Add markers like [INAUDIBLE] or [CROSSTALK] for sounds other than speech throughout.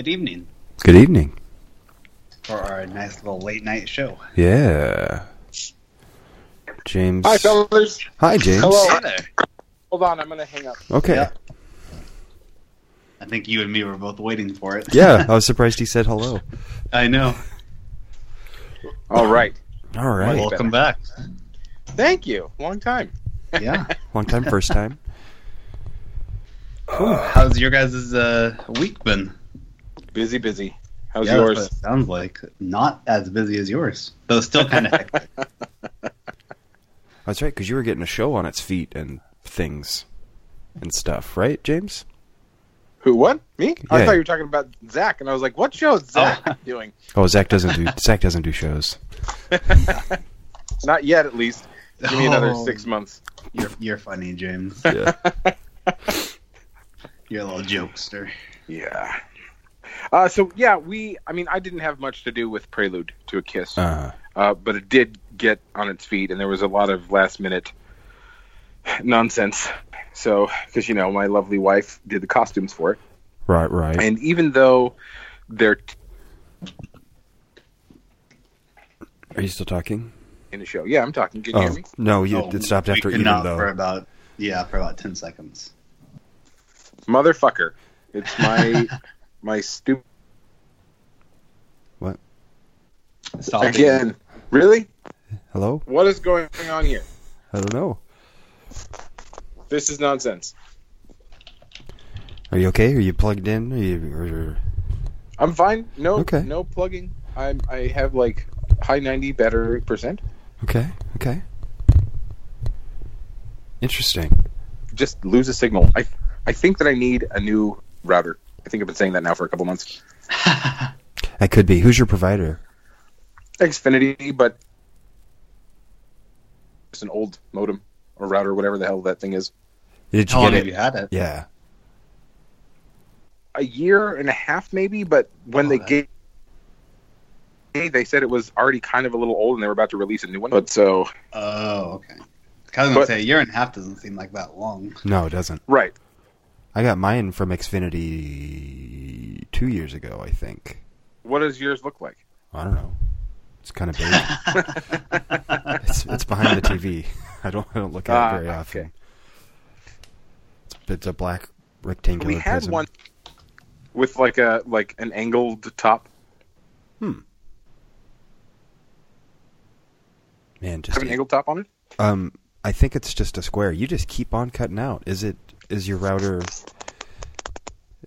Good evening Good evening. for our nice little late night show. Yeah. James. Hi, fellas. Hi, James. Hello. Hey there. Hold on, I'm gonna hang up. Okay. Yeah. I think you and me were both waiting for it. Yeah, I was [LAUGHS] surprised he said hello. I know. All right. All right. Welcome back. Thank you. Long time. Yeah. [LAUGHS] Long time, first time. Cool. How's your guys' uh, week been? Busy, busy. How's Yeah, that's what yours? it sounds like not as busy as yours, though still kind of hectic. [LAUGHS] That's right, because you were getting a show on its feet and things and stuff, right, James? Who? What? Me? I thought you were talking about Zach, and I was like, "What show is Zach Oh. [LAUGHS] doing?" Oh, Zach doesn't do Zach doesn't do shows. [LAUGHS] Not yet, at least. Give me another oh. six months. You're you're funny, James. Yeah. You're a little jokester. Yeah. Uh, so yeah, we. I mean, I didn't have much to do with Prelude to a Kiss, Uh, uh, but it did get on its feet, and there was a lot of last minute nonsense. So, because you know, my lovely wife did the costumes for it, right, right. and even though they're t- Are you still talking? in the show, yeah, I'm talking. Can you Oh hear me? no, you Oh, it stopped after even though. for about yeah for about ten seconds. Motherfucker, it's my [LAUGHS] my stupid What? Stop it. again. Really? Hello? What is going on here? I don't know. This is nonsense. Are you okay? Are you plugged in? Are you? Or, I'm fine. No, Okay. no plugging. I'm. I have like high ninety battery percent. okay, okay. Interesting. Just lose a signal. I I think that I need a new router. I think I've been saying that now for a couple months. [LAUGHS] That could be. Who's your provider? Xfinity, but it's an old modem or router, whatever the hell that thing is. Did you How get it? you had it? Yeah. A year and a half, maybe. But when Oh, they that- gave, they said it was already kind of a little old, and they were about to release a new one. But so Oh, okay. I was gonna But- say a year and a half doesn't seem like that long. No, it doesn't. right, I got mine from Xfinity two years ago, I think. what does yours look like? I don't know. It's kind of big. [LAUGHS] it's it's behind the TV. [LAUGHS] I don't I don't look at Ah, it very often. okay. It's, it's a black rectangular we had prism. one with like a like an angled top. Hmm. Man, just Have an angled top on it. um, I think it's just a square. You just keep on cutting out. Is it? Is your router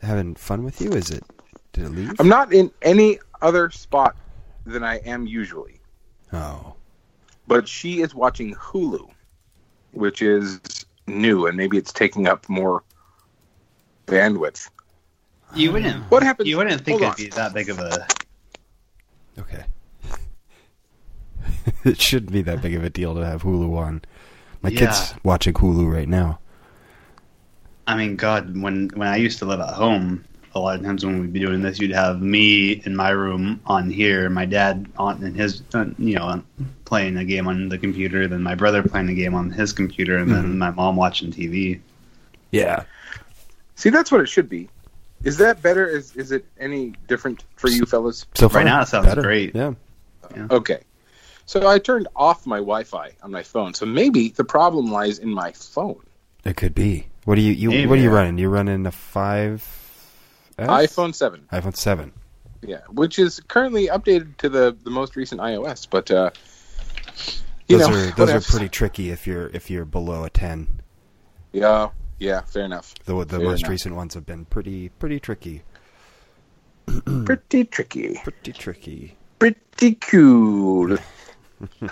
having fun with you? Is it? Did it leave? I'm not in any other spot than I am usually, oh, but she is watching Hulu, which is new, and maybe it's taking up more bandwidth. You wouldn't. What happens? You wouldn't think it'd be that big of a. okay. [LAUGHS] it shouldn't be that big of a deal to have Hulu on. My Yeah. kid's watching Hulu right now. I mean, God, when when I used to live at home, a lot of times when we'd be doing this, you'd have me in my room on here, my dad on in his, uh, you know, playing a game on the computer, then my brother playing a game on his computer, and then my mom watching TV. Yeah. See, that's what it should be. Is that better? Is is it any different for you fellas? So far, Right now it sounds better. great. Yeah. Okay. So I turned off my Wi-Fi on my phone. So maybe the problem lies in my phone. It could be. What are you? you Maybe, what are you running? You running a five? iPhone 7. iPhone seven. Yeah, which is currently updated to the the most recent iOS, but uh you Those know, are [LAUGHS] those are pretty tricky if you're if you're below a ten. Yeah, yeah, fair enough. The the Fair most enough. recent ones have been pretty pretty tricky. [CLEARS THROAT] Pretty tricky. Pretty tricky. Pretty cool. [LAUGHS] [LAUGHS]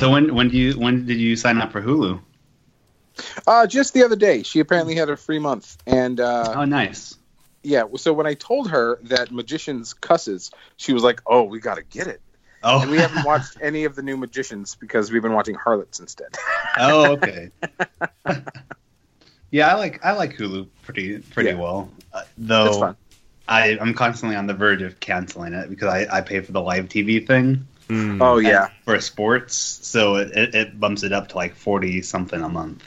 So when when do you when did you sign up for Hulu? Uh just the other day, she apparently had a free month and uh Oh, nice. yeah, so when I told her that Magicians cusses, she was like, "Oh, we got to get it." Oh, And we haven't watched any of the new Magicians because we've been watching Harlots instead. [LAUGHS] oh, okay. [LAUGHS] yeah, I like I like Hulu pretty pretty Yeah. well. Uh, though fun. I I'm constantly on the verge of canceling it because I, I pay for the live TV thing Mm. Oh yeah. for sports, so it, it, it bumps it up to like forty something a month.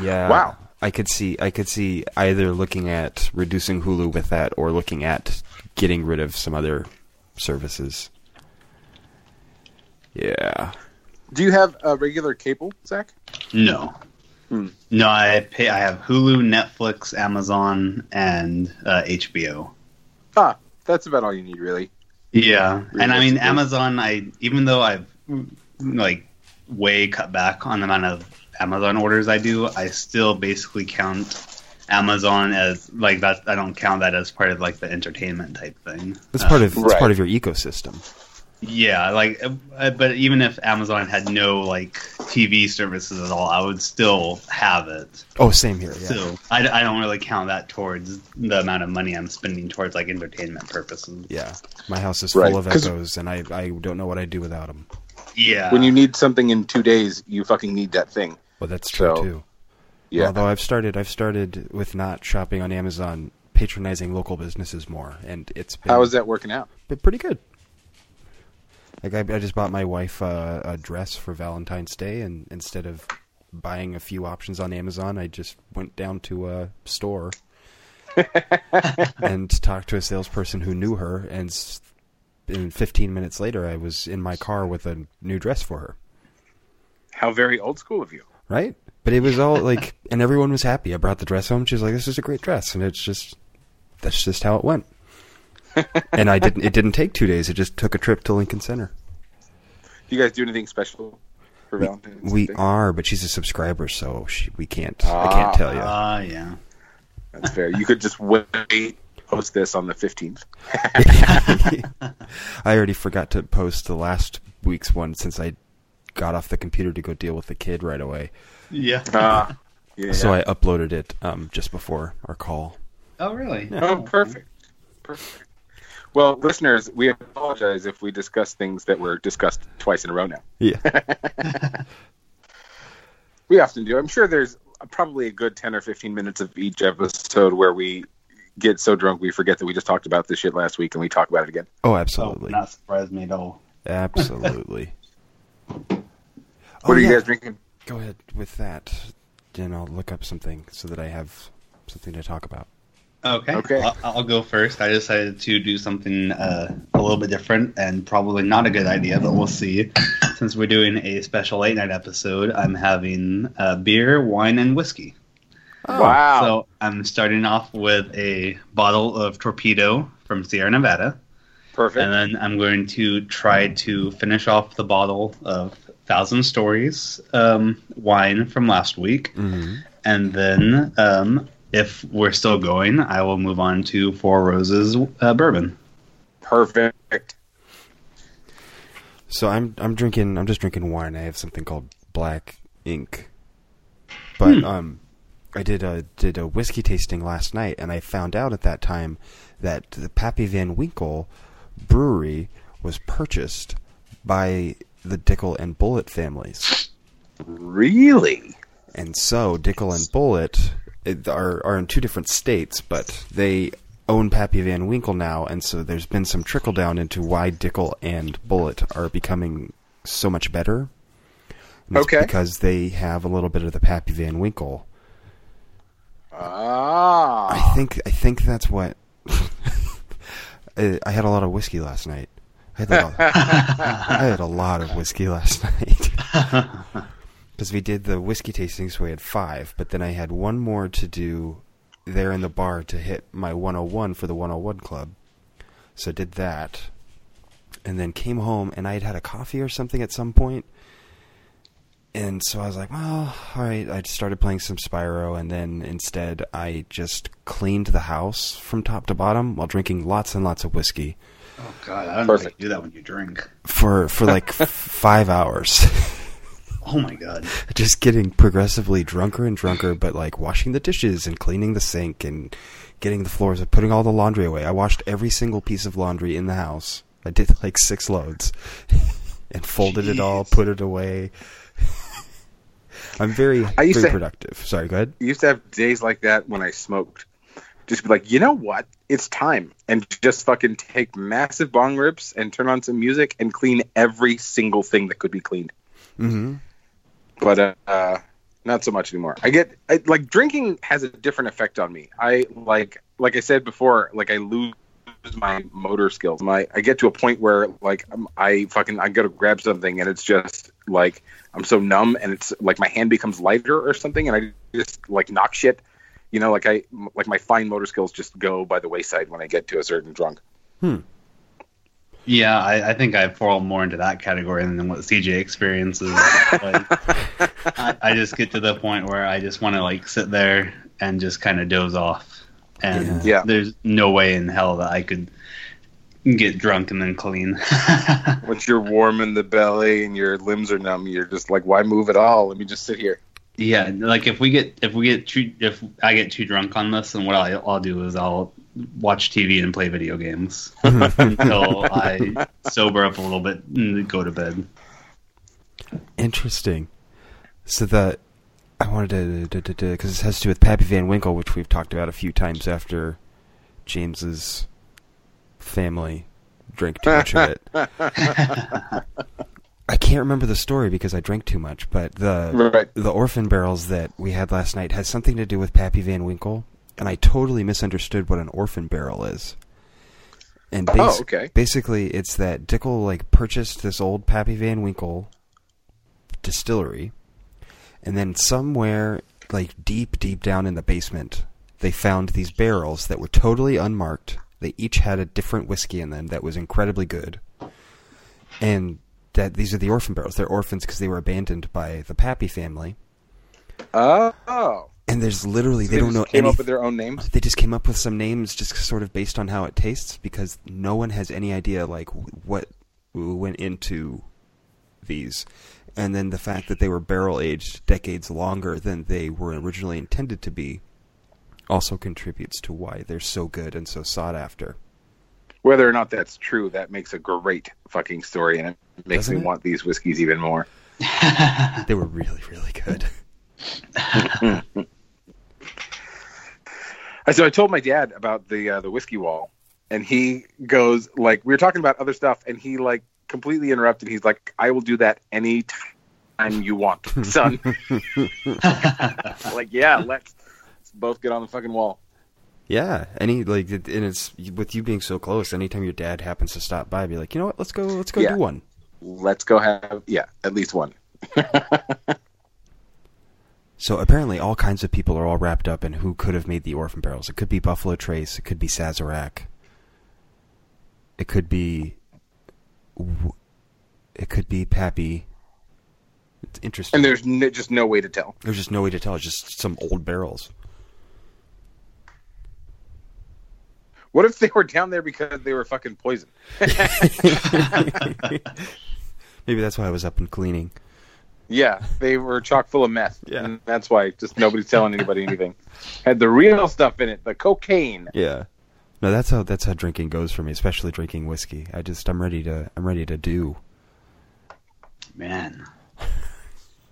yeah. Wow. I could see I could see either looking at reducing Hulu with that or looking at getting rid of some other services. Yeah. Do you have a regular cable, Zach? No. Hmm. No, I pay. I have Hulu, Netflix, Amazon, and uh, HBO. Ah, that's about all you need, really. Yeah, and I mean Amazon. I even though I've like way cut back on the amount of Amazon orders I do, I still basically count Amazon as like that. I don't count that as part of like the entertainment type thing. That's part of it's right. part of your ecosystem. Yeah, like, uh, but even if Amazon had no like TV services at all, I would still have it. Oh, same here. Yeah. So I, I don't really count that towards the amount of money I'm spending towards like entertainment purposes. yeah. My house is Right, full of 'cause- echoes, and I I don't know what I'd do without them. Yeah. When you need something in two days, you fucking need that thing. Well, that's true So, too. Yeah. Although I've started I've started with not shopping on Amazon, patronizing local businesses more, and it's been How is that working out? been pretty good. Like I, I just bought my wife uh, a dress for Valentine's Day, and instead of buying a few options on Amazon, I just went down to a store [LAUGHS] and talked to a salesperson who knew her, and s- in 15 minutes later, I was in my car with a new dress for her. How very old school of you. Right? But it was all like, and everyone was happy. I brought the dress home. She was like, "This is a great dress," and it's just that's just how it went. And I didn't. It didn't take two days. It just took a trip to Lincoln Center. Do you guys do anything special for Valentine's We Day? are, but she's a subscriber, so she, we can't. I can't tell you. Ah, yeah. That's fair. You could just wait, post this on the 15th. [LAUGHS] I already forgot to post the last week's one since I got off the computer to go deal with the kid right away. Yeah. Ah, yeah. So I uploaded it um, just before our call. oh, really? Oh, perfect. Perfect. Well, listeners, we apologize if we discuss things that were discussed twice in a row now. Yeah. [LAUGHS] [LAUGHS] We often do. I'm sure there's probably a good 10 or 15 minutes of each episode where we get so drunk we forget that we just talked about this shit last week and we talk about it again. Oh, Oh, absolutely. not surprised me at all. Absolutely. [LAUGHS] Oh, what Oh, are you yeah. guys drinking? Go ahead with that, Then I'll look up something so that I have something to talk about. Okay. Okay. I'll, I'll go first. I decided to do something uh, a little bit different and probably not a good idea, but we'll see. Since we're doing a special late night episode, I'm having uh, beer, wine, and whiskey. Wow. So I'm starting off with a bottle of Torpedo from Sierra Nevada. Perfect. And then I'm going to try to finish off the bottle of Thousand Stories um, wine from last week. hmm And then, um, if we're still going, I will move on to Four Roses uh, bourbon. Perfect. So I'm I'm drinking I'm just drinking wine. I have something called Black Ink, but Hmm. um, I did a did a whiskey tasting last night, and I found out at that time that the Pappy Van Winkle brewery was purchased by the Dickel and Bulleit families. Really? And so Dickel and Bulleit it- are are in two different states, but they own Pappy Van Winkle now, and so there's been some trickle down into why Dickel and Bulleit are becoming so much better. Okay. because they have a little bit of the Pappy Van Winkle. Ah. I think I think that's what. [LAUGHS] I I had a lot of whiskey last night. I had a lot, [LAUGHS] I had a lot of whiskey last night. [LAUGHS] because we did the whiskey tasting, so we had five. But then I had one more to do there in the bar to hit my 101 for the 101 club. So I did that, and then came home and I had had a coffee or something at some point. And so I was like, well, all right. I started playing some Spyro, and then instead I just cleaned the house from top to bottom while drinking lots and lots of whiskey Oh God, I don't know if Perfect. you do that when you drink. for for like f- [LAUGHS] five hours. [LAUGHS] Oh my God. just getting progressively drunker and drunker, but like washing the dishes and cleaning the sink and getting the floors and putting all the laundry away. I washed every single piece of laundry in the house. I did like six loads [LAUGHS] and folded it all, put it away. [LAUGHS] I'm very, I used very to- productive. Sorry, go ahead. I used to have days like that when I smoked. Just be like, you know what? It's time. And just fucking take massive bong rips and turn on some music and clean every single thing that could be cleaned. hmm But uh, not so much anymore. I get I, like drinking has a different effect on me. I like like I said before, like I lose my motor skills. My I get to a point where like I'm, I fucking I go to grab something and it's just like I'm so numb and it's like my hand becomes lighter or something and I just like knock shit. You know, like I like my fine motor skills just go by the wayside when I get to a certain drunk. Yeah, I, I think I fall more into that category than what CJ experiences. like, I, I just get to the point where I just want to like sit there and just kind of doze off, and Yeah. there's no way in hell that I could get drunk and then clean. [LAUGHS] Once you're warm in the belly and your limbs are numb, you're just like, why move at all? Let me just sit here. yeah, like if we get if we get too if I get too drunk on this, then what I'll, I'll do is I'll watch TV and play video games [LAUGHS] until I [LAUGHS] sober up a little bit and go to bed. Interesting. So the I wanted to because this has to do with Pappy Van Winkle, which we've talked about a few times after James's family drank too much of it. [LAUGHS] I can't remember the story because I drank too much, but the Right. the orphan barrels that we had last night has something to do with Pappy Van Winkle, and I totally misunderstood what an orphan barrel is. And bas- Oh, okay. basically, it's that Dickel like purchased this old Pappy Van Winkle distillery, and then somewhere like deep, deep down in the basement, they found these barrels that were totally unmarked. They each had a different whiskey in them that was incredibly good, and that these are the orphan barrels. They're orphans because they were abandoned by the Pappy family. Oh, And there's literally they, they don't know came any. up with their own names. They just came up with some names just sort of based on how it tastes because no one has any idea like what went into these. And then the fact that they were barrel aged decades longer than they were originally intended to be also contributes to why they're so good and so sought after. Whether or not that's true, that makes a great fucking story, and it makes Doesn't me it? want these whiskeys even more. [LAUGHS] They were really, really good. [LAUGHS] So I told my dad about the uh, the whiskey wall, and he goes like, we were talking about other stuff, and he like completely interrupted. He's like, "I will do that any time you want, son." [LAUGHS] like, yeah, let's, let's both get on the fucking wall. Yeah, any like, and it's with you being so close. Anytime your dad happens to stop by, be like, you know what? Let's go. Let's go Yeah. do one. Let's go have yeah, at least one. [LAUGHS] So apparently, all kinds of people are all wrapped up in who could have made the orphan barrels. It could be Buffalo Trace. It could be Sazerac. It could be. It could be Pappy. It's interesting. And there's n- just no way to tell. There's just no way to tell. It's just some old barrels. What if they were down there because they were fucking poisoned? [LAUGHS] Maybe that's why I was up and cleaning. Yeah, they were chock full of meth. Yeah. And that's why just nobody's telling anybody anything. Had the real stuff in it, the cocaine. Yeah. No, that's how that's how drinking goes for me, especially drinking whiskey. I just I'm ready to I'm ready to do. Man,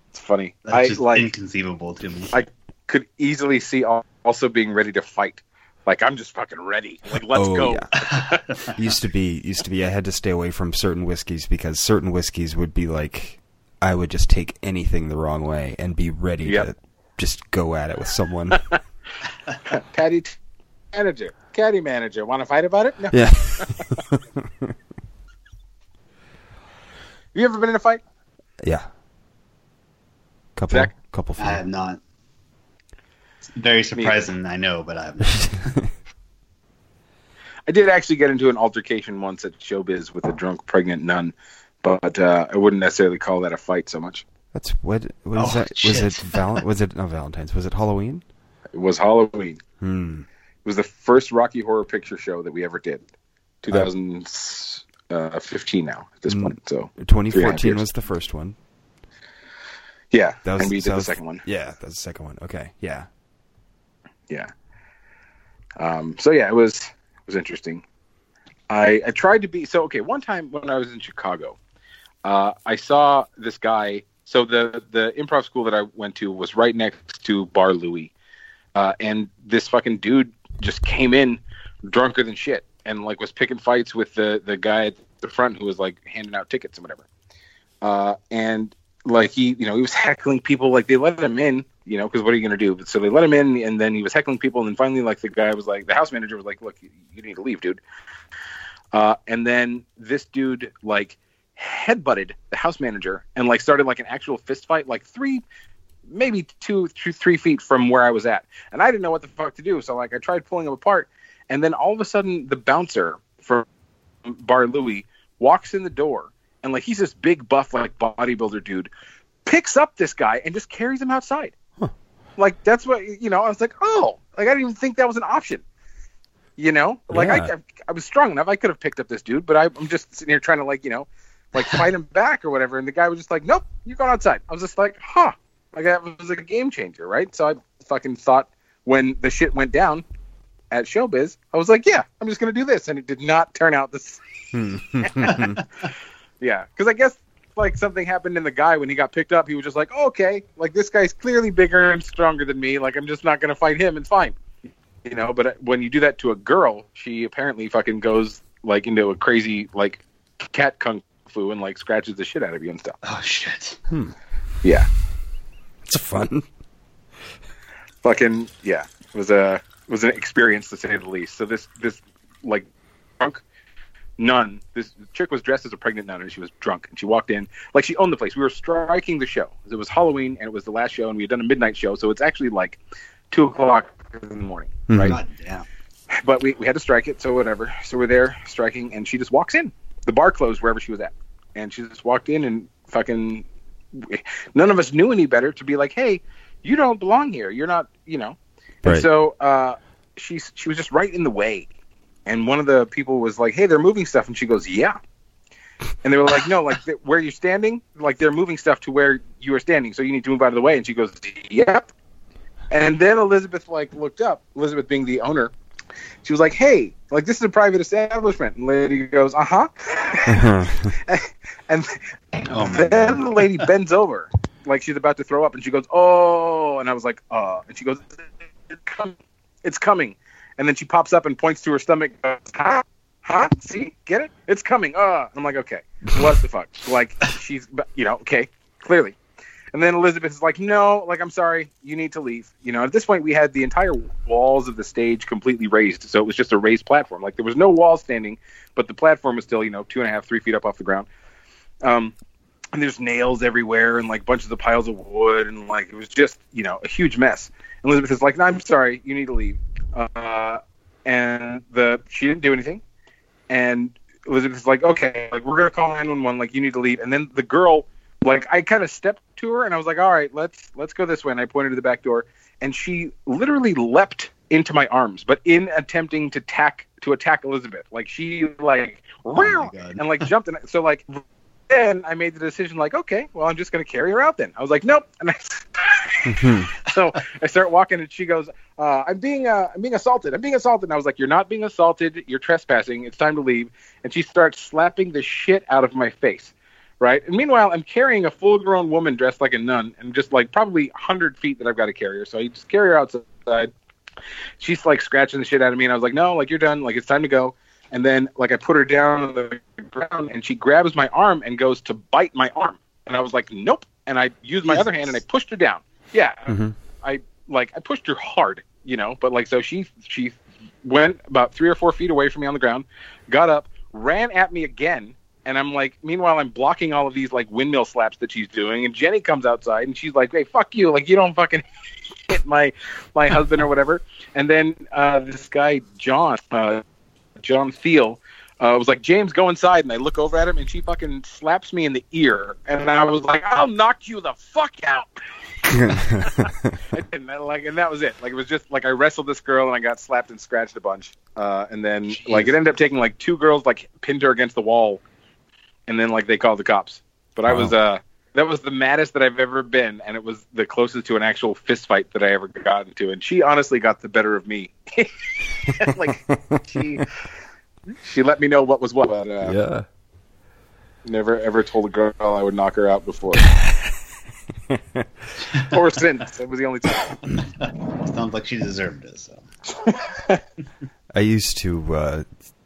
It's funny. that's I just like inconceivable to me. I could easily see also being ready to fight. Like I'm just fucking ready. Like let's Oh, go. yeah. [LAUGHS] used to be used to be I had to stay away from certain whiskeys because certain whiskeys would be like I would just take anything the wrong way and be ready Yep. to just go at it with someone. [LAUGHS] Patty t- manager, caddy manager. Want to fight about it? No. yeah. [LAUGHS] You ever been in a fight? yeah. Couple Zach? couple few. I have not. It's very surprising, I know, but I have not. [LAUGHS] I did actually get into an altercation once at Showbiz with a drunk pregnant nun, but uh, I wouldn't necessarily call that a fight so much. That's what what is Oh, that? Was it val- was it not Valentine's? Was it Halloween? It was Halloween. Hmm. It was the first Rocky Horror Picture Show that we ever did. 2015 now at this Mm. point. So 2014 was the first one. yeah, That was and we that did the was- second one. Yeah, that's the second one. Okay. Yeah. Yeah. Um, so yeah, it was it was interesting. I I tried to be so okay. One time when I was in Chicago, uh, I saw this guy. So the the improv school that I went to was right next to Bar Louie, uh, and this fucking dude just came in drunker than shit and like was picking fights with the the guy at the front who was like handing out tickets and whatever. Uh, and like he, you know, he was [LAUGHS] heckling people. Like they let him in, you know, because what are you going to do? So they let him in, and then he was heckling people, and then finally, like the guy was like, the house manager was like, "Look, you, you need to leave, dude." Uh, and then this dude like headbutted the house manager and like started like an actual fist fight, like three, maybe two, two, three feet from where I was at, and I didn't know what the fuck to do. So like I tried pulling him apart, and then all of a sudden the bouncer from Bar Louie walks in the door, and like he's this big buff like bodybuilder dude, picks up this guy and just carries him outside. Like that's what you know. I was like, oh, like I didn't even think that was an option. You know, like I, I, I was strong enough. I could have picked up this dude, but I, I'm just sitting here trying to like, you know, like fight him back or whatever. And the guy was just like, nope, you're going outside. I was just like, huh, like that was like a game changer, right? So I fucking thought when the shit went down at Showbiz, I was like, yeah, I'm just gonna do this, and it did not turn out the same. Hmm. [LAUGHS] Yeah, because I guess like something happened in the guy when he got picked up. He was just like, oh, okay, like this guy's clearly bigger and stronger than me. Like I'm just not gonna fight him. It's fine, you know. But uh, when you do that to a girl, she apparently fucking goes like into a crazy like cat kung fu and like scratches the shit out of you and stuff. Oh shit. Hmm. Yeah, it's fun. fucking yeah. It was a it was an experience to say the least. So this this like drunk nun, this chick was dressed as a pregnant nun and she was drunk and she walked in like she owned the place. We were striking the show. It was Halloween and it was the last show and we had done a midnight show, so it's actually like two o'clock in the morning, hmm. right? God damn. But we, we had to strike it, so whatever. So we're there striking, and she just walks in. The bar closed wherever she was at, and she just walked in and fucking. None of us knew any better to be like, "Hey, you don't belong here. You're not, you know." And Right. so uh, she she was just right in the way, and one of the people was like, "Hey, they're moving stuff," and she goes, "Yeah." And they were like, "No, like th- where you're standing, like they're moving stuff to where you are standing, so you need to move out of the way." And she goes, "Yep." And then Elizabeth like looked up, Elizabeth being the owner. She was like, "Hey, like this is a private establishment." And the lady goes, "Uh huh." [LAUGHS] and Oh then the lady bends over, like she's about to throw up, and she goes, "Oh!" And I was like, "Uh," and she goes, "It's coming, it's coming." And then she pops up and points to her stomach. Goes, huh? Huh? See? Get it? It's coming. Uh. And I'm like, okay, what the fuck? Like she's, you know, okay, clearly. And then Elizabeth is like, no, like I'm sorry, you need to leave. You know, at this point we had the entire walls of the stage completely raised, so it was just a raised platform. Like there was no wall standing, but the platform was still, you know, two and a half, three feet up off the ground. Um, and there's nails everywhere and like bunches of piles of wood and like it was just you know a huge mess. And Elizabeth is like, no, I'm sorry, you need to leave. Uh, and the she didn't do anything. And Elizabeth is like, okay, like we're gonna call 911, like you need to leave. And then the girl, like I kind of stepped to her and I was like, all right, let's let's go this way. And I pointed to the back door, and she literally leapt into my arms, but in attempting to tack to attack Elizabeth, like she like Oh my "Wow," God. and like jumped and So like then I made the decision like, okay, well I'm just gonna carry her out then. I was like, nope. And I, [LAUGHS] so I start walking and she goes, uh, I'm being uh, I'm being assaulted. I'm being assaulted. And I was like, you're not being assaulted. You're trespassing. It's time to leave. And she starts slapping the shit out of my face. Right. And meanwhile, I'm carrying a full grown woman dressed like a nun and just like probably 100 feet that I've got to carry her. So I just carry her outside. She's like scratching the shit out of me. And I was like, no, like you're done. Like it's time to go. And then like I put her down on the ground and she grabs my arm and goes to bite my arm. And I was like, nope. And I used my other hand and I pushed her down. Yeah. Mhm. I like I pushed her hard, you know, but like so she she went about three or four feet away from me on the ground, got up, ran at me again, and I'm like, meanwhile I'm blocking all of these like windmill slaps that she's doing, and Jenny comes outside and she's like, hey, fuck you, like you don't fucking [LAUGHS] hit my my husband or whatever. And then uh, this guy John uh, John Thiel. Uh, was like James, go inside, and I look over at him, and she fucking slaps me in the ear, and I was like, "I'll knock you the fuck out." [LAUGHS] [LAUGHS] and that, like and that was it like it was just like i wrestled this girl and i got slapped and scratched a bunch uh, and then Jeez. like it ended up taking like two girls like pinned her against the wall and then like they called the cops but i was uh that was the maddest that i've ever been and it was the closest to an actual fist fight that i ever got into and she honestly got the better of me [LAUGHS] like she she let me know what was what but uh, yeah. never ever told a girl i would knock her out before [LAUGHS] or since it was the only time Sounds like she deserved it. So. [LAUGHS] I used to uh,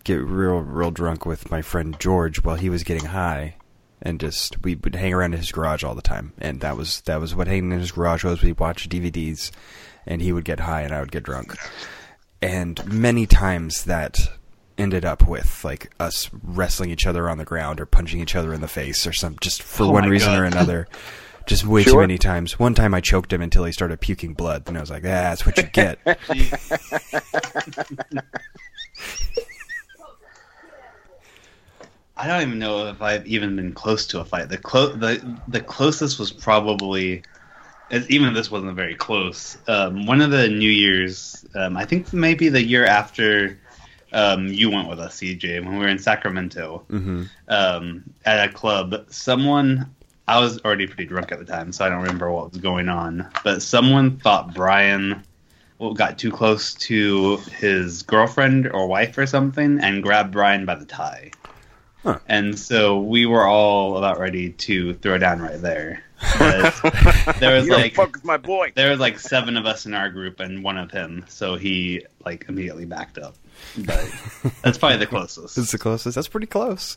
get real, real drunk with my friend George while he was getting high, and just we would hang around in his garage all the time, and that was that was what hanging in his garage was. We'd watch DVDs, and he would get high, and I would get drunk, and many times that ended up with like us wrestling each other on the ground or punching each other in the face or some just for Oh one reason God. or another. [LAUGHS] Just way too many times. One time I choked him until he started puking blood, and I was like, "Ah, that's what you get." [LAUGHS] [LAUGHS] I don't even know if I've even been close to a fight. The clo- the the closest was probably, even if this wasn't very close. Um, one of the New Year's, um, I think maybe the year after um, you went with us, CJ, when we were in Sacramento hmm um, at a club. Someone, I was already pretty drunk at the time, so I don't remember what was going on. But someone thought Brian well, got too close to his girlfriend or wife or something and grabbed Brian by the tie. Huh. And so we were all about ready to throw down right there. There [LAUGHS] was You don't like fuck with my boy. there was like seven of us in our group and one of him, so he like immediately backed up. But that's probably the closest. It's the closest. That's pretty close.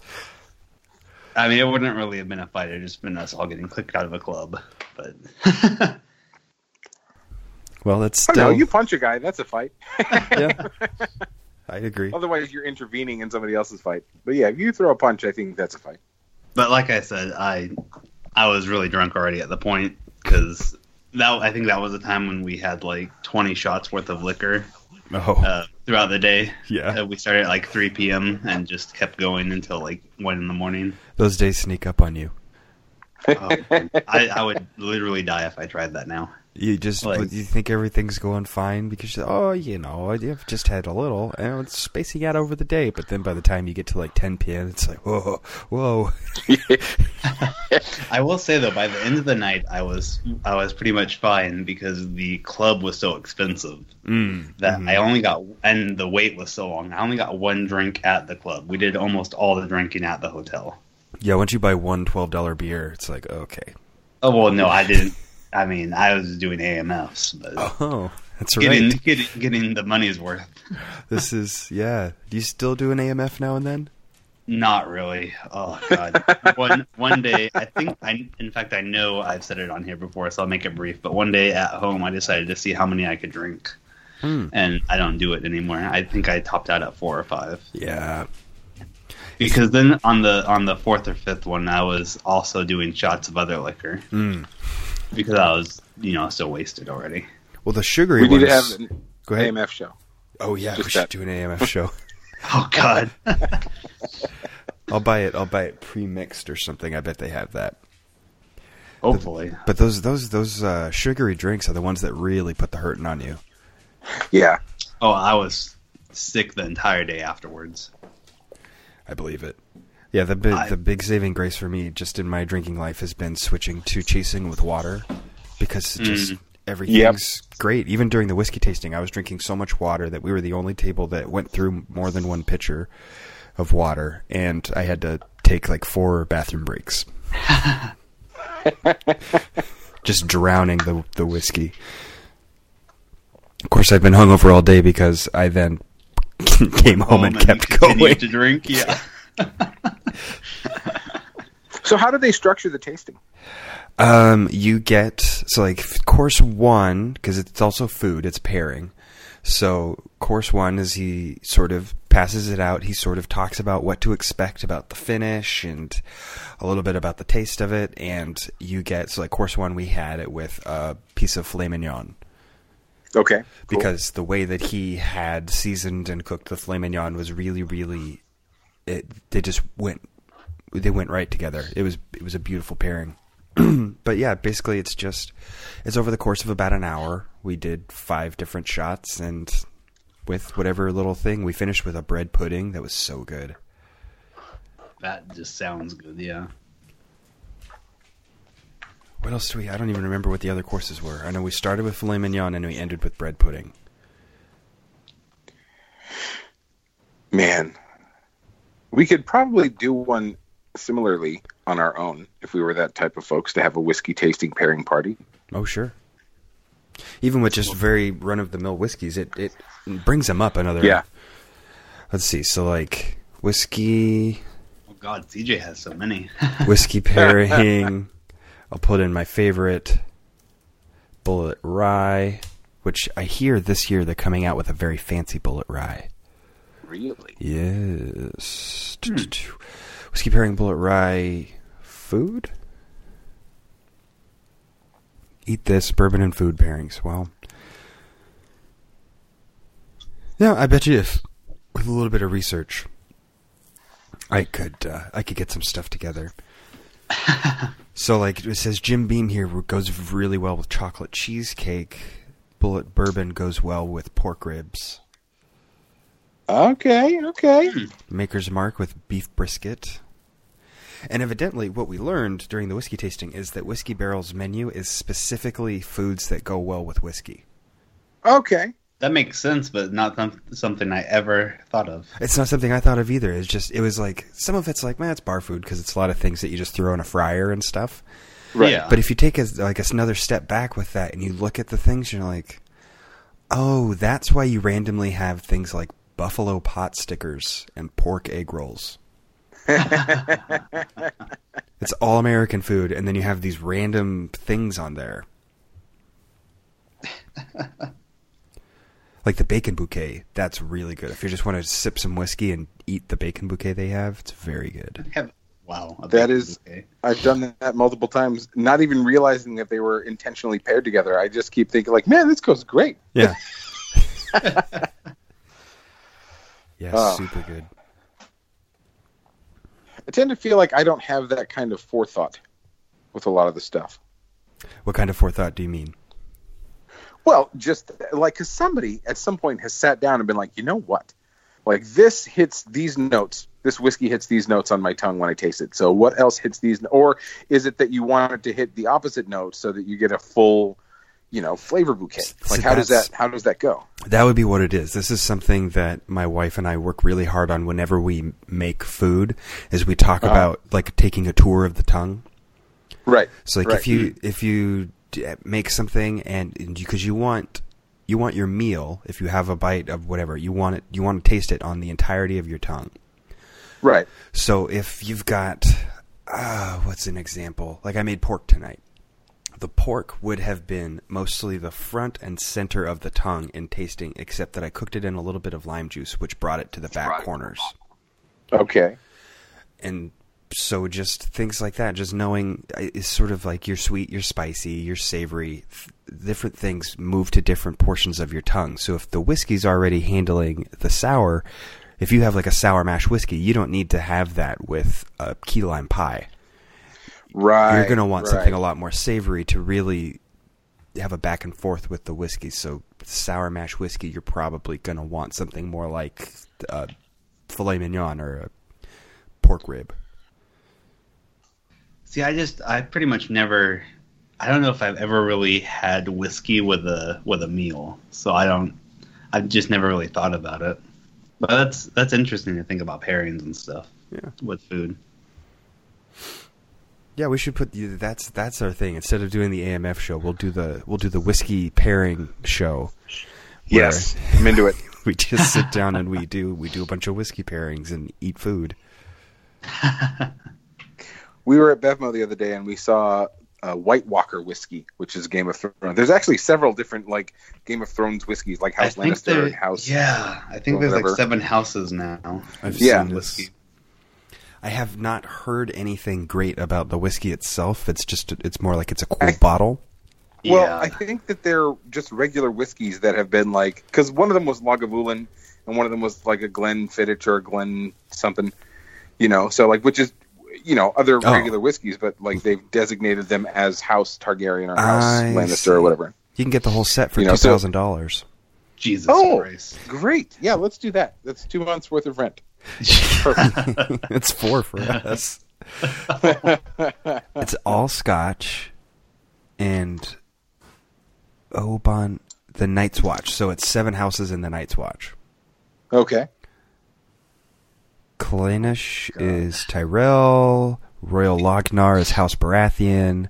I mean, it wouldn't really have been a fight. It'd just been us all getting kicked out of a club. But [LAUGHS] Well, that's oh, I don't You punch a guy, that's a fight. [LAUGHS] yeah, I agree. Otherwise, you're intervening in somebody else's fight. But yeah, if you throw a punch, I think that's a fight. but like I said, I I was really drunk already at the point because that I think that was the time when we had like twenty shots worth of liquor Oh, uh, throughout the day. yeah. Uh, we started at like three p.m. and just kept going until like one in the morning. Those days sneak up on you. Oh, I, I would literally die if I tried that now. You just Like- you think everything's going fine because you're, oh, you know, I've just had a little, and it's spacing out over the day. But then by the time you get to like 10 p.m., it's like whoa, whoa. [LAUGHS] I will say though, by the end of the night, I was I was pretty much fine because the club was so expensive Mm, that mhm. I only got and the wait was so long. I only got one drink at the club. We did almost all the drinking at the hotel. yeah. Once you buy one twelve dollar beer, it's like okay. Oh well, no, I didn't. I mean, I was doing AMFs, but Oh, that's getting, right. getting getting the money's worth. This is yeah. Do you still do an AMF now and then? Not really. Oh god. [LAUGHS] one one day, I think I. In fact, I know I've said it on here before, so I'll make it brief. But one day at home, I decided to see how many I could drink, Hmm. and I don't do it anymore. I think I topped out at four or five. Yeah. Because then on the on the fourth or fifth one, I was also doing shots of other liquor Mm. Because I was you know so wasted already. Well, the sugary We need to have an Go ahead. AMF show. Oh yeah, we just should that. do an AMF show. [LAUGHS] Oh god. [LAUGHS] I'll buy it. I'll buy it pre-mixed or something. I bet they have that. Hopefully. But those those those uh, sugary drinks are the ones that really put the hurting on you. Yeah. Oh, I was sick the entire day afterwards. I believe it. Yeah, the big I- the big saving grace for me just in my drinking life has been switching to chasing with water because just Mm. everything's great. Even during the whiskey tasting, I was drinking so much water that we were the only table that went through more than one pitcher of water, and I had to take like four bathroom breaks. [LAUGHS] just drowning the the whiskey. Of course, I've been hungover all day because I then [LAUGHS] came home and kept going. to drink. Yeah. [LAUGHS] [LAUGHS] So how do they structure the tasting? Um, you get so like course one because it's also food. It's pairing. So course one is he sort of passes it out. He sort of talks about what to expect about the finish and a little bit about the taste of it. And you get so like course one we had it with a piece of filet mignon Okay. cool. because the way that he had seasoned and cooked the filet mignon was really, really. It they just went, they went right together. It was it was a beautiful pairing. [CLEARS THROAT] but yeah, basically it's just it's over the course of about an hour. We did five different shots and with whatever little thing we finished with a bread pudding that was so good. That just sounds good. Yeah. What else do we? I don't even remember what the other courses were. I know we started with filet mignon and we ended with bread pudding. Man, we could probably do one similarly on our own if we were that type of folks to have a whiskey tasting pairing party. Oh sure. Even with just very run of the mill whiskeys, it it brings them up another. Yeah. Let's see. So like whiskey. Oh, God, CJ has so many. [LAUGHS] Whiskey pairing. I'll put in my favorite Bulleit Rye, which I hear this year they're coming out with a very fancy Bulleit Rye. Really? Yes. Whiskey pairing Bulleit Rye food? Eat this bourbon and food pairings. Well, yeah, I bet you if with a little bit of research, I could uh, I could get some stuff together. [LAUGHS] so, like it says, Jim Beam here goes really well with chocolate cheesecake. Bulleit bourbon goes well with pork ribs. Okay, okay. Hmm. Maker's Mark with beef brisket. And evidently, what we learned during the whiskey tasting is that Whiskey Barrel's menu is specifically foods that go well with whiskey. Okay. That makes sense, but not some, something I ever thought of. It's not something I thought of either. It's just, it was like, some of it's like, man, it's bar food because it's a lot of things that you just throw in a fryer and stuff. Right. Yeah. But if you take a, like another step back with that and you look at the things, you're like, oh, that's why you randomly have things like buffalo pot stickers and pork egg rolls. [LAUGHS] it's all American food, and then you have these random things on there. like the bacon bouquet, that's really good. If you just want to sip some whiskey and eat the bacon bouquet they have, it's very good. Have- wow. a That big is- bouquet. I've done that multiple times, not even realizing that they were intentionally paired together. I just keep thinking, like, man, this goes great. Yeah. [LAUGHS] [LAUGHS] yeah, Oh. super good. I tend to feel like I don't have that kind of forethought with a lot of the stuff. What kind of forethought do you mean? Well, just like because somebody at some point has sat down and been like, you know what? Like this hits these notes. This whiskey hits these notes on my tongue when I taste it. So what else hits these? Or is it that you want it to hit the opposite note so that you get a full, you know, flavor bouquet? So Like how does that how does that go? That would be what it is. This is something that my wife and I work really hard on whenever we make food. Is we talk Uh-huh. about like taking a tour of the tongue. Right. So like right. if you if you make something and because you want you want your meal if you have a bite of whatever you want it you want to taste it on the entirety of your tongue. right. So if you've got uh, what's an example? Like I made pork tonight. The pork would have been mostly the front and center of the tongue in tasting, except that I cooked it in a little bit of lime juice, which brought it to the back corners. Okay. And so just things like that, just knowing uh, is sort of like you're sweet, you're spicy, you're savory. Different things move to different portions of your tongue. So if the whiskey's already handling the sour, if you have like a sour mash whiskey, you don't need to have that with a key lime pie. Right. You're going to want right. something a lot more savory to really have a back and forth with the whiskey. So sour mash whiskey, you're probably going to want something more like uh, filet mignon or a pork rib. See, I just I pretty much never. I don't know if I've ever really had whiskey with a with a meal, so I don't. I've just never really thought about it. But that's that's interesting to think about pairings and stuff Yeah. with food. Yeah, we should put that's that's our thing. Instead of doing the AMF show, we'll do the we'll do the whiskey pairing show. Yes. I'm into it. [LAUGHS] we just sit down and we do we do a bunch of whiskey pairings and eat food. [LAUGHS] We were at Bevmo the other day and we saw uh, White Walker whiskey, which is Game of Thrones. There's actually several different like Game of Thrones whiskeys, like House Lannister House. yeah, I think there's whatever. like seven houses now. I've Yeah. seen this. Whiskey. I have not heard anything great about the whiskey itself. It's just it's more like it's a cool I- bottle. Well, yeah, I think that they're just regular whiskeys that have been like because one of them was Lagavulin and one of them was like a Glenfiddich or a Glen something, you know. So like, which is you know other Oh. regular whiskeys, but like they've designated them as House Targaryen or House I Lannister see. or whatever. You can get the whole set for You know, two so- thousand dollars. Jesus Oh. Christ. Great, yeah, let's do that. That's two months worth of rent. [LAUGHS] It's four for us. [LAUGHS] It's all Scotch and oh, Oban the Night's Watch. So it's seven houses in the Night's Watch. okay. Clynelish is Tyrell. Royal Lochnagar is House Baratheon.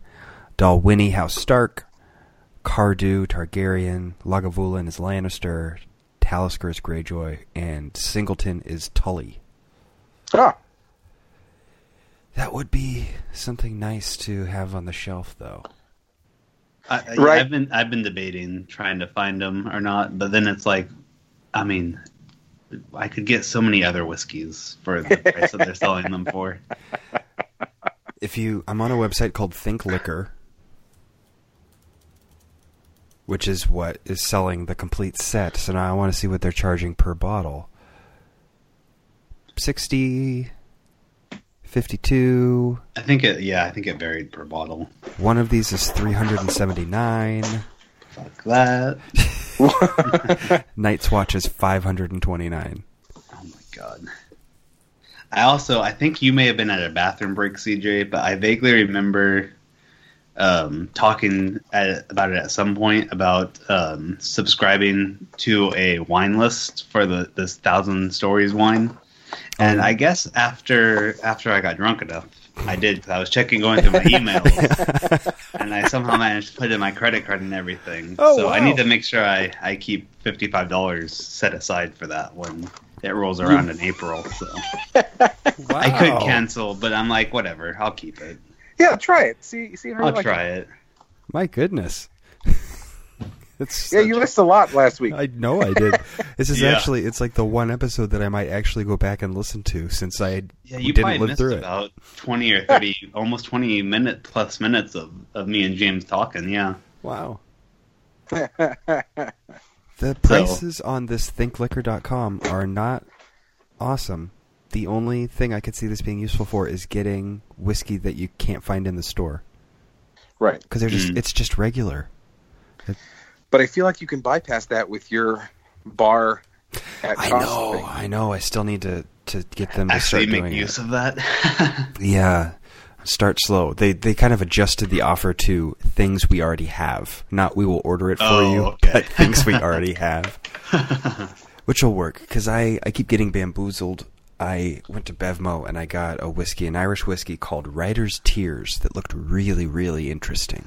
Dalwhinnie, House Stark. Cardhu, Targaryen. Lagavulin is Lannister. Talisker is Greyjoy. And Singleton is Tully. Ah, That would be something nice to have on the shelf, though. I, I- Right. I've been I've been debating trying to find them or not, but then it's like, I mean, I could get so many other whiskeys for the price that they're selling them for. [LAUGHS] If you, I'm on a website called Think Liquor, which is what is selling the complete set. So now I want to see what they're charging per bottle. 60, 52. I think it yeah, I think it varied per bottle. One of these is 379. Fuck that. [LAUGHS] Night's Watch is 529. Oh my god. I also I think you may have been at a bathroom break, CJ, but I vaguely remember um, talking at, about it at some point about um, subscribing to a wine list for the this thousand stories wine. And I guess after after I got drunk enough, I did. 'cause I was checking going through my [LAUGHS] emails, and I somehow managed to put in my credit card and everything. Oh, so I need to make sure I, I keep fifty five dollars set aside for that when it rolls around in April. So [LAUGHS] I could cancel, but I'm like, whatever, I'll keep it. Yeah, try it. See, see how I'll you like try it. it. My goodness. [LAUGHS] it's Yeah, you missed a lot last week. I know I did. This is [LAUGHS] Yeah. actually it's like the one episode that I might actually go back and listen to since I Yeah, you didn't probably live missed through it. about twenty or thirty, [LAUGHS] almost twenty minute plus minutes of, of me and James talking. Yeah. Wow. The prices on this thinkliquor.com are not awesome. The only thing I could see this being useful for is getting whiskey that you can't find in the store right. because they're just Mm. it's just regular. But I feel like you can bypass that with your bar at I cost know, thing. I know. I still need to to get them to Actually, start make doing use it. of that. [LAUGHS] Yeah. Start slow. They they kind of adjusted the offer to things we already have, not we will order it for Oh, you, okay. but things we [LAUGHS] already have. Which will work because I, I keep getting bamboozled. I went to Bevmo and I got a whiskey, an Irish whiskey called Writer's Tears that looked really, really interesting.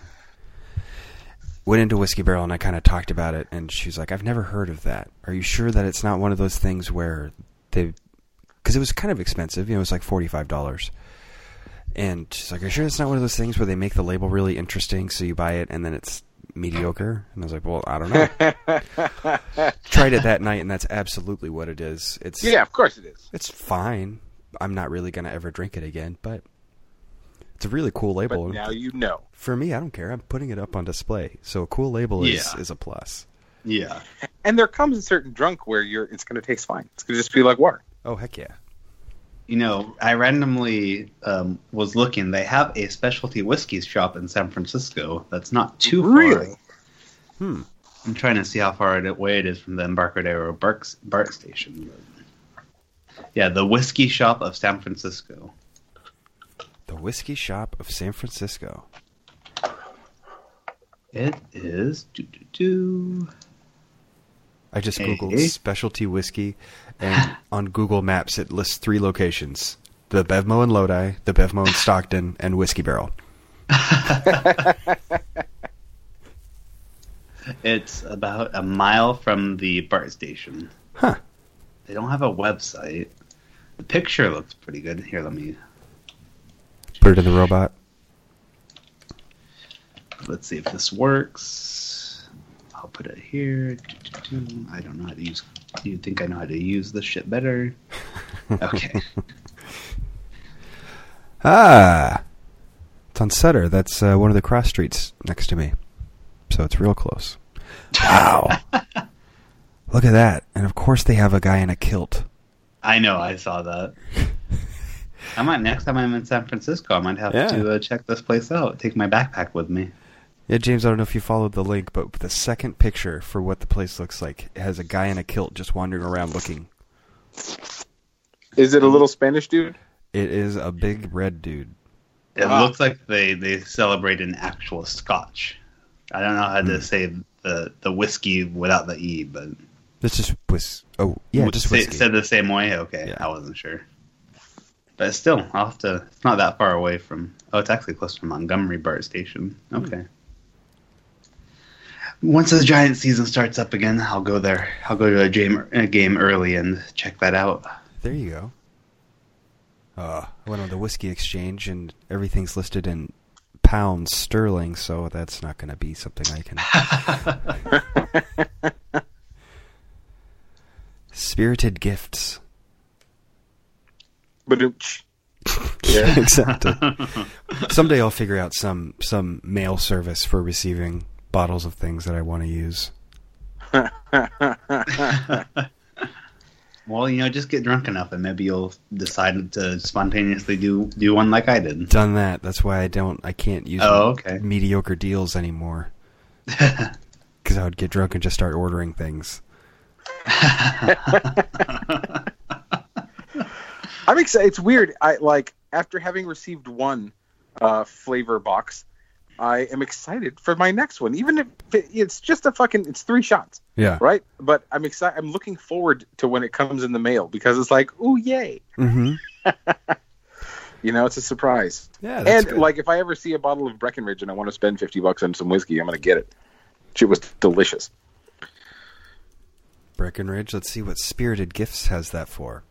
Went into Whiskey Barrel and I kind of talked about it, and she was like, I've never heard of that. Are you sure that it's not one of those things where they. Because it was kind of expensive, you know, it was like $45. And she's like, Are you sure it's not one of those things where they make the label really interesting so you buy it and then it's mediocre? And I was like, Well, I don't know. [LAUGHS] Tried it that night and that's absolutely what it is. It's Yeah, of course it is. it's fine. I'm not really gonna ever drink it again, but it's a really cool But label. now you know. For me, I don't care. I'm putting it up on display. So a cool label is, Yeah. is a plus. yeah. And there comes a certain drunk where you're it's to taste fine. It's to just be like water. Oh heck yeah. You know, I randomly um, was looking. They have a specialty whiskey shop in San Francisco that's not too far. Really? Hmm. I'm trying to see how far away it is from the Embarcadero BART, BART station. Yeah, the Whiskey Shop of San Francisco. The whiskey shop of San Francisco. It is. Doo, doo, doo. I just Hey. googled specialty whiskey, and [GASPS] on Google Maps it lists three locations: the Bevmo in Lodi, the Bevmo in Stockton, and Whiskey Barrel. [LAUGHS] It's about a mile from the BART station. Huh. They don't have a website. The picture looks pretty good. Here, let me. Put it in the robot. Let's see if this works. I'll put it here. I don't know how to use. You think I know how to use this shit better? [LAUGHS] Okay. Ah, it's on Sutter. That's uh, one of the cross streets next to me, so it's real close. Wow. [LAUGHS] Look at that, and of course they have a guy in a kilt. I know. I saw that. [LAUGHS] I might next time I'm in San Francisco. I might have Yeah. to uh, check this place out. Take my backpack with me. Yeah, James, I don't know if you followed the link, but the second picture for what the place looks like it has a guy in a kilt just wandering around looking. Is it a little Spanish dude? It is a big red dude. It Ah. looks like they they celebrate an actual Scotch. I don't know how to Hmm. say the the whiskey without the e, but This just was. Oh, yeah, just say, whiskey. said the same way. Okay, Yeah. I wasn't sure, but still, I'll have to. It's not that far away from. Oh, it's actually close to Montgomery BART station. Hmm. Okay. Once the Giant season starts up again, I'll go there. I'll go to a game, a game early and check that out. There you go. Uh, I went on the whiskey exchange and everything's listed in pounds sterling, so that's not going to be something I can. [LAUGHS] Spirited gifts. But [LAUGHS] Yeah, exactly. Someday I'll figure out some some mail service for receiving bottles of things that I want to use. [LAUGHS] well, you know, just get drunk enough, and maybe you'll decide to spontaneously do do one like I did. Done that. That's why I don't. I can't use Oh, okay. mediocre deals anymore. [LAUGHS] Because I would get drunk and just start ordering things. [LAUGHS] I'm excited. It's weird. I like after having received one uh, flavor box, I am excited for my next one. Even if it, it's just a fucking, it's three shots, Yeah. right? But I'm excited. I'm looking forward to when it comes in the mail because it's like, oh yay! Mm-hmm. [LAUGHS] You know, it's a surprise. Yeah. That's and good. like, if I ever see a bottle of Breckenridge and I want to spend fifty bucks on some whiskey, I'm gonna get it. Shit was delicious. Breckenridge. Let's see what Spirited Gifts has that for.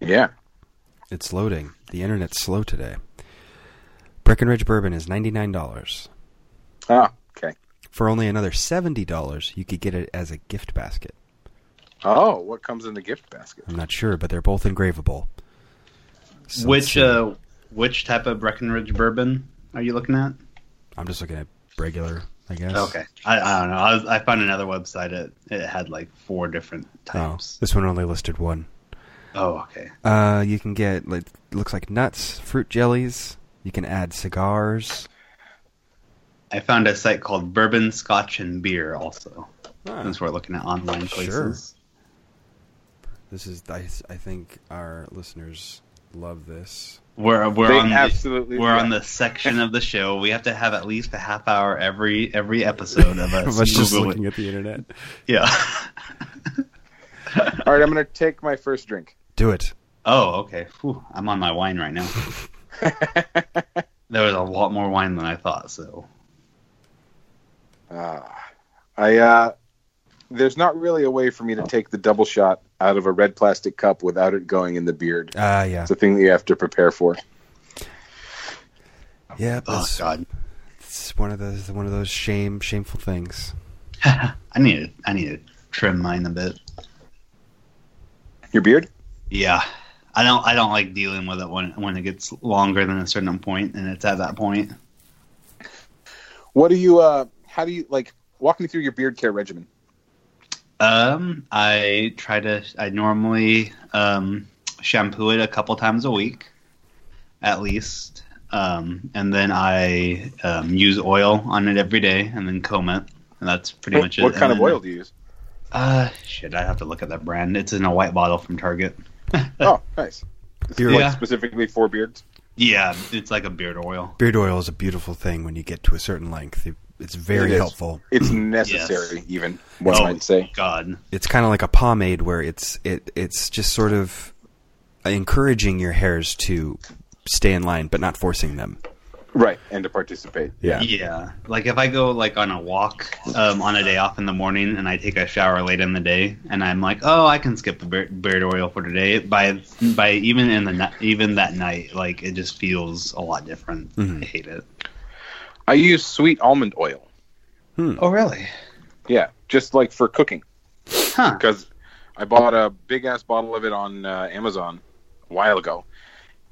Yeah. It's loading. The internet's slow today. Breckenridge bourbon is ninety nine dollars. Ah, okay. For only another seventy dollars, you could get it as a gift basket. Oh, what comes in the gift basket? I'm not sure, but they're both engravable. So which uh, which type of Breckenridge bourbon are you looking at? I'm just looking at regular, I guess. Okay, I, I don't know. I, was, I found another website. It it had like four different Oh, types. this one only listed one. Oh, okay. Uh, you can get like looks like nuts, fruit jellies. You can add cigars. I found a site called Bourbon, Scotch, and Beer. Also, Ah. since we're looking at online Sure. places. This is I, I think our listeners love this. We're we're They on the, absolutely- we're on the section of the show. We have to have at least a half hour every every episode of us. [LAUGHS] Let's just looking at the internet. Yeah. All right, I'm gonna take my first drink. Do it. oh, okay. Whew, I'm on my wine right now. [LAUGHS] [LAUGHS] there was a lot more wine than I thought. So Uh, I uh, there's not really a way for me to take the double shot out of a red plastic cup without it going in the beard. Ah, yeah, It's a thing that you have to prepare for. yeah. oh It's, god, it's one of those one of those shame shameful things. [LAUGHS] I need to I need to trim mine a bit. Your beard? Yeah. I don't I don't like dealing with it when when it gets longer than a certain point and it's at that point. What do you? Uh, how do you like? Walk me through your beard care regimen. Um I try to I normally um shampoo it a couple times a week at least. Um and then I um, use oil on it every day and then comb it. And that's pretty What, much it. what kind And of oil do you use? Uh shit, I have to look at that brand. It's in a white bottle from Target. [LAUGHS] Oh, [LAUGHS] nice. Beard, Yeah. Specifically for beards. Yeah, it's like a beard oil. beard oil is a beautiful thing when you get to a certain length. It's very It is. helpful. It's necessary, even one Oh. might say. God. It's kind of like a pomade where it's it it's just sort of encouraging your hairs to stay in line, but not forcing them. Right, and to participate. Yeah. Yeah, like if I go like on a walk um, on a day off in the morning and I take a shower late in the day and I'm like, oh, I can skip the beard, beard oil for today. By by even in the ni- even that night, like it just feels a lot different. Mhm. I hate it. I use sweet almond oil. Oh really? Yeah, just like for cooking. Huh? because I bought a big ass bottle of it on uh, Amazon a while ago,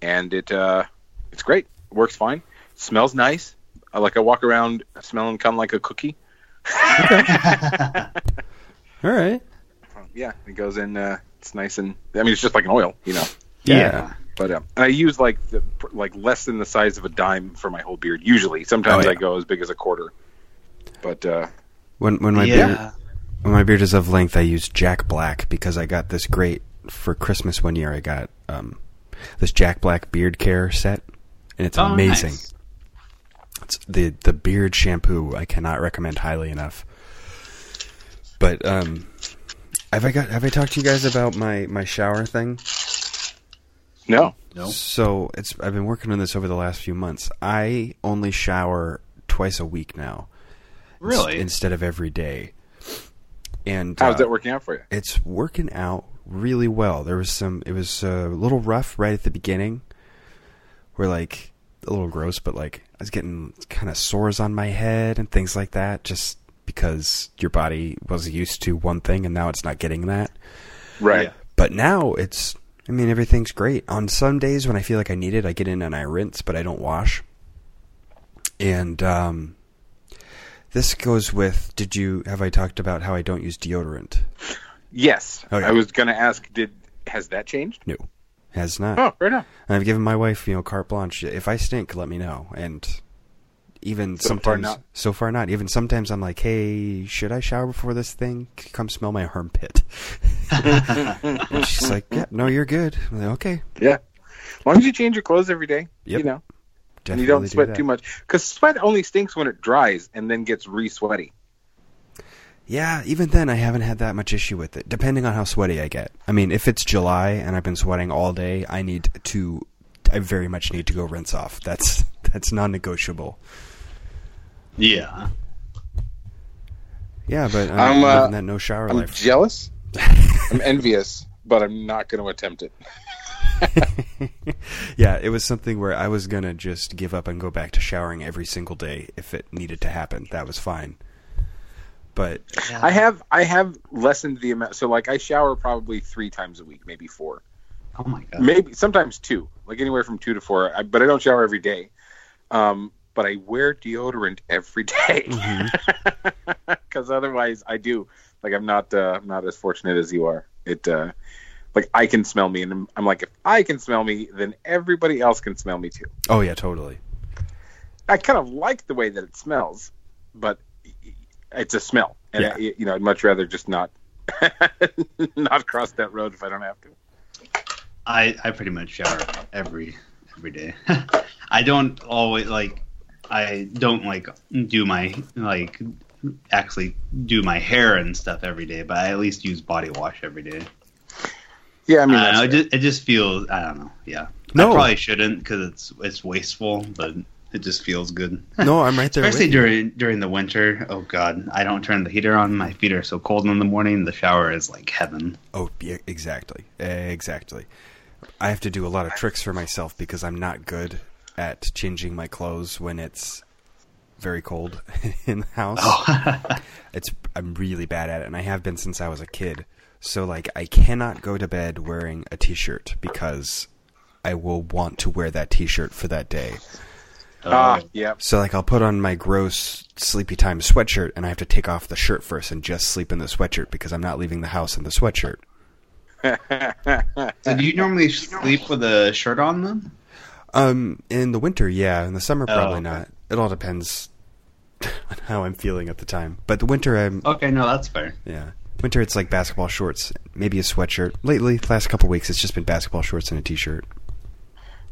and it uh, it's great. Works fine. Smells nice. I like I walk around smelling kind of like a cookie. [LAUGHS] All right. Yeah, it goes in. Uh, it's nice and I mean it's just like an oil, you know. Yeah. But um, and I use like the like less than the size of a dime for my whole beard. Usually, sometimes Oh, yeah. I go as big as a quarter. But uh, When when my beard when my beard is of length, I use Jack Black because I got this great for Christmas one year. I got um, this Jack Black beard care set, and it's Oh, amazing. nice. It's the the beard shampoo I cannot recommend highly enough. But um, have I got have I talked to you guys about my my shower thing? no, No. So it's I've been working on this over the last few months. I only shower twice a week now, ins- Really? instead of every day. And how's uh, that working out for you? It's working out really well. There was some. It was a little rough right at the beginning, were like a little gross, but like I was getting kind of sores on my head and things like that, just because your body was used to one thing and now it's not getting that. Right. Yeah. But now it's, I mean, everything's great. On some days when I feel like I need it, I get in and I rinse, but I don't wash. And um, this goes with. Did you have I talked about how I don't use deodorant? Yes. Okay. I was going to ask. Did has that changed? No, has not. Oh, right. And I've given my wife, you know, carte blanche. If I stink, let me know. And even So far sometimes, not. so far not. Even sometimes, I'm like, hey, should I shower before this thing? Come smell my armpit. [LAUGHS] and she's like, yeah, no, you're good. I'm like, okay, Yeah. As long as you change your clothes every day, Yep. you know, and you don't sweat that. too much, because sweat only stinks when it dries and then gets re-sweaty. Yeah, even then, I haven't had that much issue with it. Depending on how sweaty I get. I mean, if it's July and I've been sweating all day, I need to. I very much need to go rinse off. That's [LAUGHS] that's non-negotiable. Yeah. Yeah, but I'm, I'm, uh, that no shower I'm life. jealous. [LAUGHS] I'm envious, but I'm not going to attempt it. [LAUGHS] yeah, it was something where I was gonna just give up and go back to showering every single day if it needed to happen. That was fine. But I have I have lessened the amount. So like I shower probably three times a week, maybe four, Oh my god. maybe sometimes two, like anywhere from two to four. I, but I don't shower every day. Um, but I wear deodorant every day [LAUGHS] because otherwise I do. Like I'm not uh, I'm not as fortunate as you are. It uh, like I can smell me, and I'm, I'm like if I can smell me, then everybody else can smell me too. oh yeah, totally. I kind of like the way that it smells, but it's a smell, and Yeah. I, you know I'd much rather just not [LAUGHS] not cross that road if I don't have to. I I pretty much shower every every day. [LAUGHS] I don't always like I don't like do my like actually do my hair and stuff every day, but I at least use body wash every day. Yeah, I mean, I know, it, just, it just feels I don't know. Yeah, No. I probably shouldn't because it's it's wasteful, but it just feels good. [LAUGHS] No, I'm right there. Especially during during the winter. Oh God, I don't turn the heater on. My feet are so cold in the morning. The shower is like heaven. Oh, yeah, exactly, exactly. I have to do a lot of tricks for myself because I'm not good at changing my clothes when it's very cold [LAUGHS] in the house. Oh, [LAUGHS] It's I'm really bad at it, and I have been since I was a kid. So like, I cannot go to bed wearing a t-shirt because I will want to wear that t-shirt for that day. Ah, yeah. So like, I'll put on my gross sleepy time sweatshirt, and I have to take off the shirt first and just sleep in the sweatshirt because I'm not leaving the house in the sweatshirt. [LAUGHS] so do you normally sleep with a shirt on then? Um, in the winter, yeah. In the summer, Oh, probably okay. not. It all depends [LAUGHS] on how I'm feeling at the time. But the winter, I'm Okay, no, that's fair. yeah. Winter, it's like basketball shorts, maybe a sweatshirt. Lately, last couple weeks, it's just been basketball shorts and a t-shirt.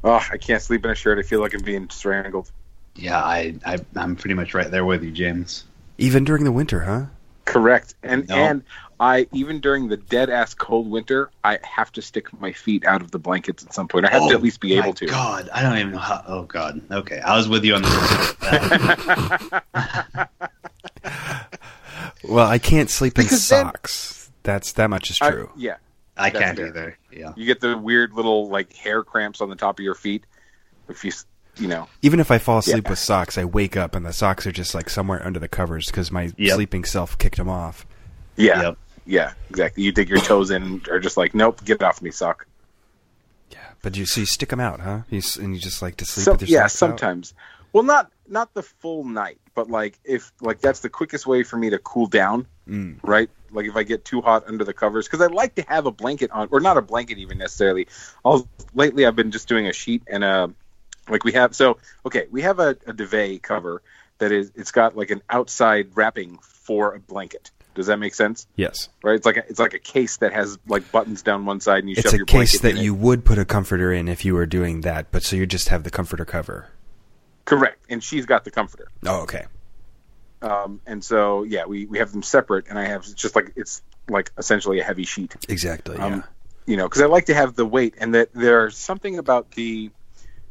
Oh, I can't sleep in a shirt. I feel like I'm being strangled. Yeah, I, I I'm pretty much right there with you, James. Even during the winter, huh? Correct. And No. and I even during the dead ass cold winter, I have to stick my feet out of the blankets at some point. I have to oh at least be Oh, my able to. God, I don't even know how. Oh God. Okay, I was with you on the. [LAUGHS] Well, I can't sleep in Because then- socks. That's that much is I- true. yeah. I can't fair. either. Yeah. You get the weird little like hair cramps on the top of your feet if you you know. Even if I fall asleep Yeah. with socks, I wake up and the socks are just like somewhere under the covers because my Yep. sleeping self kicked them off. Yeah. Yep. Yeah, exactly. You dig your toes in and are just like, nope, get off me, sock. Yeah, but you so you stick them out, huh? You, and you just like to sleep Some- with your yeah, socks out? sometimes. Well, not not the full night, but like if like that's the quickest way for me to cool down, Mm. right? Like if I get too hot under the covers, because I like to have a blanket on, or not a blanket even necessarily. I'll lately I've been just doing a sheet and a like we have. So okay, we have a, a duvet cover that is it's got like an outside wrapping for a blanket. Does that make sense? Yes. Right? It's like a, it's like a case that has like buttons down one side, and you It's shove a your case that in it. you would put a comforter in if you were doing that, but so you just have the comforter cover. correct, and she's got the comforter. Oh, okay. Um, and so yeah, we, we have them separate, and I have just like it's like essentially a heavy sheet. Exactly. Yeah. Um, You know, because I like to have the weight, and that there's something about the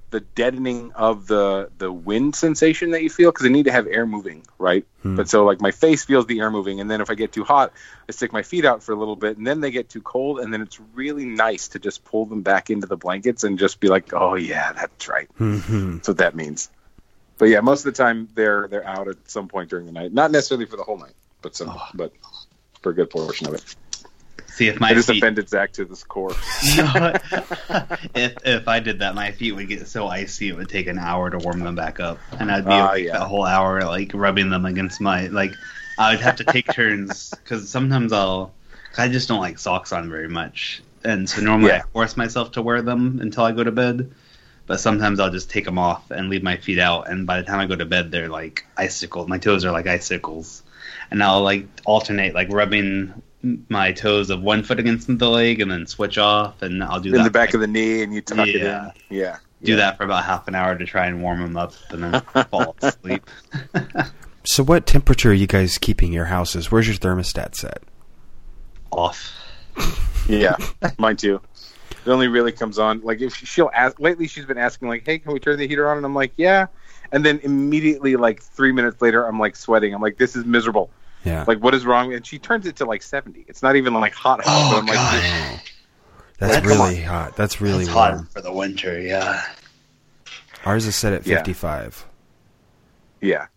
the deadening of the the wind sensation that you feel because I need to have air moving, right? Hmm. But so like my face feels the air moving, and then if I get too hot, I stick my feet out for a little bit, and then they get too cold, and then it's really nice to just pull them back into the blankets and just be like, oh yeah, that's right. Mm-hmm. That's what that means. But yeah, most of the time they're they're out at some point during the night, not necessarily for the whole night, but some, Oh. but for a good portion of it. See if my I just feet, offended Zach to this core. [LAUGHS] What? [LAUGHS] if if I did that, my feet would get so icy it would take an hour to warm them back up, and I'd be Ah, like yeah. a whole hour like rubbing them against my like. I would have to take [LAUGHS] turns because sometimes I'll. I just don't like socks on very much, and so normally Yeah. I force myself to wear them until I go to bed. But sometimes I'll just take them off and leave my feet out, and by the time I go to bed, they're like icicles. My toes are like icicles, and I'll like alternate, like rubbing my toes of one foot against the leg, and then switch off, and I'll do in that the back for, of the knee, and you tuck it in. Yeah, do yeah. that for about half an hour to try and warm them up, and then [LAUGHS] fall asleep. [LAUGHS] So, what temperature are you guys keeping your houses? Where's your thermostat set? Off. Yeah, [LAUGHS] mine too. It only really comes on like if she, she'll ask. Lately, she's been asking like, "Hey, can we turn the heater on?" And I'm like, "Yeah." And then immediately, like three minutes later, I'm like sweating. I'm like, "This is miserable. Yeah. Like, what is wrong?" And she turns it to like 70. It's not even like hot hot. Oh, but I'm like, God. this- That's That's really hot. That's really it's warm. hot for the winter. Yeah. Ours is set at Yeah. 55. yeah,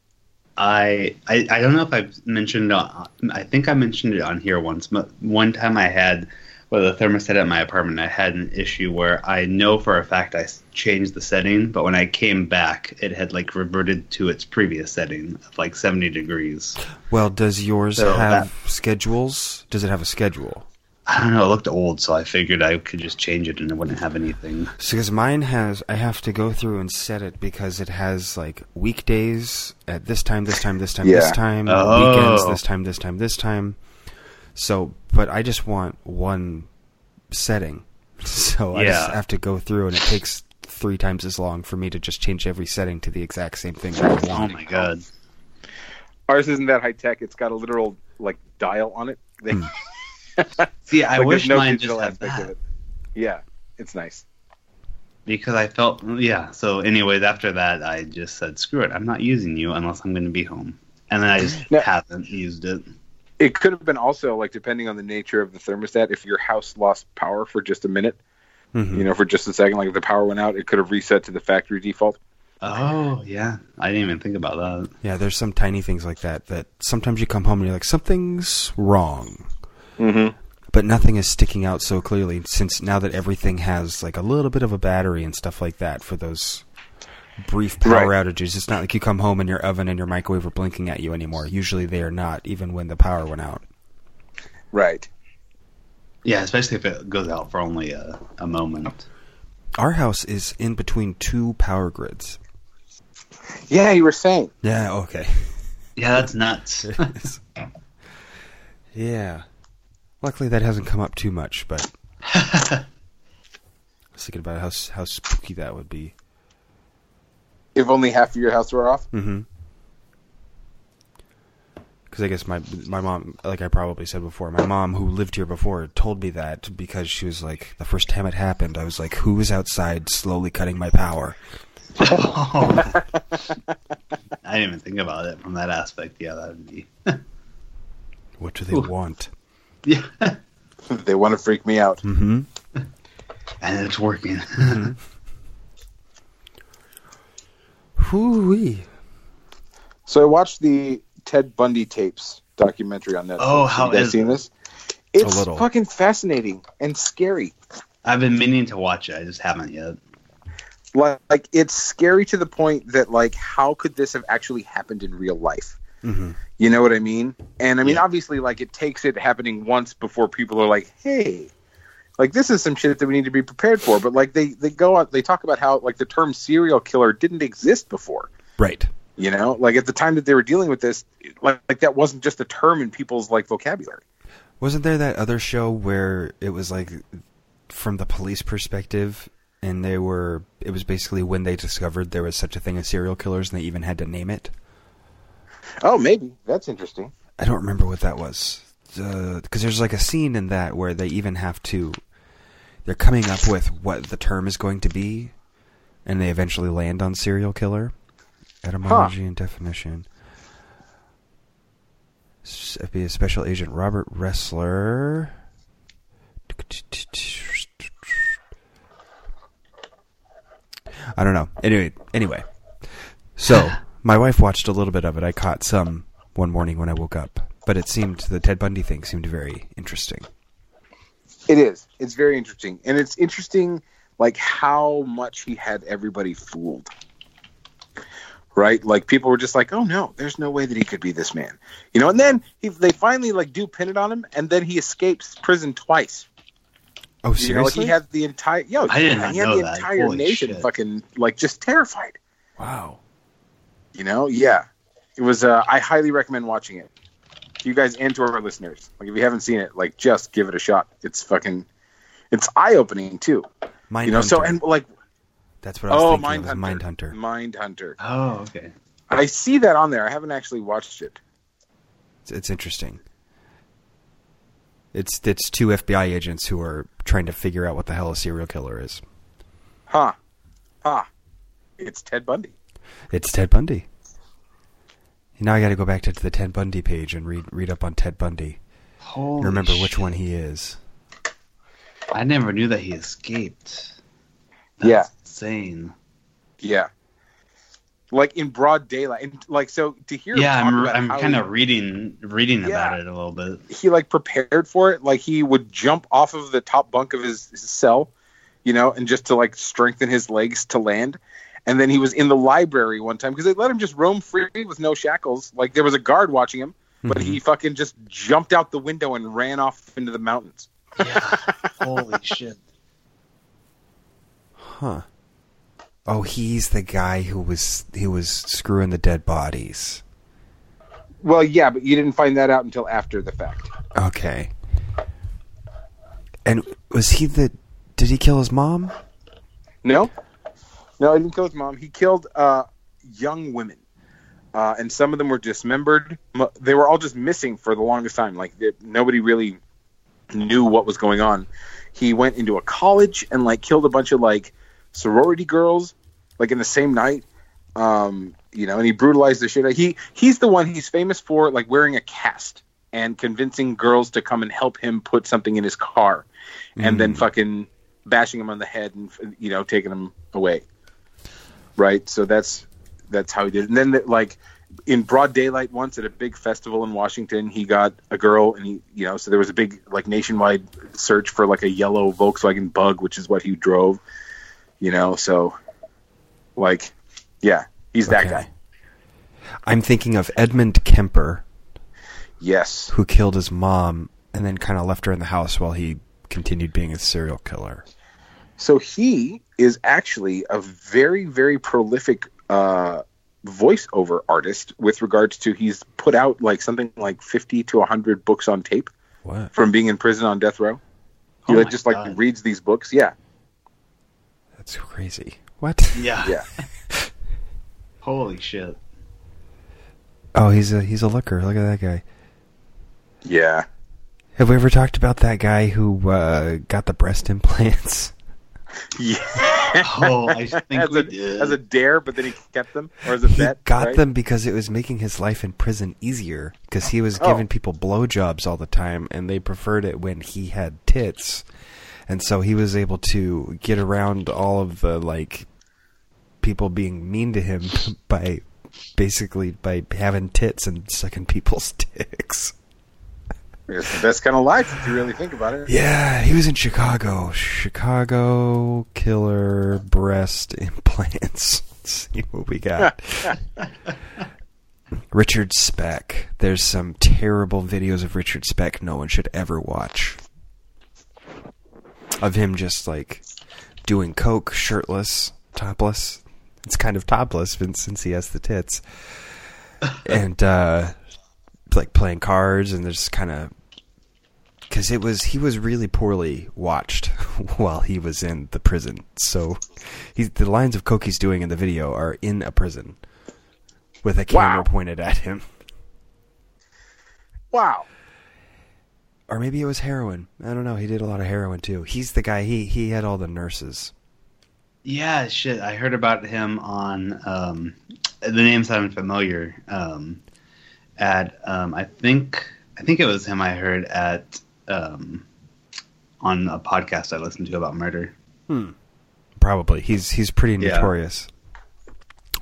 I, I I don't know if I've mentioned. Uh, I think I mentioned it on here once. But one time I had with a thermostat at my apartment. I had an issue where I know for a fact I changed the setting, but when I came back, it had like reverted to its previous setting of like seventy degrees. Well, does yours So have schedules? Does it have a schedule? I don't know. It looked old, so I figured I could just change it and it wouldn't have anything. So, because mine has, I have to go through and set it because it has like weekdays at this time, this time, this time, this time, Oh. weekends this oh. time, this time, this time. So, but I just want one setting. [LAUGHS] So I just have to go through and it takes three times as long for me to just change every setting to the exact same thing that I Oh my god. ours isn't that high tech. It's got a literal like dial on it. They, Hmm. [LAUGHS] See, I like, wish no mine just had that. it. Yeah, it's nice. because I felt yeah. So, anyways, after that, I just said, "Screw it! I'm not using you unless I'm going to be home." And then I just No. haven't used it. It could have been also like depending on the nature of the thermostat. If your house lost power for just a minute, Mhm. you know, for just a second, like if the power went out, it could have reset to the factory default. Oh yeah, I didn't even think about that. Yeah, there's some tiny things like that that sometimes you come home and you're like, something's wrong. Mm-hmm. but nothing is sticking out so clearly since now that everything has like a little bit of a battery and stuff like that for those brief power Right. outages. It's not like you come home and your oven and your microwave are blinking at you anymore. Usually they are not, even when the power went out. Right. Yeah, especially if it goes out for only a, a moment. Our house is in between two power grids. Yeah, you were saying. Yeah, okay. Yeah, that's nuts. [LAUGHS] yeah. Luckily that hasn't come up too much, but [LAUGHS] I was thinking about how how spooky that would be. If only half of your house were off. Mm-hmm. Because I guess my my mom, like I probably said before, my mom who lived here before told me that because she was like, the first time it happened, I was like, who is outside slowly cutting my power? [LAUGHS] I didn't even think about it from that aspect. Yeah, that would be. [LAUGHS] What do they Ooh. want? yeah, [LAUGHS] they want to freak me out. Mm-hmm. and it's working. Hoo-wee. So I watched the Ted Bundy tapes documentary on Netflix. Oh, Have how you guys is seen it? this? It's little. fucking fascinating and scary. I've been meaning to watch it. I just haven't yet. Like, like it's scary to the point that like how could this have actually happened in real life? Mm-hmm. You know what I mean? And I mean, Yeah. obviously, like it takes it happening once before people are like, "Hey, like this is some shit that we need to be prepared for." But like they they go out, they talk about how like the term serial killer didn't exist before. Right. You know, like at the time that they were dealing with this, like, like that wasn't just a term in people's like vocabulary. Wasn't there that other show where it was like from the police perspective and they were it was basically when they discovered there was such a thing as serial killers and they even had to name it? Oh, maybe that's interesting. I don't remember what that was. Because there's like a scene in that where they even have to. They're coming up with what the term is going to be, and they eventually land on serial killer. Etymology and definition. S- FBI Special Agent Robert Ressler. I don't know. Anyway, anyway. So [LAUGHS] my wife watched a little bit of it. I caught some one morning when I woke up, but it seemed the Ted Bundy thing seemed very interesting. It is. It's very interesting, and it's interesting like how much he had everybody fooled. Right, like people were just like, "Oh no, there's no way that he could be this man," you know. And then he, they finally like do pin it on him, and then he escapes prison twice. Oh, You know, like seriously? he had the entire yo, I did not he had know the that. entire Holy nation shit. fucking like just terrified. wow. You know, yeah, it was. Uh, I highly recommend watching it. You guys and to our listeners, like if you haven't seen it, like just give it a shot. It's fucking, it's eye opening too. Mindhunter. you know, so and like that's what I was oh, thinking. of, Mindhunter, was Mindhunter. Mindhunter. Oh, okay. I see that on there. I haven't actually watched it. It's, it's interesting. It's it's two FBI agents who are trying to figure out what the hell a serial killer is. Huh? Huh? It's Ted Bundy. It's Ted Bundy. Now I got to go back to the Ted Bundy page and read read up on Ted Bundy. Holy and remember which one he is. I never knew that he escaped. Yeah. insane. Yeah. Like in broad daylight, and like so to hear. him Yeah, talk I'm I'm kind of reading reading Yeah. about it a little bit. he like prepared for it. Like he would jump off of the top bunk of his, his cell, you know, and just to like strengthen his legs to land. And then he was in the library one time because they let him just roam free with no shackles. Like there was a guard watching him, but Mhm. he fucking just jumped out the window and ran off into the mountains. Yeah. [LAUGHS] Holy shit. Huh. Oh, he's the guy who was he was screwing the dead bodies. Well, yeah, but you didn't find that out until after the fact. Okay. And was he the did he kill his mom? No, no, he didn't kill his mom. He killed uh, young women, uh, and some of them were dismembered. They were all just missing for the longest time. Like they, nobody really knew what was going on. He went into a college and like killed a bunch of like sorority girls, like in the same night. Um, you know, and he brutalized the shit. out- He he's the one. He's famous for like wearing a cast and convincing girls to come and help him put something in his car, and then Mm. fucking bashing him on the head and you know taking him away. Right. So that's that's how he did. it. And then like in broad daylight once at a big festival in Washington, he got a girl and he you know so there was a big like nationwide search for like a yellow Volkswagen Bug, which is what he drove. You know, so like yeah, he's that Okay. guy. I'm thinking of Edmund Kemper, Yes. who killed his mom and then kind of left her in the house while he continued being a serial killer. So he is actually a very, very prolific uh, voiceover artist with regards to he's put out like something like 50 to 100 books on tape What? from being in prison on death row. He Oh like, my just like reads these books. Yeah. That's crazy. What? Yeah. Yeah. [LAUGHS] Holy shit. Oh, he's a he's a looker. Look at that guy. Yeah. Have we ever talked about that guy who uh, got the breast implants? [LAUGHS] Yeah. [LAUGHS] Oh, I [LAUGHS] think as, we a, did. as a dare, but then he kept them, or as a he bet. got right? them because it was making his life in prison easier because he was Oh. giving people blowjobs all the time and they preferred it when he had tits and so he was able to get around all of the like people being mean to him [LAUGHS] by basically by having tits and sucking people's dicks It's the best kind of life if you really think about it. yeah he was in chicago chicago killer breast [LAUGHS] implants Let's see what we got [LAUGHS] Richard Speck. There's some terrible videos of Richard Speck no one should ever watch. Of him just like doing coke shirtless, topless. It's kind of topless but since he has the tits. [LAUGHS] and uh like playing cards and there's kind of cuz it was he was really poorly watched [LAUGHS] while he was in the prison. So he's the lines of coke he's doing in the video are in a prison with a camera Wow. pointed at him. Wow. Or maybe it was heroin. I don't know. He did a lot of heroin too. He's the guy. He he had all the nurses. Yeah, shit. I heard about him on um, the name sounded familiar. Um, at um, I think I think it was him I heard at um, on a podcast I listened to about murder. Hmm. Probably. He's he's pretty Yeah. notorious.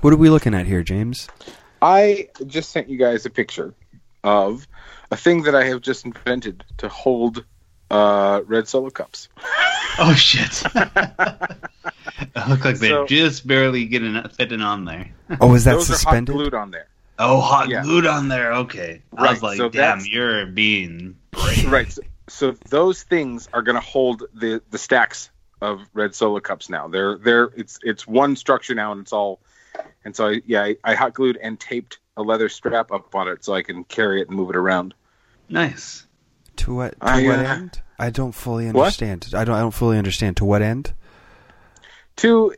What are we looking at here, James? I just sent you guys a picture of a thing that I have just invented to hold uh, red solo cups. [LAUGHS] Oh shit! [LAUGHS] it looked like they So- just barely getting it fitting on there. Oh, is that Those suspended? are hot glued on there. Oh, hot Yeah. glued on there. Okay, I was like, so damn, you're being brave. [LAUGHS] Right. So, so those things are going to hold the the stacks of red solo cups now. They're they're it's it's one structure now, and it's all. And so I, yeah, I, I hot glued and taped a leather strap up on it so I can carry it and move it around. Nice. To what? To I, what uh, end? I don't fully What? understand. I don't. I don't fully understand. To what end? To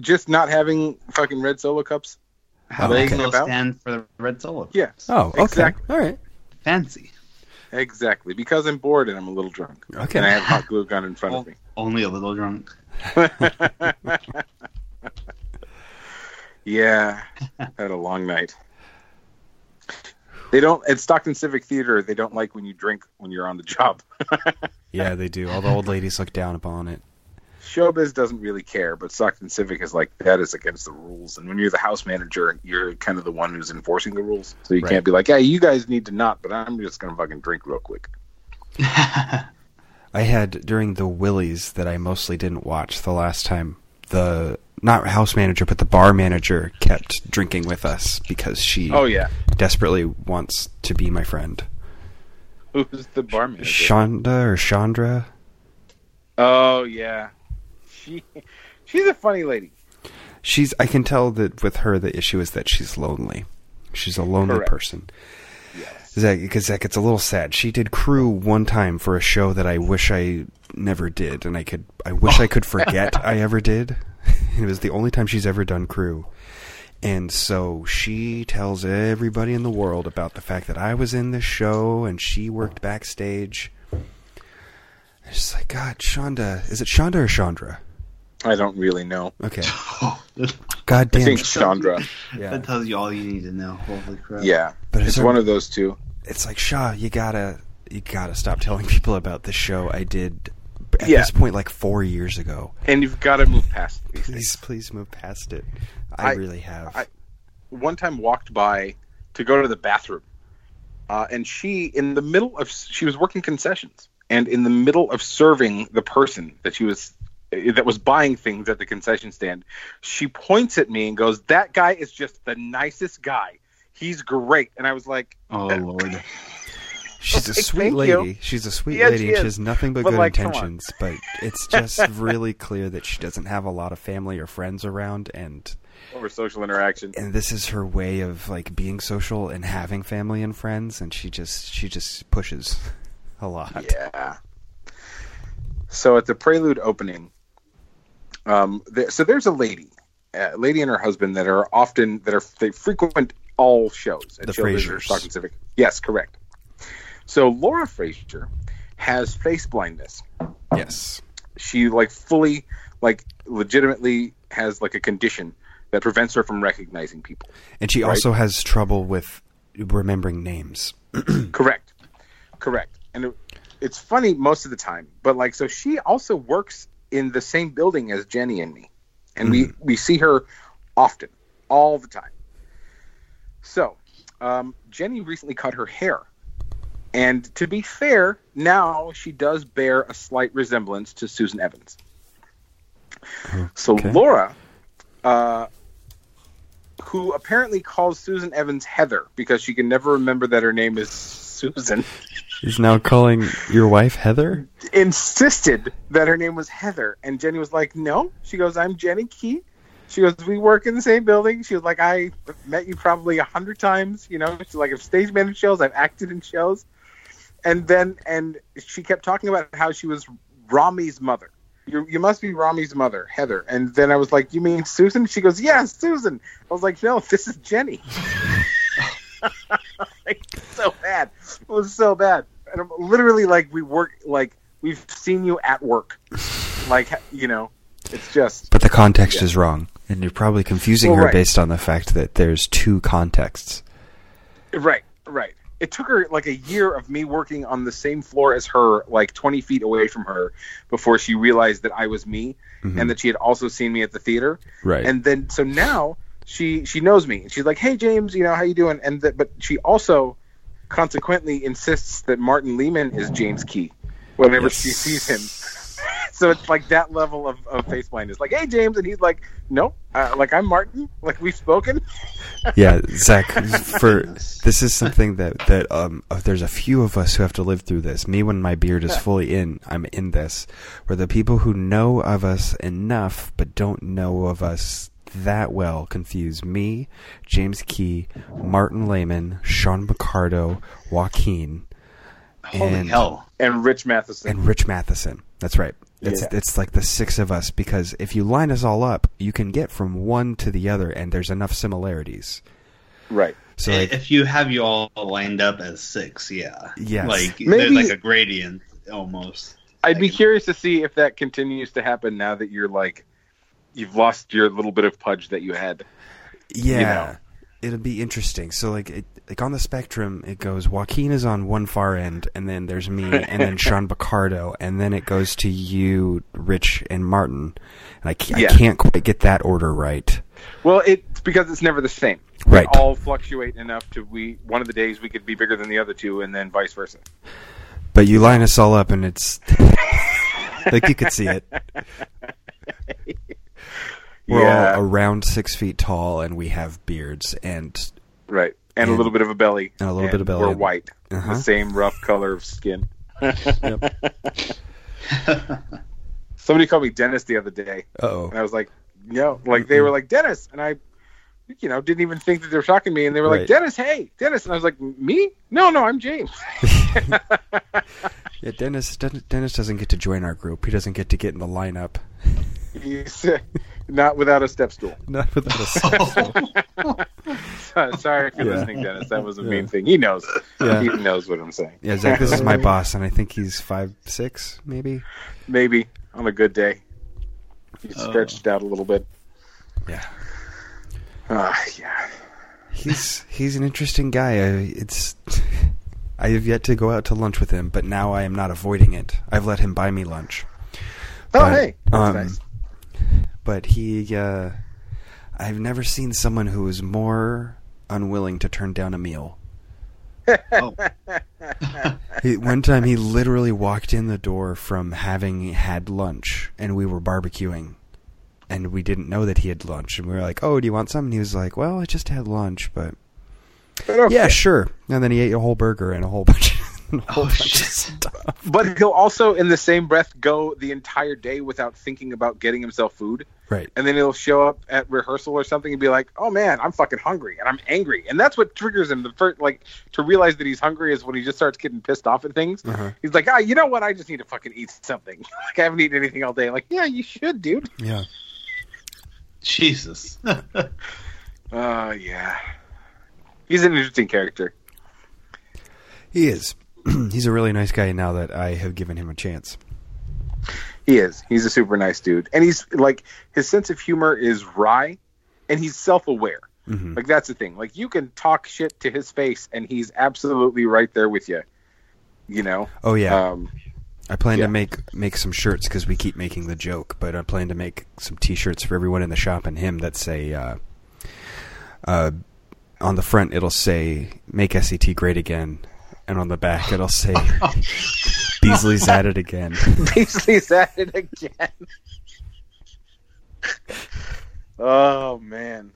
just not having fucking red solo cups. How Oh, they okay. About? stand for the red solo. Yes. Oh, okay. Exactly. All right. Fancy. Exactly. Because I'm bored and I'm a little drunk. Okay. And I have hot glue gun in front of [LAUGHS] me. Only a little drunk. [LAUGHS] Yeah, had a long night. They don't at Stockton Civic Theater. They don't like when you drink when you're on the job. [LAUGHS] Yeah, they do. All the old ladies look down upon it. Showbiz doesn't really care, but Stockton Civic is like that is against the rules. And when you're the house manager, you're kind of the one who's enforcing the rules. So you Right. can't be like, "Yeah, you guys need to not," but I'm just gonna fucking drink real quick. [LAUGHS] I had during the Willies that I mostly didn't watch the last time. The not house manager, but the bar manager kept drinking with us because she Oh yeah, desperately wants to be my friend. who's the bar manager? Shonda or Chandra? Oh yeah, she she's a funny lady. She's. I can tell that with her, the issue is that she's lonely. She's a lonely Correct. person. Yes. That because that gets a little sad? She did crew one time for a show that I wish I never did, and I could. I wish I could forget [LAUGHS] I ever did. [LAUGHS] It was the only time she's ever done crew, and so she tells everybody in the world about the fact that I was in this show and she worked backstage. It's like God, Shonda. Is it Shonda or Chandra? I don't really know. Okay. [LAUGHS] God I damn. think Chandra. yeah. That tells you all you need to know. Holy crap. Yeah, But it's there- one of those two. it's like Shaw, you gotta you gotta stop telling people about the show I did at Yeah. this point like four years ago. And you've got to move past these things. Please, please move past it. I, I- really have. I- one time walked by to go to the bathroom, uh, and she, in the middle of, she was working concessions, and in the middle of serving the person that she was that was buying things at the concession stand, she points at me and goes, "That guy is just the nicest guy. He's great." And I was like, Oh lord. [LAUGHS] She's a sweet lady. you. She's a sweet Yeah, lady, she and she has nothing but, But, good like, intentions. But it's just [LAUGHS] really clear that she doesn't have a lot of family or friends around, and over social interaction. and this is her way of like being social and having family and friends, and she just she just pushes [LAUGHS] a lot. Yeah. So at the Prelude opening, um, so there's a lady, a lady and her husband that are often that are they frequent all shows at The Frasers. Stockton Civic. Yes, correct. So Laura Frazier has face blindness. Yes. She like fully, like legitimately has like a condition that prevents her from recognizing people. And she Right. also has trouble with remembering names. [CLEARS THROAT] Correct. Correct. And it, it's funny most of the time, but like, so she also works in the same building as Jenny and me, and we we see her often, all the time. So, um, Jenny recently cut her hair, and to be fair, now she does bear a slight resemblance to Susan Evans. So Laura, uh, who apparently calls Susan Evans Heather because she can never remember that her name is Susan, Is now calling your wife Heather? insisted that her name was Heather. And Jenny was like, No. She goes, I'm Jenny Key. She goes, We work in the same building. She was like, I met you probably a hundred times. You know, she's like, I've stage managed shows, I've acted in shows. And then, and she kept talking about how she was Rami's mother. You, you must be Rami's mother, Heather. And then I was like, You mean Susan? She goes, Yes, Susan. I was like, No, this is Jenny. [LAUGHS] so bad. It was so bad. And I'm literally like, we work, like, we've seen you at work. Like, you know, It's just But the context Yeah. is wrong, and you're probably confusing Well, her right. based on the fact that there's two contexts. right, right. It took her like a year of me working on the same floor as her, like 20 feet away from her, before she realized that I was me Mhm. and that she had also seen me at the theater. Right. And then so now she she knows me. and She's like, "Hey James, you know how you doing?" And that, but she also consequently insists that Martin Lehman is James Key whenever Yes. she sees him. [LAUGHS] so it's like that level of, of face blindness. Like, "Hey James," and he's like, "No, uh, like I'm Martin. [LAUGHS] Like we've spoken." [LAUGHS] yeah, Zach. For this is something that that um, uh, there's a few of us who have to live through this. Me, when my beard is fully in, I'm in this. Where the people who know of us enough but don't know of us that well confuse me, James Key, Martin Lehman, Sean Picardo, Joaquin, Holy and hell! And Rich Matheson. and Rich Matheson. That's right. It's Yeah. it's like the six of us because if you line us all up, you can get from one to the other, and there's enough similarities. right. So like, if you have you all lined up as six, yeah, Yes. like Maybe- there's like a gradient almost. I'd be curious to see if that continues to happen now that you're like you've lost your little bit of pudge that you had. yeah, know. it'll be interesting. So like it, like on the spectrum, it goes Joaquin is on one far end, and then there's me, and then [LAUGHS] Sean Picardo, and then it goes to you, Rich, and Martin. And I, ca- Yeah. I can't quite get that order right. Well, it's because it's never the same. Right. We all fluctuate enough to we one of the days we could be bigger than the other two, and then vice versa. But you line us all up, and it's [LAUGHS] like you could see it. [LAUGHS] We're yeah, all around six feet tall, and we have beards, and right. And, a little bit of a belly. and a little bit of belly. We're white, Uh-huh. the same rough color of skin. Yep. [LAUGHS] Somebody called me Dennis the other day, oh, and I was like, "No," like they were like Dennis, and I, you know, didn't even think that they were talking to me, and they were Right. like, "Dennis, hey, Dennis," and I was like, "Me? No, no, I'm James." [LAUGHS] yeah. Dennis, Dennis doesn't get to join our group. He doesn't get to get in the lineup. He's uh, not without a step stool. [LAUGHS] Not without us. [LAUGHS] Sorry if you're Yeah. listening, Dennis. That was a Yeah. mean thing. He knows. Yeah. He knows what I'm saying. Yeah, Zach, this is my [LAUGHS] boss, and I think he's five six, maybe. Maybe on a good day. He's Oh. stretched out a little bit. Yeah, Ah, yeah. he's he's an interesting guy. I, it's I have yet to go out to lunch with him, but now I am not avoiding it. I've let him buy me lunch. Oh, But, hey, that's um, nice. But he, uh, I've never seen someone who is more unwilling to turn down a meal. Oh. [LAUGHS] He, one time he literally walked in the door from having had lunch, and we were barbecuing, and we didn't know that he had lunch, and we were like, "Oh, do you want some?" And he was like, "Well, I just had lunch, but But okay. yeah, sure." And then he ate a whole burger and a whole [LAUGHS] bunch, a [LAUGHS] whole Oh, bunch shit. of stuff. But he'll also, in the same breath, go the entire day without thinking about getting himself food. Right. And then he'll show up at rehearsal or something and be like, "Oh man, I'm fucking hungry and I'm angry." And that's what triggers him. The first, like, to realize that he's hungry is when he just starts getting pissed off at things. Uh-huh. He's like, "Ah, you know what? I just need to fucking eat something. [LAUGHS] like, I haven't eaten anything all day." Like, yeah, you should, dude. Yeah. Jesus. [LAUGHS] Oh yeah. He's an interesting character. He is. [CLEARS THROAT] He's a really nice guy now that I have given him a chance. He is. He's a super nice dude, and he's like his sense of humor is wry, and he's self-aware. hmm Like that's the thing. Like you can talk shit to his face, and he's absolutely right there with you. You know. Oh yeah. Um, I plan Yeah. to make make some shirts because we keep making the joke, but I plan to make some T-shirts for everyone in the shop and him that say, uh, uh, on the front it'll say "Make SCT Great Again," and on the back it'll say [LAUGHS] "Beasley's at it again." [LAUGHS] Beasley's at it again. oh man.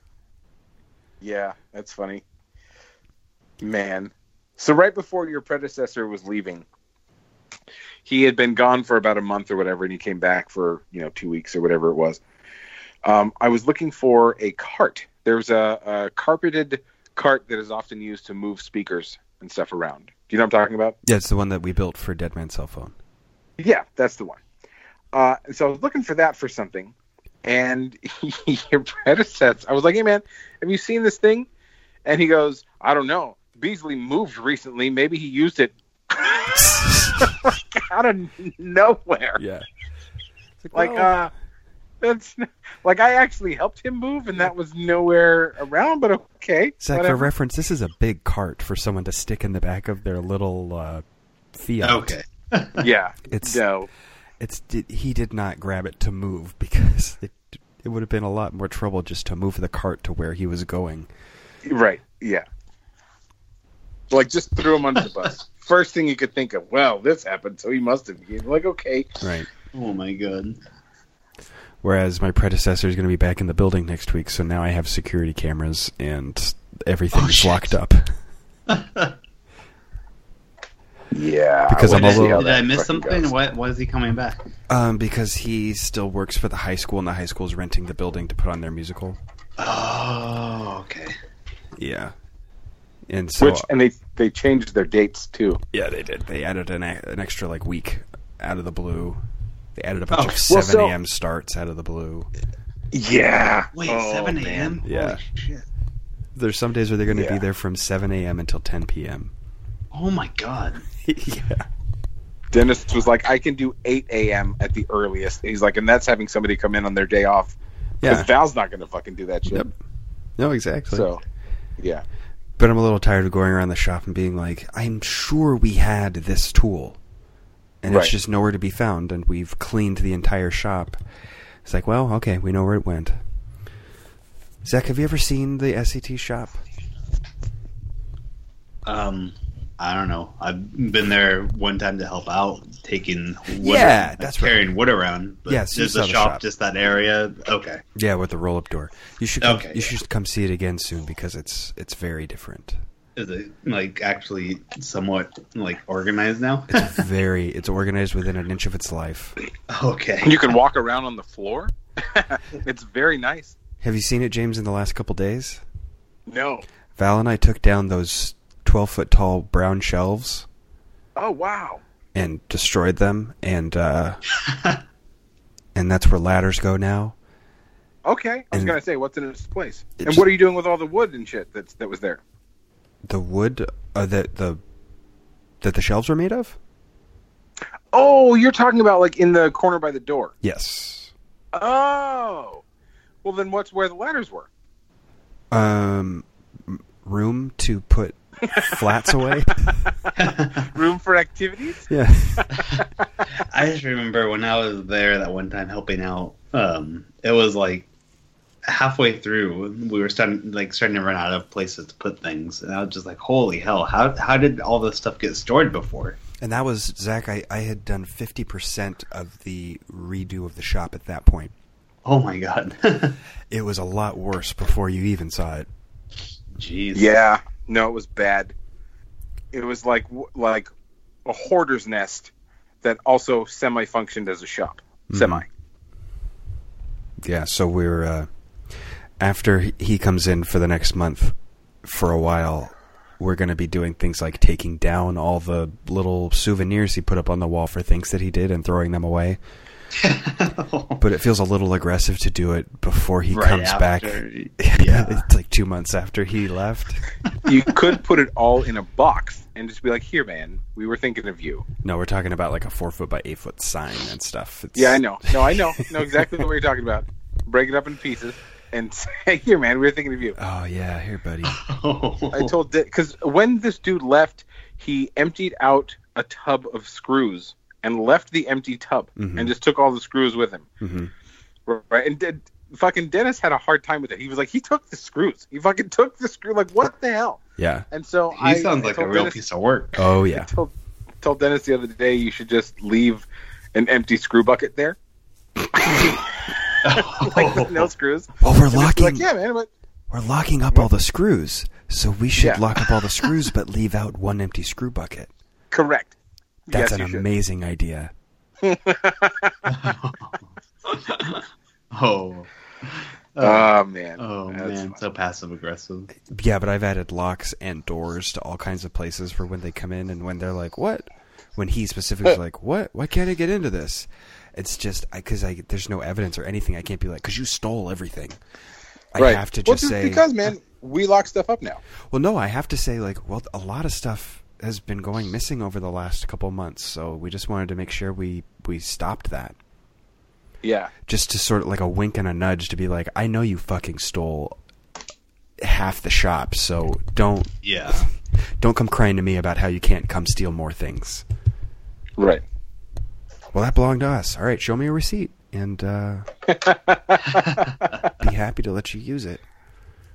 Yeah, that's funny. Man. So right before your predecessor was leaving, he had been gone for about a month or whatever, and he came back for, you know, two weeks or whatever it was. Um, I was looking for a cart. There's a, a carpeted cart that is often used to move speakers and stuff around. Do you know what I'm talking about? Yeah, it's the one that we built for Dead Man's Cell Phone. Yeah, that's the one. Uh, and so I was looking for that for something, and [LAUGHS] your predecessor, I was like, "Hey, man, have you seen this thing?" And he goes, "I don't know. Beasley moved recently. Maybe he used it [LAUGHS] [LAUGHS] out of nowhere. Yeah. Like, well, uh, [LAUGHS] That's like I actually helped him move, and that was nowhere around. But okay, Zach, for reference, this is a big cart for someone to stick in the back of their little uh, Fiat. Okay. [LAUGHS] yeah, It's no, it's he did not grab it to move [LAUGHS] because it it would have been a lot more trouble just to move the cart to where he was going. right, yeah. Like just threw him under the bus. First thing you could think of. Well, this happened, so he must have. You're like, okay, Right. Oh my god. Whereas my predecessor is going to be back in the building next week, so now I have security cameras and everything's Oh, locked up. [LAUGHS] yeah. Because I I'm wanna a little- how Did I miss something? goes. Why, why is he coming back? Um, because he still works for the high school, and the high school is renting the building to put on their musical. Oh, okay. Yeah. And so, Which and they they changed their dates too. yeah, they did. They added an, an extra like week out of the blue. They added a bunch Oh, of well, 7 so- a.m. starts out of the blue. Yeah. Wait, Oh, 7 a.m.? Yeah. Holy shit. There's some days where they're going to be there from 7 a.m. until 10 p.m. Oh my god. [LAUGHS] yeah. Dennis was like, I can do 8 a.m. at the earliest. He's like, and that's having somebody come in on their day off. Because Yeah. Val's not going to fucking do that shit. Yep. No, exactly. So, yeah. But I'm a little tired of going around the shop and being like, I'm sure we had this tool. And Right. it's just nowhere to be found, and we've cleaned the entire shop. It's like, well, okay, we know where it went. Zach, have you ever seen the SCT shop? Um, I don't know. I've been there one time to help out, taking wood, Yeah, like, that's right. carrying wood around. But Yes, just the shop, shop. just that area. Okay. Yeah, with the roll-up door. You should come, Okay, you yeah. should come see it again soon because it's it's very different. Is it like actually somewhat like organized now? It's very it's organized within an inch of its life. okay. You can walk around on the floor. [LAUGHS] it's very nice. Have you seen it, James, in the last couple days? No. Val and I took down those twelve foot tall brown shelves Oh, wow. and destroyed them, and uh, [LAUGHS] and that's where ladders go now. Okay. I was And- going to say, what's in its place? It's- and what are you doing with all the wood and shit that's, that was there? The wood uh, that the that the shelves were made of. Oh, you're talking about like in the corner by the door. Yes. Oh. Well, then what's where the ladders were? Um, room to put flats away. [LAUGHS] Room for activities? yeah. [LAUGHS] I just remember when I was there that one time helping out. Um, it was like halfway through, we were starting like starting to run out of places to put things, and I was just like, "Holy hell! How how did all this stuff get stored before?" And that was Zach. I, I had done fifty percent of the redo of the shop at that point. Oh my god! [LAUGHS] It was a lot worse before you even saw it. Jeez. Yeah. No, it was bad. It was like like a hoarder's nest that also semi functioned as a shop. Mhm. Semi. Yeah. So we're uh, after he- he comes in for the next month for a while. We're going to be doing things like taking down all the little souvenirs he put up on the wall for things that he did and throwing them away. [LAUGHS] But it feels a little aggressive to do it before he Right comes back. [LAUGHS] yeah. it's like two months after he left. [LAUGHS] you could put it all in a box and just be like, "Here, man, we were thinking of you." No, we're talking about like a four foot by eight foot sign and stuff. It's, Yeah, I know. No, I know. Know exactly what you're talking about. Break it up in pieces and [LAUGHS] say, "Here, man, we were thinking of you." Oh yeah, here, buddy. [LAUGHS] I told because when this dude left, he emptied out a tub of screws and left the empty tub Mhm. and just took all the screws with him. hmm Right, and did, fucking Dennis had a hard time with it. He was like, he took the screws. He fucking took the screw. Like, what the hell? Yeah. And so he I sounds like a real Dennis, piece of work. [LAUGHS] Oh I yeah. told, told Dennis the other day you should just leave an empty screw bucket there, [LAUGHS] like with no [LAUGHS] screws. Well, we're And just be locking. like, yeah, man, but We're locking up all the screws, so we should Yeah. lock up all the [LAUGHS] screws, but leave out one empty screw bucket. correct. That's yes, an you should. amazing idea. Oh. oh. Oh man. Oh That's man, fun. so passive aggressive. Yeah, but I've added locks and doors to all kinds of places for when they come in and when they're like, "What?" When he specifically is like, "What? Why can't I get into this?" It's just because I, there's no evidence or anything. I can't be like, "Cause you stole everything." I right. have to just well, just say, because man, we lock stuff up now. Well, no, I have to say, like, well, a lot of stuff has been going missing over the last couple months, so we just wanted to make sure we we stopped that. Yeah. just to sort of like a wink and a nudge to be like, I know you fucking stole half the shop, so don't Yeah. don't come crying to me about how you can't come steal more things. Right. Well, that belonged to us. All right, show me a receipt, and uh, [LAUGHS] be happy to let you use it.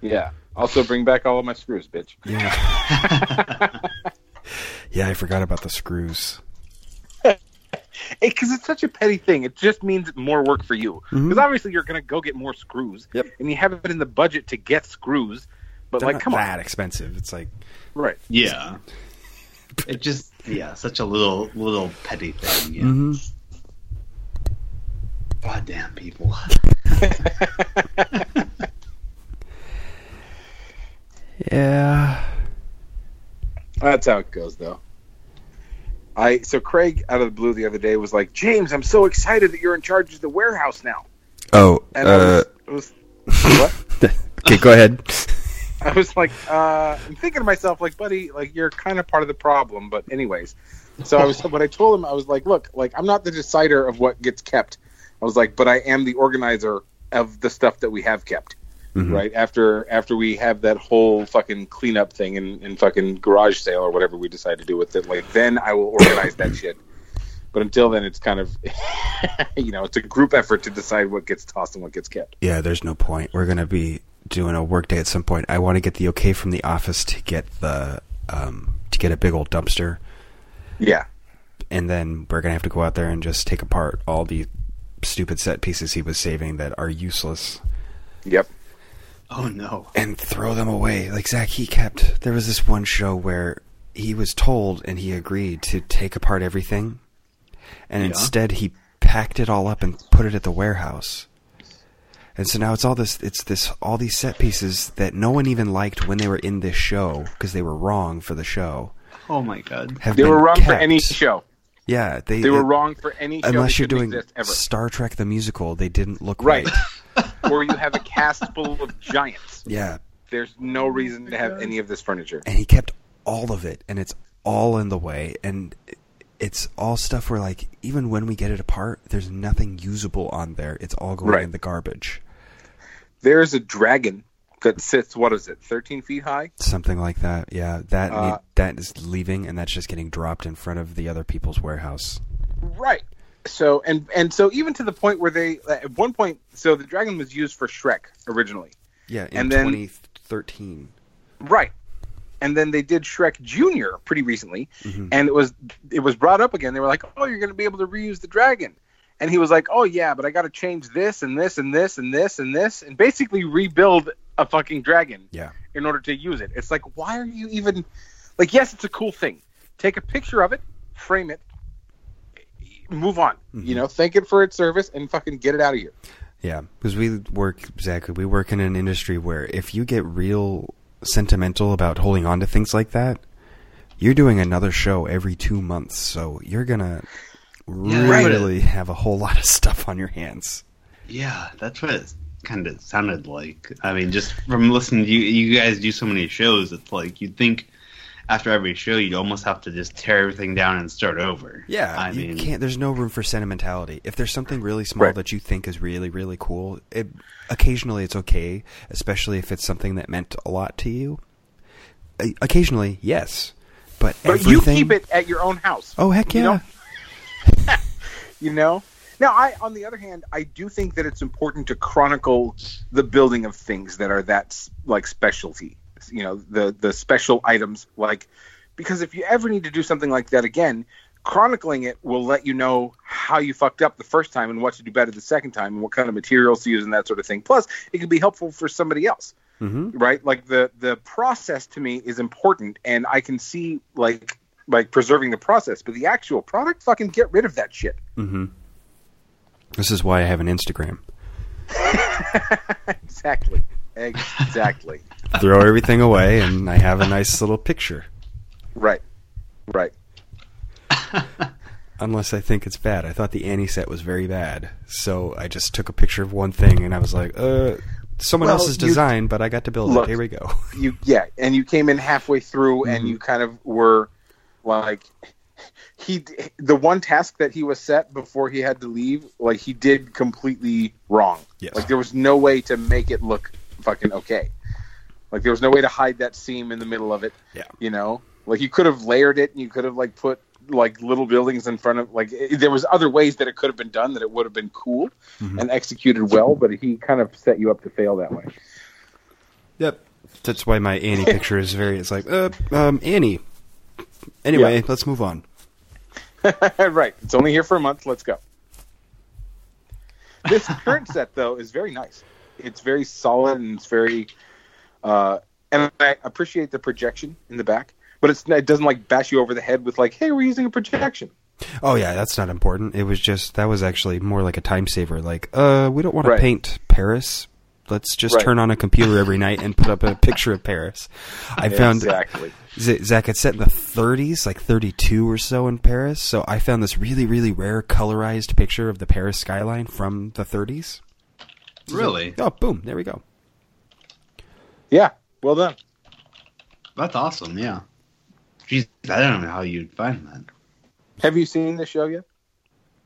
Yeah. Also, bring back all of my screws, bitch. Yeah. [LAUGHS] yeah, I forgot about the screws. Because it's such a petty thing. It just means more work for you. Because Mhm. obviously you're going to go get more screws. Yep. And you have it in the budget to get screws. But They're like, not come that on. expensive. It's like Right. Yeah. It just yeah, such a little little petty thing. Yeah. mhm. Goddamn people. [LAUGHS] yeah. That's how it goes, though. I so Craig out of the blue the other day was like, James, I'm so excited that you're in charge of the warehouse now. Oh, And I uh, was, I was what? [LAUGHS] okay, go ahead. [LAUGHS] I was like, uh, I'm thinking to myself, like, buddy, like you're kind of part of the problem. But anyways, so I was [LAUGHS] what I told him, I was like, look, like I'm not the decider of what gets kept. I was like, but I am the organizer of the stuff that we have kept. Mhm. Right after after we have that whole fucking cleanup thing and, and fucking garage sale or whatever we decide to do with it, like then I will organize that shit. But until then, it's kind of, [LAUGHS] you know, it's a group effort to decide what gets tossed and what gets kept. Yeah, there's no point. We're gonna be doing a work day at some point. I want to get the okay from the office to get the um, to get a big old dumpster, Yeah, and then we're gonna have to go out there and just take apart all the stupid set pieces he was saving that are useless yep, Oh no. and throw them away. Like Zach, he kept. There was this one show where he was told and he agreed to take apart everything, and Yeah. instead he packed it all up and put it at the warehouse. And so now it's all this. It's this all these set pieces that no one even liked when they were in this show because they were wrong for the show. Oh my god. Have they been were wrong for any show. Yeah, they They were it- wrong for any show. Unless you're doing exist ever. Star Trek the musical, they didn't look right, right. [LAUGHS] or you have a cast full of giants. Yeah, There's no reason to have any of this furniture. and he kept all of it and it's all in the way and it's all stuff where like even when we get it apart there's nothing usable on there it's all going Right. in the garbage There's a dragon that sits. What is it? 13 feet high. something like that yeah that Uh, that is leaving and that's just getting dropped in front of the other people's warehouse Right. So and and so even to the point where they at one point, so the dragon was used for Shrek originally. yeah in And then- 2013 Right. And then they did Shrek Junior pretty recently, Mhm. and it was it was brought up again. They were like, "Oh, you're going to be able to reuse the dragon," and he was like, "Oh yeah, but I got to change this and this and this and this and this, and basically rebuild a fucking dragon yeah in order to use it." It's like, why are you even like? Yes, it's a cool thing. Take a picture of it, frame it, move on. Mhm. You know, thank it for its service, and fucking get it out of here. yeah because we work exactly we work in an industry where if you get real sentimental about holding on to things like that you're doing another show every two months so you're gonna Yeah, right. really have a whole lot of stuff on your hands Yeah, that's what it kind of sounded like. I mean, just from listening to you, you guys do so many shows. It's like you'd think after every show, you'd almost have to just tear everything down and start over. Yeah, I you mean, can't. There's no room for sentimentality. If there's something really small Right. that you think is really, really cool, it, occasionally it's okay, especially if it's something that meant a lot to you. Uh, occasionally, yes, but But you keep it at your own house. Oh heck you yeah! know? You know? Now i on the other hand i do think that it's important to chronicle the building of things that are that like specialty you know the the special items like because if you ever need to do something like that again chronicling it will let you know how you fucked up the first time and what to do better the second time and what kind of materials to use and that sort of thing. Plus it can be helpful for somebody else hmm right? Like the the process to me is important and i can see like like preserving the process but the actual product fucking get rid of that shit hmm This is why I have an Instagram. [LAUGHS] exactly exactly [LAUGHS] Throw everything away, and I have a nice little picture. right right [LAUGHS] Unless I think it's bad. I thought the Annie set was very bad, so I just took a picture of one thing, and I was like, "Uh, someone Well, else's you- design, but I got to build Look. it. Here we go." you yeah and you came in halfway through and Mhm. you kind of were like he the one task that he was set before he had to leave, like he did completely wrong. Yes. Like there was no way to make it look fucking okay. Like there was no way to hide that seam in the middle of it. Yeah. You know, like you could have layered it and you could have like put like little buildings in front of like it, there was other ways that it could have been done that it would have been cool Mhm. and executed well, but he kind of set you up to fail that way. Yep. That's why my Annie [LAUGHS] picture is very. It's like, uh, um, Annie. Anyway, Yeah. let's move on. [LAUGHS] right. It's only here for a month. Let's go. This [LAUGHS] current set, though, is very nice. It's very solid and it's very, uh, and I appreciate the projection in the back. But it's it doesn't like bash you over the head with like, hey, we're using a projection. Oh yeah, that's not important. It was just that was actually more like a time saver. Like, uh, we don't want to paint Paris. Let's just Right. turn on a computer every night and put up a picture of Paris. I found exactly. Z- Zach, it's set in the 30s, like 32 or so in Paris. So I found this really, really rare colorized picture of the Paris skyline from the 30s. Really? Oh, boom! There we go. Yeah. Well done. That's awesome. Yeah. Jeez, I don't know how you'd find that. Have you seen the show yet?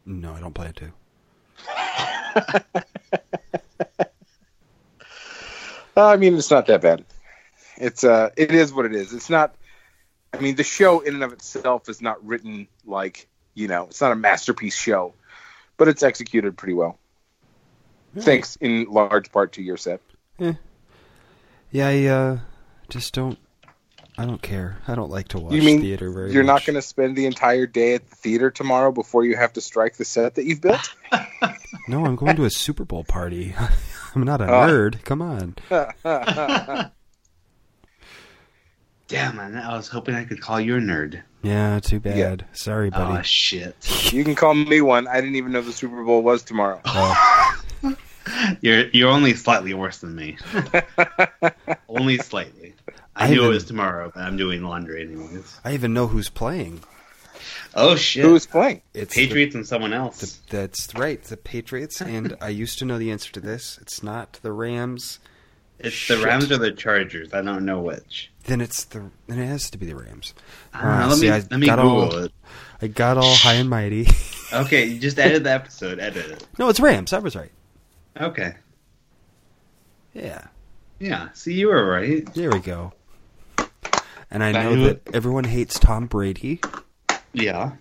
No, I don't plan to. [LAUGHS] Uh, I mean, it's not that bad. It's uh, it is what it is. It's not. I mean, the show in and of itself is not written like you know, it's not a masterpiece show, but it's executed pretty well. Thanks in large part to your set. Yeah, I uh, just don't. I don't care. I don't like to watch You mean theater very You're not going to spend the entire day at the theater tomorrow before you have to strike the set that you've built? [LAUGHS] No, I'm going to a Super Bowl party. [LAUGHS] I'm not a Oh. nerd. Come on. [LAUGHS] Damn, man. I was hoping I could call you a nerd. Yeah, too bad. Sorry, ah, buddy. Oh, shit. [LAUGHS] you can call me one. I didn't even know the Super Bowl was tomorrow. Oh, [LAUGHS] You're you're only slightly worse than me. only slightly. I, I knew it was tomorrow, but I'm doing laundry anyways. I even know who's playing. Oh shit! Who is playing? It's Patriots and someone else. the, that's right, the Patriots. And I used to know the answer to this. It's not the Rams. it's shit. the Rams or the Chargers. I don't know which. Then it's the. Then it has to be the Rams. I don't know. Ah, let see, me I let me got Google all- it. I got all high and mighty. [LAUGHS] Okay, you just edit the episode. Edit it. no, it's Rams. I was right. Okay. Yeah. Yeah. See, you were right. There we go. And I I know that everyone hates Tom Brady. Yeah.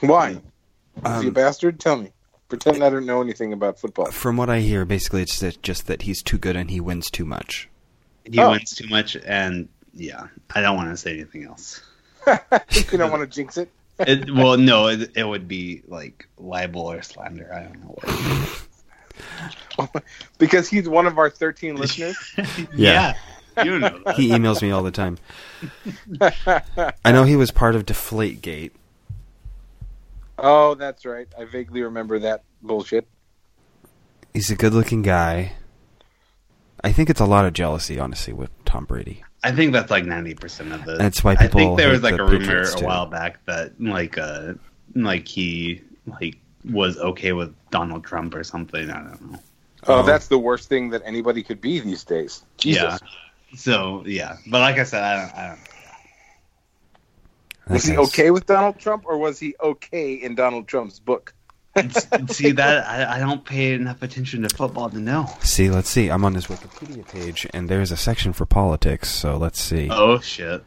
Why? Is he a Um, bastard? Tell me. Pretend I don't know anything about football. from what I hear, basically it's that, just that he's too good and he wins too much. He Oh. wins too much, and yeah, I don't want to say anything else. [LAUGHS] you don't want to jinx it? [LAUGHS] It, well, no, it, it would be like libel or slander. I don't know what. [LAUGHS] because he's one of our 13 listeners. yeah. you know that. He emails me all the time. I know he was part of Deflategate. Oh, that's right. I vaguely remember that bullshit. He's a good-looking guy. I think it's a lot of jealousy, honestly, with Tom Brady. I think that's like ninety percent of the. That's why I people think there was like the a rumor a while back that like uh like he like was okay with Donald Trump or something. I don't know. Oh, Oh. that's the worst thing that anybody could be these days. Jesus. Yeah. So yeah, but like I said, I don't. I don't Was he okay with Donald Trump, or was he okay in Donald Trump's book? [LAUGHS] see that I, I don't pay enough attention to football to know. See, let's see. I'm on his Wikipedia page, and there's a section for politics. So let's see. Oh shit.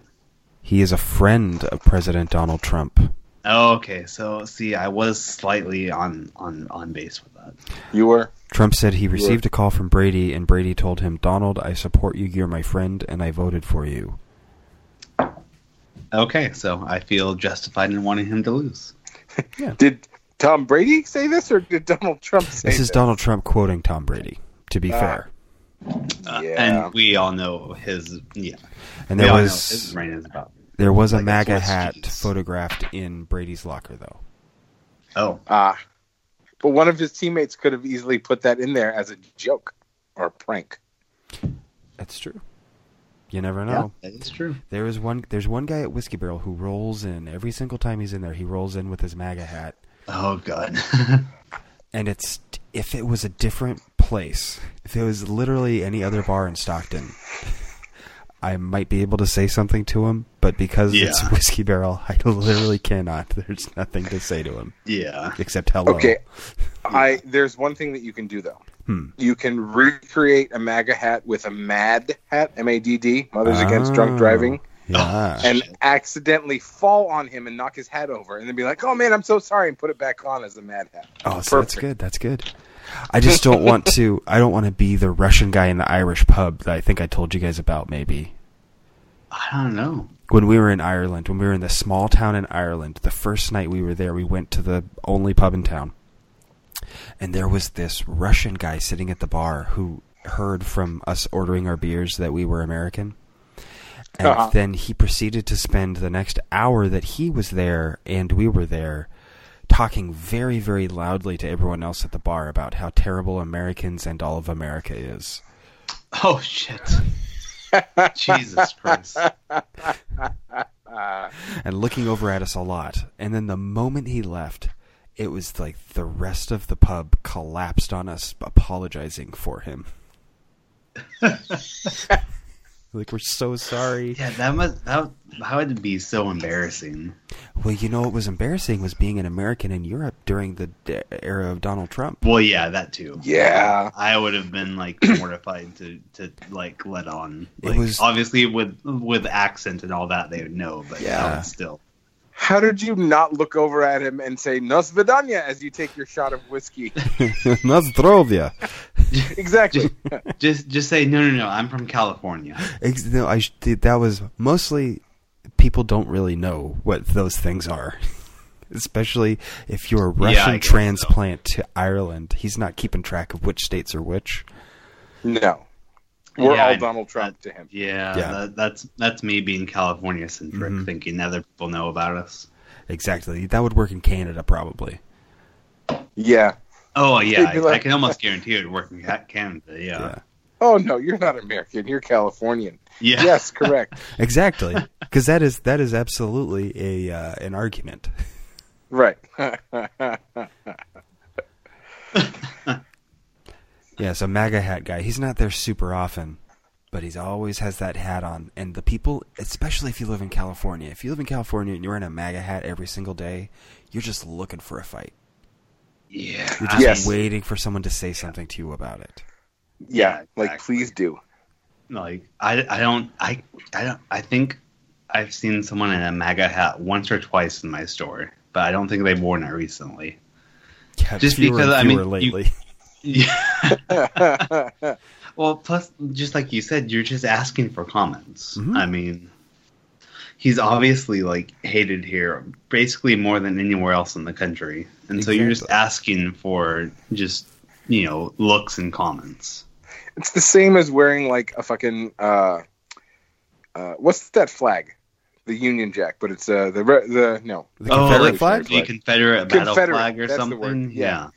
He is a friend of President Donald Trump. Oh, okay. So see, I was slightly on on on base with that. You were. Trump said he received a call from Brady, and Brady told him, "Donald, I support you. You're my friend, and I voted for you." Okay, so I feel justified in wanting him to lose. [LAUGHS] Did Tom Brady say this, or did Donald Trump say This is Donald Trump quoting Tom Brady. To be Ah. fair, Uh, Yeah. And we all know his yeah. and there all know his was brain is about. there was a like a MAGA hat cheese. photographed in Brady's locker, though. Oh, Ah. But one of his teammates could have easily put that in there as a joke or a prank. That's true. You never yeah, know. that is true. There is one. There's one guy at Whiskey Barrel who rolls in every single time he's in there. He rolls in with his MAGA hat, Oh god. [LAUGHS] and it's if it was a different place, if it was literally any other bar in Stockton, I might be able to say something to him, but because it's whiskey barrel, I literally cannot. [LAUGHS] There's nothing to say to him Yeah. except hello. Okay, [LAUGHS] I there's one thing that you can do though. Hmm. You can recreate a MAGA hat with a MAD hat, M A D D, Mothers Against Oh. Drunk Driving, Yeah. and accidentally fall on him and knock his hat over, and then be like, "Oh man, I'm so sorry," and put it back on as a MAD hat. Oh, so that's good. That's good. I just don't want to. [LAUGHS] I don't want to be the Russian guy in the Irish pub that I think I told you guys about. Maybe I don't know. when we were in Ireland, when we were in the small town in Ireland, the first night we were there, we went to the only pub in town, and there was this Russian guy sitting at the bar who heard from us ordering our beers that we were American. And Uh-huh. then he proceeded to spend the next hour that he was there and we were there talking very, very loudly to everyone else at the bar about how terrible Americans and all of America is. Oh shit. [LAUGHS] Jesus Christ. and looking over at us a lot. And then the moment he left, it was like the rest of the pub collapsed on us, apologizing for him. [LAUGHS] like we're so sorry. Yeah, that must that how would it be so embarrassing? Well, you know what was embarrassing was being an American in Europe during the d- era of Donald Trump. Well, yeah, that too. Yeah, I would have been like [CLEARS THROAT] mortified to to like let on. It was- obviously with with accent and all that they would know, but Yeah. yeah, still. How did you not look over at him and say "Nosvidanya" as you take your shot of whiskey? [LAUGHS] Nazdrovya. exactly. Just just say no, no, no. I'm from California. Ex- no, I that was mostly people don't really know what those things are. [LAUGHS] Especially if you're a Yeah, I Russian so. transplant to Ireland, he's not keeping track of which states are which. no, we're Yeah, all I- Donald Trump to him. Yeah, Yeah. That, that's that's me being California centric, Mhm. thinking other people know about us. Exactly. That would work in Canada probably. Yeah. Oh yeah, They'd I, like- I can almost guarantee it would work in Canada. Yeah, Yeah. Oh no, you're not American. You're Californian. yeah. [LAUGHS] Yes, correct. [LAUGHS] Exactly. Because that is that is absolutely a uh, an argument. right. [LAUGHS] Yeah, so MAGA hat guy. He's not there super often, but he's always has that hat on. And the people, especially if you live in California, if you live in California and you're in a MAGA hat every single day, you're just looking for a fight. yeah. You're just Yes. waiting for someone to say something to you about it. yeah, Yeah, like exactly. please do. like I, I don't I I don't I think I've seen someone in a MAGA hat once or twice in my store, but I don't think they've worn it recently. Yeah, Just fewer because, and I fewer mean, lately. [LAUGHS] Yeah. [LAUGHS] well, plus, just like you said, you're just asking for comments. Mhm. I mean, he's obviously like hated here, basically more than anywhere else in the country, and so you're just asking for just you know looks and comments. it's the same as wearing like a fucking uh, uh, what's that flag? The Union Jack, but it's uh the the no, the oh, Confederate like flag? the Confederate battle Confederate, flag or something. yeah. yeah.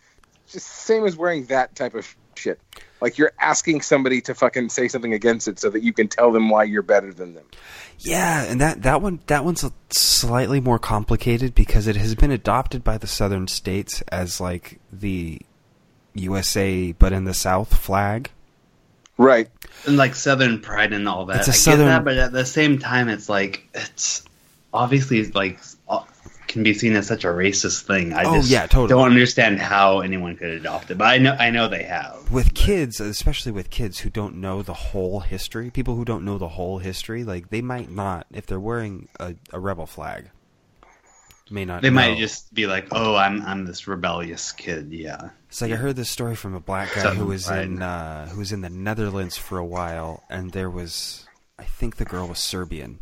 It's just the same as wearing that type of shit. Like you're asking somebody to fucking say something against it so that you can tell them why you're better than them. Yeah, and that that one that one's slightly more complicated because it has been adopted by the southern states as like the USA but in the South flag. Right. and like Southern pride and all that. It's a I Southern- get that, but at the same time, it's like it's obviously like can be seen as such a racist thing. I Oh, just yeah, totally. don't understand how anyone could adopt it. But I know I know they have. With kids, especially with kids who don't know the whole history, people who don't know the whole history, like they might not if they're wearing a, a rebel flag. May not. They might just be like, "Oh, I'm I'm this rebellious kid." Yeah, It's like I heard this story from a black guy Southern who was pride. in uh, who was in the Netherlands for a while, and there was I think the girl was Serbian,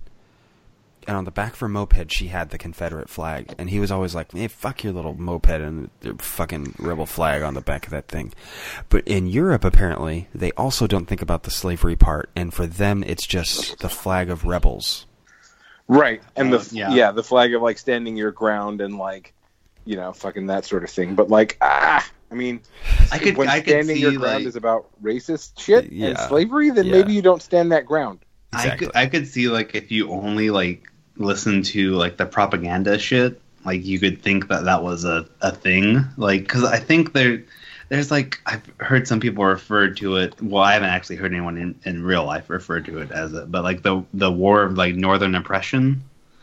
and on the back of her moped she had the Confederate flag, and he was always like, "Hey, fuck your little moped and the fucking rebel flag on the back of that thing." But in Europe, apparently, they also don't think about the slavery part, and for them, it's just the flag of rebels. Right. And Uh, the yeah. yeah. the flag of like standing your ground and like you know fucking that sort of thing. But like ah, I mean, I could when I could standing see your ground like is about racist shit and Yeah. slavery, then Yeah. maybe you don't stand that ground. I could I could see like if you only like listen to like the propaganda shit, like you could think that that was a, a thing. Like because I think there there's like I've heard some people refer to it. Well, I haven't actually heard anyone in, in real life refer to it as it, but like the the war of like northern oppression,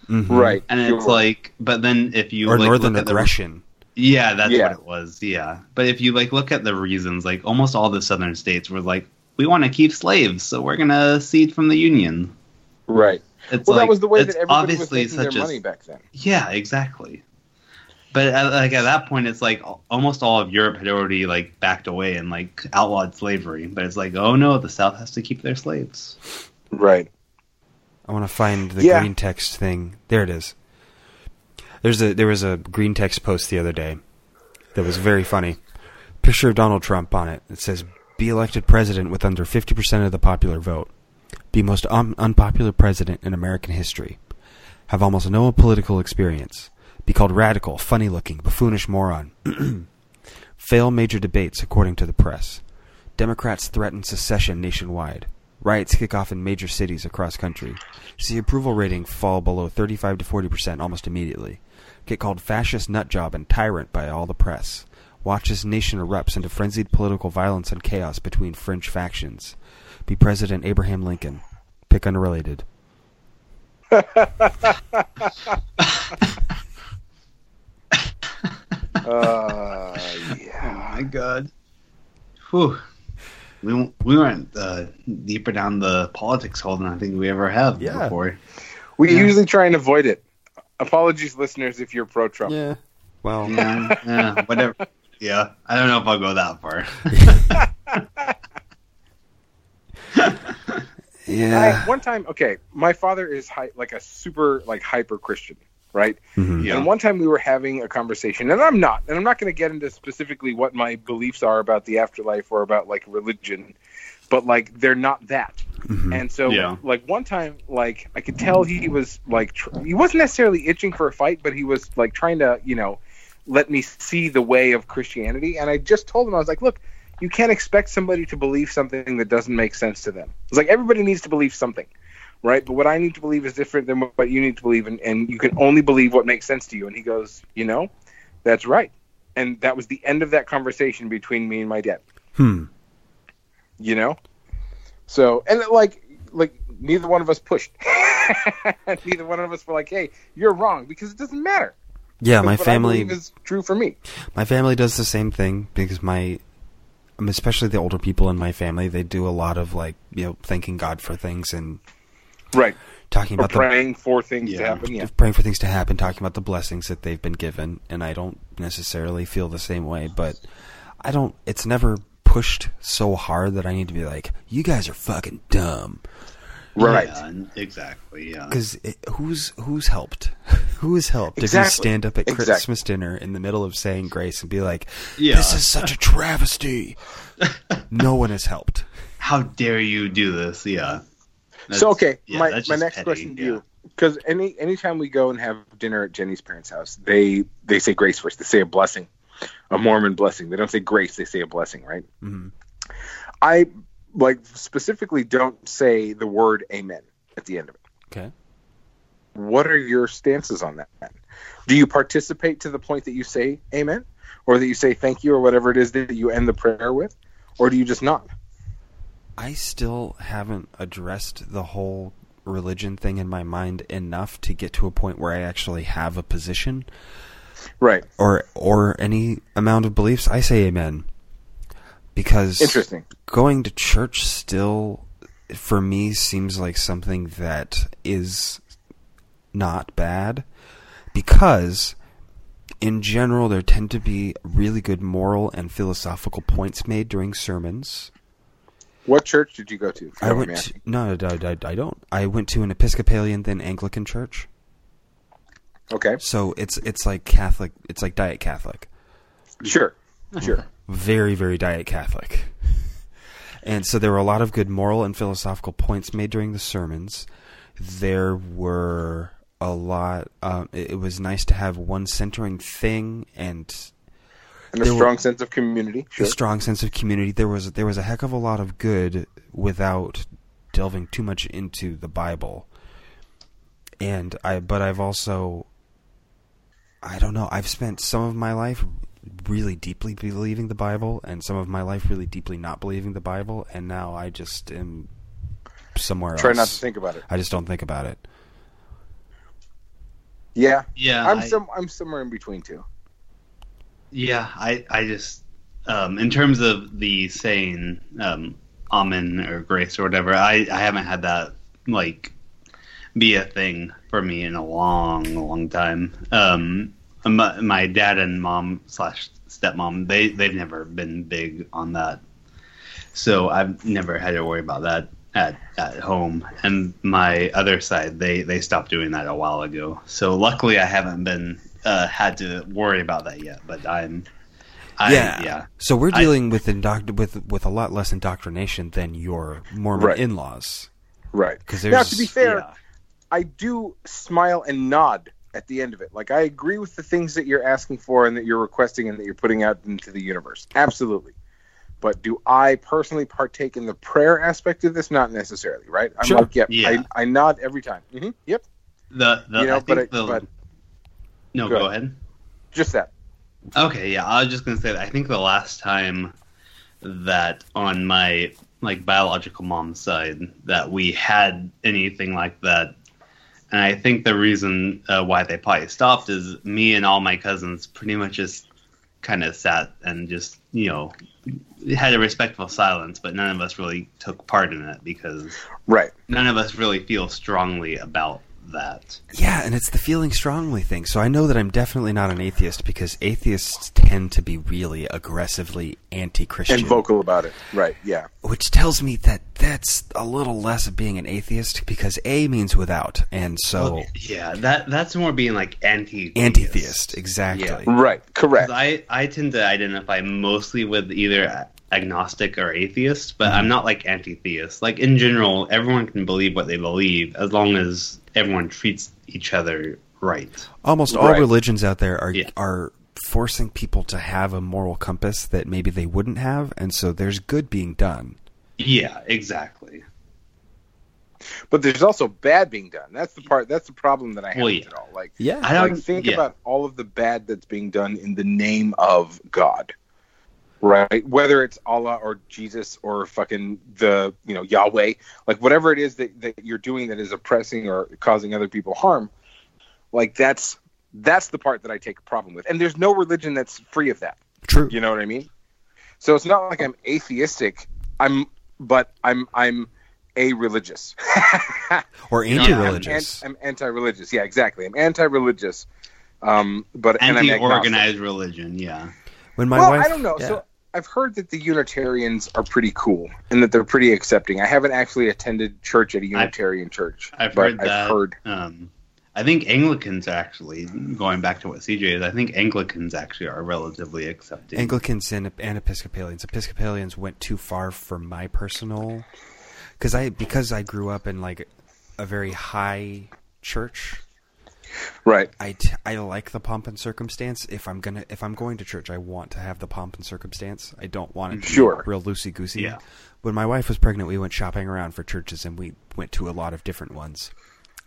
Mhm. Right. and it's Sure. like, but then if you or like, northern look at the- aggression. yeah, that's Yeah. what it was. Yeah, but if you like look at the reasons, like almost all the southern states were like, we want to keep slaves, so we're gonna cede from the union. right. It's Well, like, that was the way it's that everybody was obviously making their such a money back then. Yeah, exactly. But at, like at that point, it's like almost all of Europe had already like backed away and like outlawed slavery. But it's like, oh no, the South has to keep their slaves. Right. I want to find the Yeah. green text thing. There it is. There's a there was a green text post the other day that was very funny. Picture of Donald Trump on it. It says, "Be elected president with under 50% of the popular vote. Be most un- unpopular president in American history. Have almost no political experience. Be called radical, funny-looking, buffoonish moron. [CLEARS THROAT] Fail major debates according to the press. Democrats threaten secession nationwide. Riots kick off in major cities across country. See approval rating fall below 35 to 40% almost immediately. Get called fascist nutjob and tyrant by all the press. Watch as nation erupts into frenzied political violence and chaos between French factions. Be President Abraham Lincoln. Pick unrelated. Uh, [LAUGHS] Oh yeah. my god. Whew. We we went uh, deeper down the politics hole than I think we ever have Yeah. before. We Yeah. usually try and avoid it. Apologies, listeners, if you're pro Trump. Yeah. Well, Yeah, yeah, whatever. Yeah, I don't know if I'll go that far. [LAUGHS] [LAUGHS] [LAUGHS] yeah. I, one time, okay, my father is hy- like a super like hyper Christian, right? Mhm. Yeah. And one time we were having a conversation, and I'm not, and I'm not going to get into specifically what my beliefs are about the afterlife or about like religion, but like they're not that. Mhm. And so, Yeah. like one time, like I could tell he was like tr- he wasn't necessarily itching for a fight, but he was like trying to, you know, let me see the way of Christianity. And I just told him I was like, look, you can't expect somebody to believe something that doesn't make sense to them. It's like everybody needs to believe something, right? But what I need to believe is different than what you need to believe, and, and you can only believe what makes sense to you. And he goes, you know, that's right. And that was the end of that conversation between me and my dad Hmm. you know so and like like neither one of us pushed [LAUGHS] neither one of us were like hey you're wrong because it doesn't matter Yeah, Because my family is true for me My family does the same thing because my, Um, especially the older people in my family, they do a lot of like you know thanking God for things and right talking or about the praying for things to happen yeah praying for things to happen, talking about the blessings that they've been given, and I don't necessarily feel the same way, but I don't. It's never pushed so hard that I need to be like, you guys are fucking dumb. Right Yeah, exactly. Yeah. Because who's who's helped? [LAUGHS] Who has helped? If you stand up at Exactly. Christmas dinner in the middle of saying grace and be like, Yeah. "This is such a travesty," [LAUGHS] no one has helped. How dare you do this? Yeah. That's- so okay yeah, my, my next petty, question to yeah. you because any anytime we go and have dinner at jenny's parents house they they say grace first they say a blessing a mormon blessing they don't say grace they say a blessing right Mm-hmm. i like specifically don't say the word amen at the end of it. Okay. what are your stances on that? Do you participate to the point that you say amen or that you say thank you or whatever it is that you end the prayer with or do you just not? I still haven't addressed the whole religion thing in my mind enough to get to a point where I actually have a position. Right. Or or any amount of beliefs. I say amen because interesting going to church still for me seems like something that is not bad because in general there tend to be really good moral and philosophical points made during sermons. what church did you go to I went to, no, I, I, I don't. I went to an Episcopalian then Anglican church. okay So it's it's like Catholic. It's like diet Catholic. sure sure [LAUGHS] very very diet Catholic. And so there were a lot of good moral and philosophical points made during the sermons. There were a lot. Um, it, was nice to have one centering thing and and a There were- strong sense of community sure a strong sense of community. There was there was a heck of a lot of good without delving too much into the Bible. And I but I've also I don't know, I've spent some of my life really deeply believing the Bible, and some of my life really deeply not believing the Bible, and now I just am somewhere Try else. Try not to think about it. I just don't think about it. Yeah, Yeah, I'm I- some I'm somewhere in between too. Yeah, I I just um, in terms of the saying um, amen or grace or whatever, I I haven't had that like be a thing for me in a long long time. Um, my, my dad and mom slash stepmom they they've never been big on that, so I've never had to worry about that at at home. And my other side they they stopped doing that a while ago. So luckily I haven't been uh, had to worry about that yet. But I'm I, yeah, yeah. So we're I- dealing with indoct- with with a lot less indoctrination than your Mormon Right. in-laws. Right. 'Cause Now, there's- to be fair, Yeah. I do smile and nod at the end of it. Like I agree with the things that you're asking for and that you're requesting and that you're putting out into the universe. Absolutely. But do I personally partake in the prayer aspect of this? Not necessarily, right? I'm Sure. like, yep. Yeah. I, I nod every time. hmm Yep. The the you know, I think but, I, the but no go go ahead. just that. Okay, yeah, I was just gonna say that I think the last time that on my like biological mom's side that we had anything like that, and I think the reason uh, why they probably stopped is me and all my cousins pretty much just kind of sat and just you know had a respectful silence, but none of us really took part in it because Right. none of us really feel strongly about that. Yeah, and it's the feeling strongly thing. So I know that I'm definitely not an atheist because atheists tend to be really aggressively anti-Christian. And vocal about it. Right. Yeah. which tells me that that's a little less of being an atheist because A means without, and so Yeah, that that's more being like anti anti-theist, exactly. Yeah. Right. Correct. I I tend to identify mostly with either agnostic or atheist, but Mm-hmm. I'm not like anti-theist. Like in general, everyone can believe what they believe as long as everyone treats each other right. Almost all Right. religions out there are Yeah. are forcing people to have a moral compass that maybe they wouldn't have, and so there's good being done. Yeah, exactly. But there's also bad being done. That's the part. That's the problem that I have Well, yeah. it all. Like, Yeah, I don't like think yeah. about all of the bad that's being done in the name of God, right? Whether it's Allah or Jesus or fucking the you know Yahweh, like whatever it is that, that you're doing that is oppressing or causing other people harm, like that's that's the part that I take a problem with. And there's no religion that's free of that. true. You know what I mean? So it's not like I'm atheistic. I'm, but I'm I'm a religious. [LAUGHS] Or You know, I'm- anti-religious. I'm, anti-religious. Yeah, exactly. I'm anti-religious. Um, but and I'm agnostic. Anti-organized religion. Yeah. when my well, wife, I don't know. yeah. So I've heard that the Unitarians are pretty cool and that they're pretty accepting. I haven't actually attended church at a Unitarian church, I've but heard. I've heard. Um, I think Anglicans actually, going back to what CJ is, I think Anglicans actually are relatively accepting. Anglicans and, and Episcopalians. Episcopalians went too far for my personal because I because I grew up in like a very high church. Right. I, t- I like the pomp and circumstance. If I'm gonna if I'm going to church, I want to have the pomp and circumstance. I don't want it to Sure. be real loosey goosey. Yeah. When my wife was pregnant, we went shopping around for churches, and we went to a lot of different ones.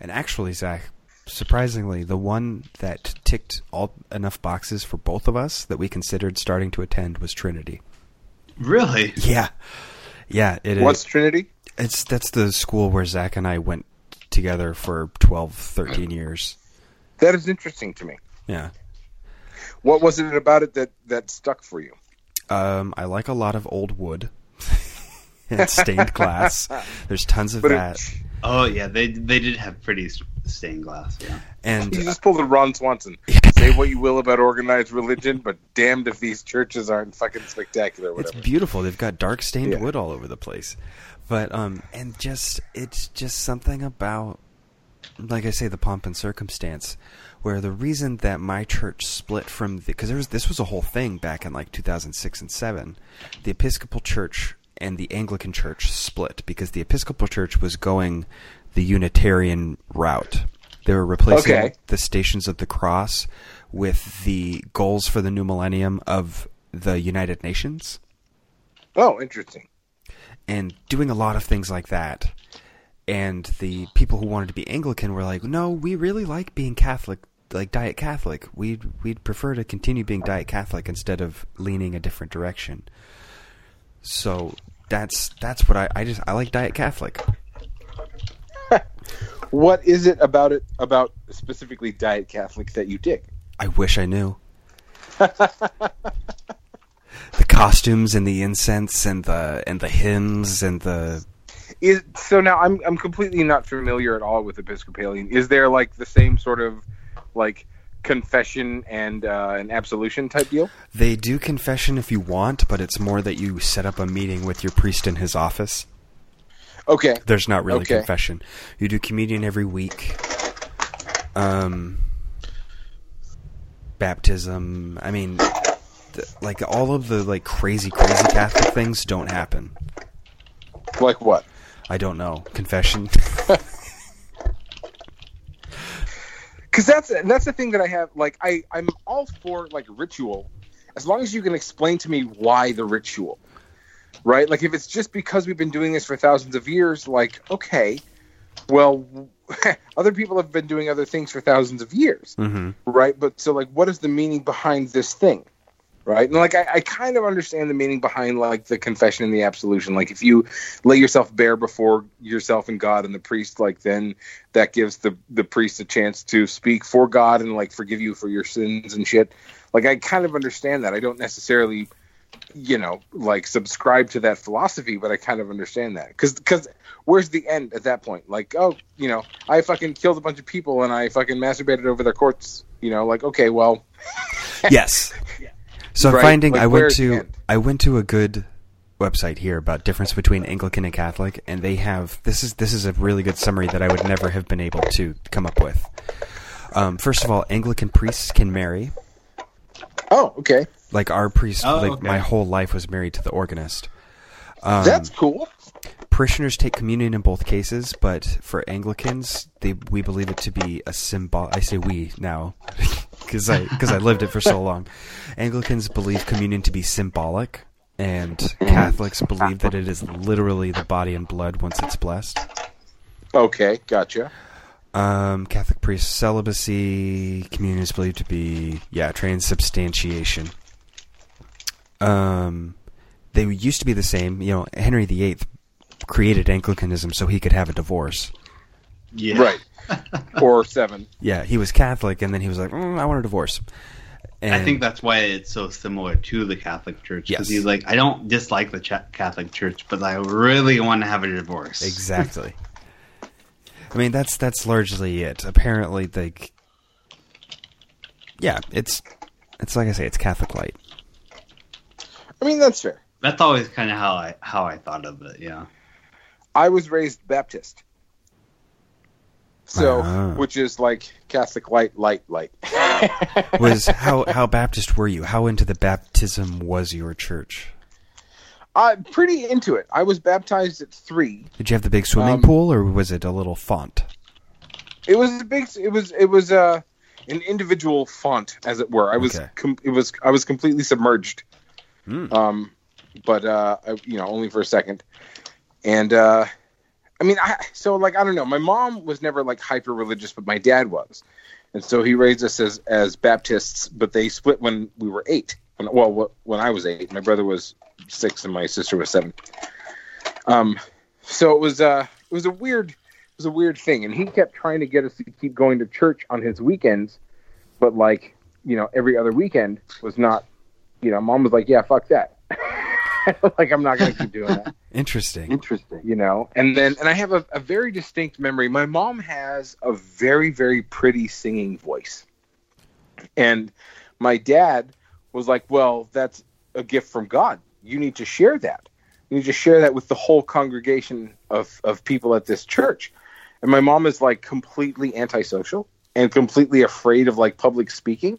And actually, Zach, surprisingly, the one that ticked all enough boxes for both of us that we considered starting to attend was Trinity. Really? Yeah, yeah. It is. What's Trinity? It's that's the school where Zach and I went together for 12, 13 years. That is interesting to me. Yeah. What was it about it that that stuck for you? Um, I like a lot of old wood [LAUGHS] and stained glass. There's tons of But that, it, Oh yeah, they they did have pretty stained glass. Yeah. and you just pulled a Ron Swanson. [LAUGHS] Say what you will about organized religion, but damned if these churches aren't fucking spectacular. or it's beautiful. They've got dark stained Yeah. wood all over the place, but um, and just it's just something about, like I say, the pomp and circumstance, where the reason that my church split from the because there was this was a whole thing back in like 2006 and seven, the Episcopal Church and the Anglican Church split because the Episcopal Church was going the Unitarian route. They were replacing Okay. the Stations of the Cross with the goals for the new millennium of the United Nations Oh, interesting. and doing a lot of things like that. And the people who wanted to be Anglican were like, "No, we really like being Catholic like diet Catholic. We'd we'd prefer to continue being diet Catholic instead of leaning a different direction. So that's that's what I I just I like diet Catholic. [LAUGHS] What is it about it about specifically Diet Catholic that you dig? I wish I knew. [LAUGHS] the costumes and the incense and the and the hymns and the Is so now I'm I'm completely not familiar at all with Episcopalian. Is there like the same sort of like confession and uh, an absolution type deal? they do confession if you want, but it's more that you set up a meeting with your priest in his office. Okay. There's not really Okay. confession. You do communion every week. Um, baptism. I mean, th- like all of the like crazy, crazy Catholic things don't happen. Like what? I don't know. Confession. [LAUGHS] because that's that's the thing that I have. Like I I'm all for like ritual, as long as you can explain to me why the ritual, right? Like if it's just because we've been doing this for thousands of years, like okay, well, [LAUGHS] other people have been doing other things for thousands of years, mm-hmm. right? But so like, what is the meaning behind this thing? Right, and like I, I kind of understand the meaning behind like the confession and the absolution. Like if you lay yourself bare before yourself and God and the priest, like then that gives the the priest a chance to speak for God and like forgive you for your sins and shit. Like I kind of understand that. I don't necessarily, you know, like subscribe to that philosophy, but I kind of understand that because because where's the end at that point? Like oh, you know, I fucking killed a bunch of people and I fucking masturbated over their corpse. You know, like okay, well, [LAUGHS] yes. So I'm Right, finding like, I went to end? I went to a good website here about difference between Anglican and Catholic, and they have this is this is a really good summary that I would never have been able to come up with. Um, first of all, Anglican priests can marry. oh okay, Like our priest, Oh, like okay. my whole life was married to the organist. Um, that's cool. Parishioners take communion in both cases, but for Anglicans, they we believe it to be a symbol. I say we now [LAUGHS] because I because I lived it for so [LAUGHS] long. Anglicans believe communion to be symbolic, and Catholics believe that it is literally the body and blood once it's blessed. Okay, gotcha. Um, Catholic priest celibacy, communion is believed to be yeah transubstantiation. Um, they used to be the same. You know, Henry VIII created Anglicanism so he could have a divorce. Yeah. Right. [LAUGHS] or seven. Yeah, he was Catholic, and then he was like, mm, "I want a divorce." And I think that's why it's so similar to the Catholic Church. Yes. Because he's like, I don't dislike the Ch- Catholic Church, but I really want to have a divorce. exactly. I mean, that's that's largely it. Apparently, like, yeah, it's it's like I say, it's Catholic light. I mean, that's fair. That's always kind of how I how I thought of it. Yeah. I was raised Baptist. So, Ah. which is like Catholic light, light, light. [LAUGHS] Was how how Baptist were you? How into the baptism was your church? I'm pretty into it. I was baptized at three. Did you have the big swimming Um, pool, or was it a little font? It was a big. It was. It was uh, an individual font, as it were. I was. Okay. Com- it was. I was completely submerged. Hmm. Um, but uh, I, you know, only for a second. And uh, I mean, I so like I don't know. My mom was never like hyper religious, but my dad was, and so he raised us as as Baptists. But they split when we were eight. When, well, when I was eight, my brother was six, and my sister was seven. Um, so it was uh, it was a weird, it was a weird thing, and he kept trying to get us to keep going to church on his weekends, but like you know, every other weekend was not. You know, mom was like, "Yeah, fuck that." [LAUGHS] like I'm not gonna keep doing that. [LAUGHS] Interesting. interesting you know? And then and i have a, a very distinct memory. My mom has a very very pretty singing voice. And my dad was like well that's a gift from god. You need to share that. You need to share that with the whole congregation of of people at this church. And my mom is like completely antisocial and completely afraid of like public speaking.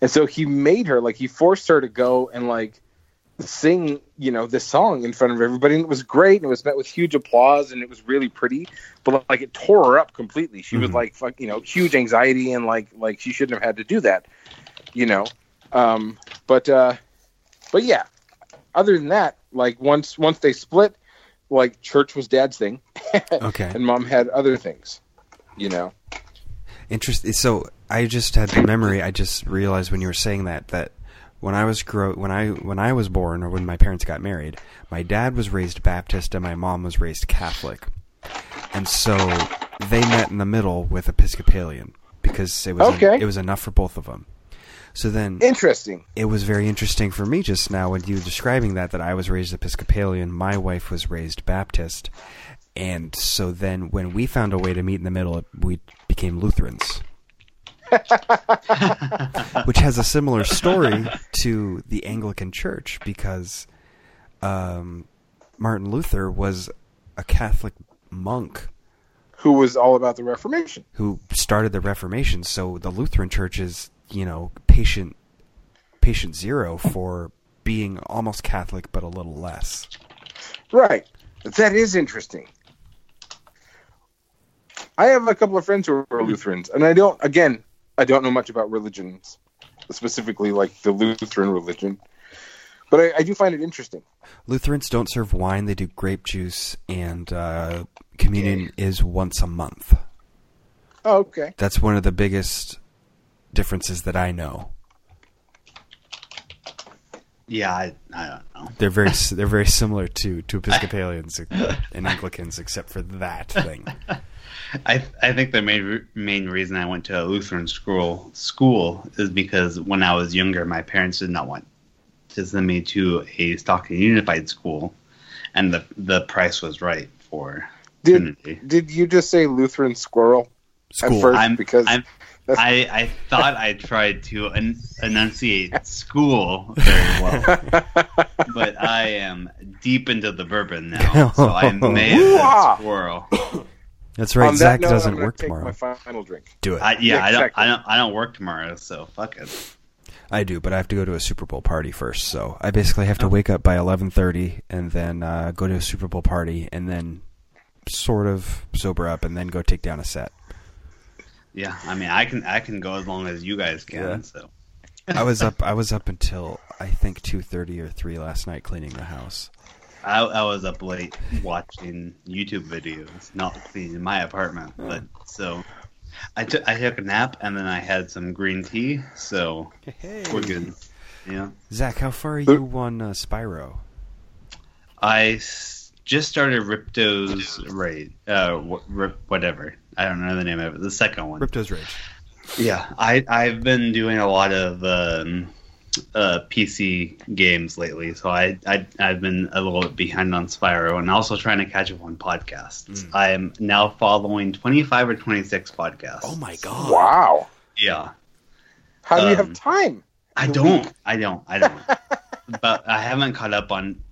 And so he made her like he forced her to go and like sing, you know, this song in front of everybody, and it was great, and it was met with huge applause, and it was really pretty. But like, it tore her up completely. She was Mhm. like, fuck, you know, huge anxiety, and like, like she shouldn't have had to do that, you know. Um, but, uh, but yeah. Other than that, like once once they split, like church was dad's thing, [LAUGHS] Okay. and mom had other things, you know. Interesting. So I just had the memory. I just realized when you were saying that that when I was grow when I when I was born or when my parents got married, my dad was raised Baptist and my mom was raised Catholic, and so they met in the middle with Episcopalian because it was Okay. it was enough for both of them. So then Interesting. it was very interesting for me just now when you were describing that that I was raised Episcopalian, my wife was raised Baptist, and so then when we found a way to meet in the middle, we became Lutherans. [LAUGHS] Which has a similar story to the Anglican Church because um, Martin Luther was a Catholic monk Who was all about the Reformation? who started the Reformation. So the Lutheran Church is, you know, patient patient zero for being almost Catholic but a little less. Right. That is interesting. I have a couple of friends who are Lutherans, and I don't. Again, I don't know much about religions, specifically like the Lutheran religion, but I, I do find it interesting. Lutherans don't serve wine; they do grape juice, and uh, communion is once a month. Oh, okay. That's one of the biggest differences that I know. Yeah, I, I don't know. They're very [LAUGHS] they're very similar to to Episcopalians and Anglicans, except for that thing. [LAUGHS] I I think the main main reason I went to a Lutheran school school is because when I was younger, my parents did not want to send me to a Stockton Unified school, and the the price was right for Did Trinity. Did you just say Lutheran squirrel School. at first? I'm because I'm, that's- I I thought I tried to en- enunciate school very well, [LAUGHS] but I am deep into the bourbon now, so I [LAUGHS] may have Woo-ah! said squirrel. That's right. On that Zach note, doesn't I'm gonna work take tomorrow. My final drink. Do it. I, yeah, Yeah, I don't, exactly. I don't, I don't work tomorrow, so fuck it. I do, but I have to go to a Super Bowl party first. So I basically have to wake up by eleven thirty and then uh, go to a Super Bowl party and then sort of sober up and then go take down a set. Yeah, I mean, I can, I can go as long as you guys can. Yeah. So I was up. [LAUGHS] I was up until I think two thirty or three last night cleaning the house. I, I was up late watching YouTube videos, not cleaning my apartment, but so I took, I took a nap and then I had some green tea, so we're good. Yeah, Zach, how far are you on uh, Spyro? I s- just started Ripto's raid, uh, wh- rip, whatever. I don't know the name of it. The second one. Crypto's Rage. Yeah, I I've been doing a lot of um, uh, PC games lately, so I, I I've been a little bit behind on Spyro, and also trying to catch up on podcasts. Mm. I am now following twenty five or twenty six podcasts. Oh my god! Wow. Yeah, How do you Um, have time? I don't, week. I don't, I don't. [LAUGHS] but I haven't caught up on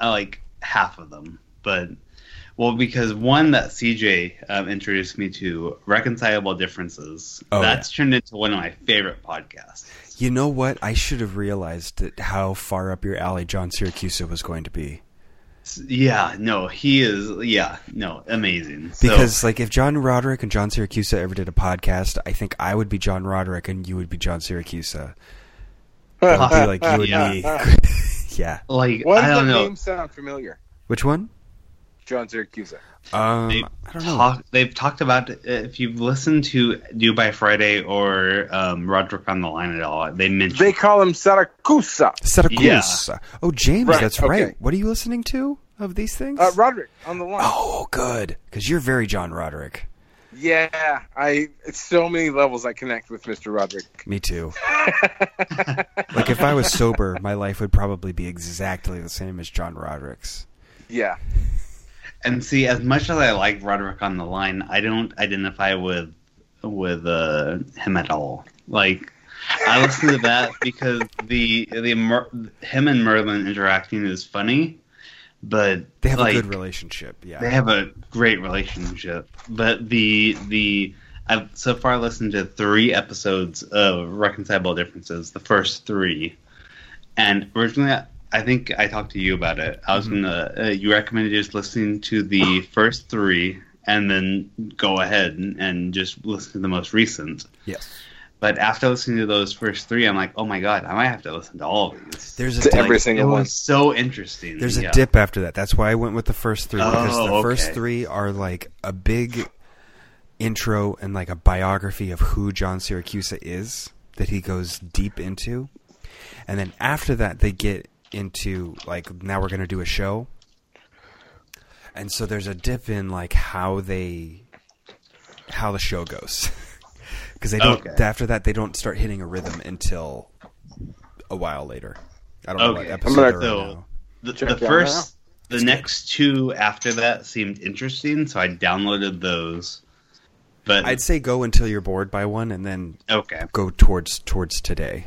uh, like half of them. But well, because one that CJ um, introduced me to, reconcilable differences. Oh, that's turned into one of my favorite podcasts. You know what? I should have realized that how far up your alley John Syracuse was going to be. Yeah, no, he is. Yeah, no, amazing. So, Because like if John Roderick and John Syracuse ever did a podcast, I think I would be John Roderick and you would be John Syracuse. It would be [LAUGHS] like you and Yeah. me. [LAUGHS] yeah. like, Why I don't that know. name sound familiar? Which one? John Syracuse. Um, They I don't know. Talk, they've talked about if you've listened to Do by Friday or um, Roderick on the Line at all. They mentioned They call him Siracusa. Syracuse. Oh, James, Right, that's okay. right. What are you listening to of these things? Uh, Roderick on the line. oh, good. Because you're very John Roderick. Yeah, I. It's so many levels I connect with Mr. Roderick. Me too. [LAUGHS] like if I was sober, my life would probably be exactly the same as John Roderick's. Yeah. And see, as much as I like Roderick on the Line, I don't identify with with uh, him at all. Like, I listen to that [LAUGHS] because the the Mer- him and Merlin interacting is funny, but They have like, a good relationship. Yeah. They have a great relationship, but the the I've so far listened to three episodes of Reconcilable Differences, the first three, and originally I- I think I talked to you about it. I was Mhm. gonna uh, you recommended just listening to the first three and then go ahead and, and just listen to the most recent. yes. But after listening to those first three, I'm like, oh my god, I might have to listen to all of these. There's a To dip, every it single one. was so interesting. there's a yeah. dip after that. That's why I went with the first three because Oh, the first three are like a big intro and like a biography of who John Siracusa is that he goes deep into. And then after that they get into like now we're going to do a show. And so there's a dip in like how they how the show goes. [LAUGHS] Cuz they don't Okay. after that they don't start hitting a rhythm until a while later. I don't know what Okay. episode gonna- they're So- now. The, Check the first, the next two after that seemed interesting, so I downloaded those. But I'd say go until you're bored by one and then okay, go towards towards today.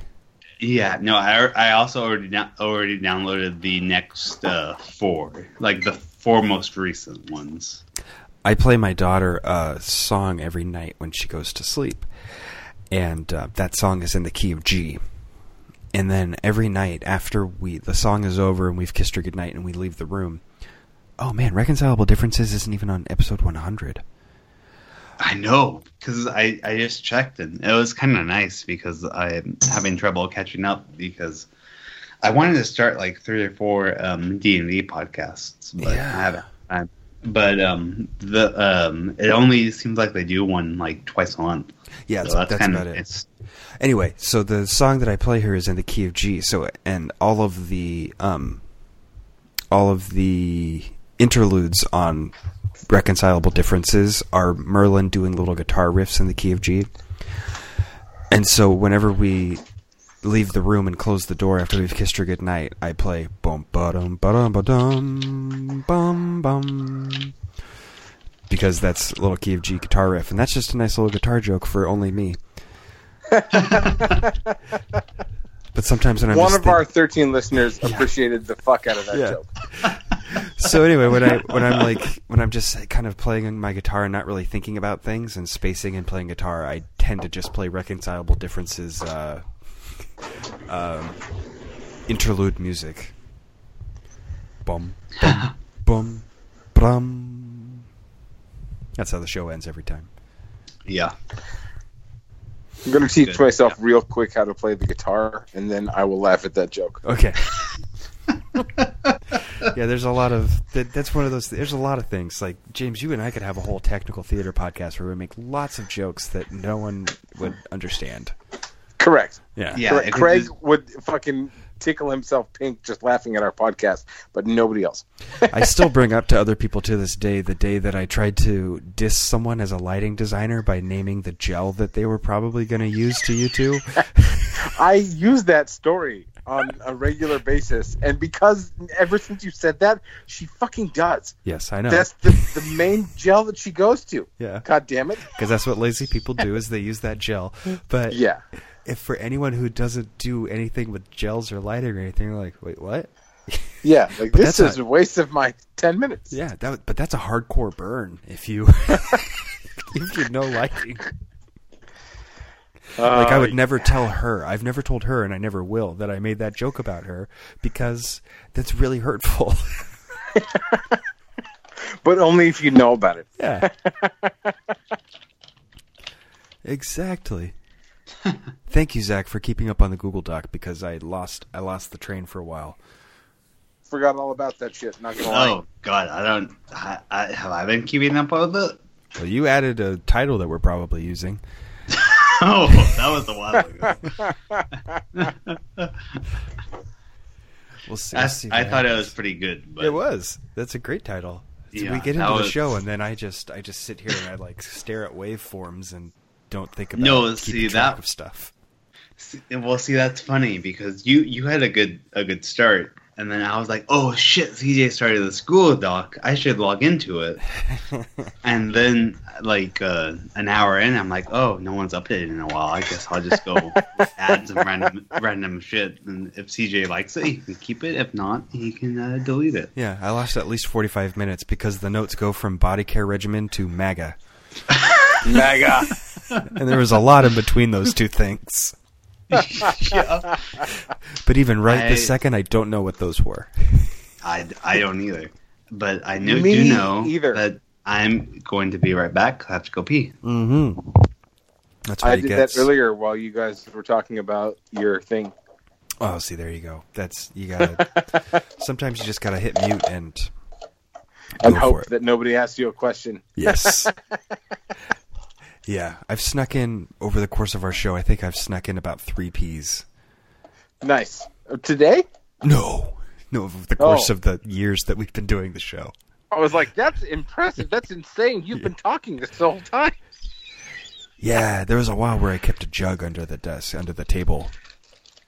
Yeah, no, I I also already down, already downloaded the next uh, four, like the four most recent ones. I play my daughter a song every night when she goes to sleep, and uh, that song is in the key of G. And then every night after we the song is over and we've kissed her goodnight and we leave the room, oh man, reconcilable differences isn't even on episode 100. I know because I I just checked and it was kind of nice because I'm having trouble catching up because I wanted to start like three or four um, D and D podcasts, but Yeah. I haven't. I, but um, the um, it only seems like they do one like twice a month. Yeah, so that's, that's about it. Anyway, so the song that I play here is in the key of G. So and all of the um, all of the interludes on reconcilable differences are Merlin doing little guitar riffs in the key of G. And so whenever we leave the room and close the door after we've kissed her goodnight, I play bum ba dum ba dum ba dum bum bum because that's a little key of G guitar riff, and that's just a nice little guitar joke for only me. [LAUGHS] But sometimes when I'm One just of our 13 listeners appreciated the fuck out of that Yeah. joke. so anyway, when I when I'm like when I'm just kind of playing my guitar and not really thinking about things and spacing and playing guitar, I tend to just play reconcilable differences uh, um, interlude music. Bum bum [LAUGHS] bum bum. That's how the show ends every time. yeah. I'm going to teach Good. myself real quick how to play the guitar, and then I will laugh at that joke. Okay. [LAUGHS] [LAUGHS] yeah, there's a lot of that, that's one of those. There's a lot of things like James. You and I could have a whole technical theater podcast where we make lots of jokes that no one would understand. Correct. Yeah. Yeah. Correct. Craig would fucking tickle himself pink just laughing at our podcast, but nobody else. [LAUGHS] I still bring up to other people to this day the day that I tried to diss someone as a lighting designer by naming the gel that they were probably going to use to you two. [LAUGHS] I use that story on a regular basis, and because ever since you said that, she fucking does. Yes, I know. That's the, the main [LAUGHS] gel that she goes to. yeah, God damn it. because that's what lazy people do is they use that gel. But Yeah. If for anyone who doesn't do anything with gels or lighting or anything, like, wait, what? Yeah. Like, [LAUGHS] this is not- a waste of my 10 minutes. Yeah, that, but that's a hardcore burn if you [LAUGHS] [LAUGHS] if you know lighting. Like I would Uh, never tell her. I've never told her, and I never will, that I made that joke about her because that's really hurtful. But only if you know about it. yeah. exactly. Thank you, Zach, for keeping up on the Google Doc because I lost I lost the train for a while. Forgot all about that shit. Not gonna lie. Oh God, I don't. I, I, have I been keeping up with it? Well, you added a title that we're probably using. [LAUGHS] Oh, that was a while ago. [LAUGHS] We'll see. I, we'll see I what thought it was pretty good. But It was. That's a great title. So Yeah, we get that into the show, and then I just I just sit here and I like stare at waveforms and don't think about No, see, track that- of stuff. See- Well, see, that's funny because you you had a good a good start, and then I was like, oh shit, CJ started the school doc. I should log into it. [LAUGHS] and then like uh, an hour in, I'm like, oh, no one's updated in a while. I guess I'll just go [LAUGHS] add some random random shit, and if CJ likes it, he can keep it. If not, he can uh, delete it. Yeah, I lost at least forty five minutes because the notes go from body care regimen to MAGA, [LAUGHS] MAGA. and there was a lot in between those two things. [LAUGHS] yeah. But even right I- this second, I don't know what those were. I, I don't either, but I knew, Me do know either. that I'm going to be right back. I have to go pee. Mm-hmm. That's what I he did gets. that earlier while you guys were talking about your thing. Oh, see, there you go. That's you gotta. [LAUGHS] sometimes you just gotta hit mute and And hope that nobody asks you a question. Yes. [LAUGHS] Yeah, I've snuck in over the course of our show. I think I've snuck in about three peas. Nice. Uh, Today? No, no, over the course Oh. of the years that we've been doing the show. I was like, that's impressive. That's insane. You've been talking this the whole time. Yeah, there was a while where I kept a jug under the desk, under the table,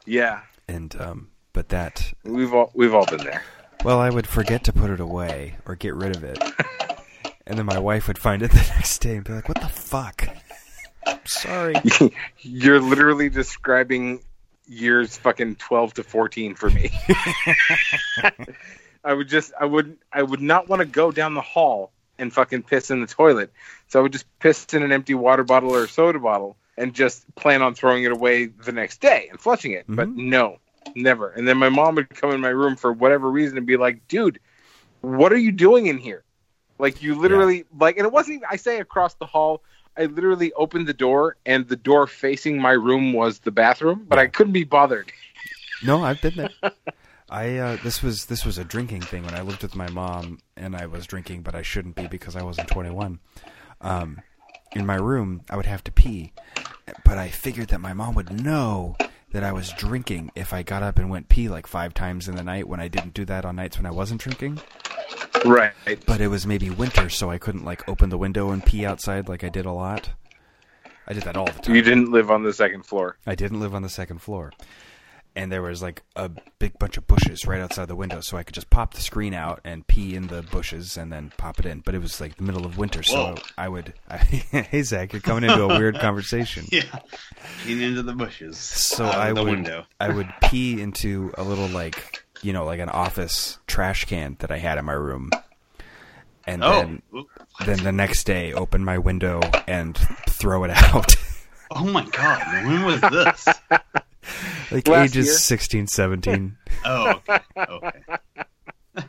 Yeah. and um, but that We've all we've all been there. Well, I would forget to put it away or get rid of it. [LAUGHS] and then my wife would find it [LAUGHS] the next day and be like, what the fuck? I'm sorry. [LAUGHS] You're literally describing years fucking 12 to 14 for me. [LAUGHS] I would just I would I would not want to go down the hall and fucking piss in the toilet. So I would just piss in an empty water bottle or soda bottle and just plan on throwing it away the next day and flushing it. But mm-hmm. no, never. And then my mom would come in my room for whatever reason and be like, "Dude, what are you doing in here?" Like you literally like and it wasn't even I say across the hall. I literally opened the door and the door facing my room was the bathroom, but I couldn't be bothered. [LAUGHS] No, I've been there. I uh, this was this was a drinking thing when I lived with my mom and I was drinking, but I shouldn't be because I wasn't 21. Um, in my room, I would have to pee, but I figured that my mom would know that I was drinking if I got up and went pee like five times in the night when I didn't do that on nights when I wasn't drinking. Right. But it was maybe winter, so I couldn't like open the window and pee outside like I did a lot. I did that all the time. You didn't live on the second floor. I didn't live on the second floor. And there was like a big bunch of bushes right outside the window, so I could just pop the screen out and pee in the bushes and then pop it in. But it was like the middle of winter, so Whoa. I would. I, [LAUGHS] hey Zach, you're coming into a weird [LAUGHS] conversation. Yeah, peeing into the bushes. So I the would window. I would pee into a little like you know like an office trash can that I had in my room, and Oh, then oop. then the next day open my window and throw it [LAUGHS] out. oh my god! When was this? [LAUGHS] like Last ages year? sixteen, seventeen. 16, [LAUGHS] 17. Oh, okay. Okay. [LAUGHS]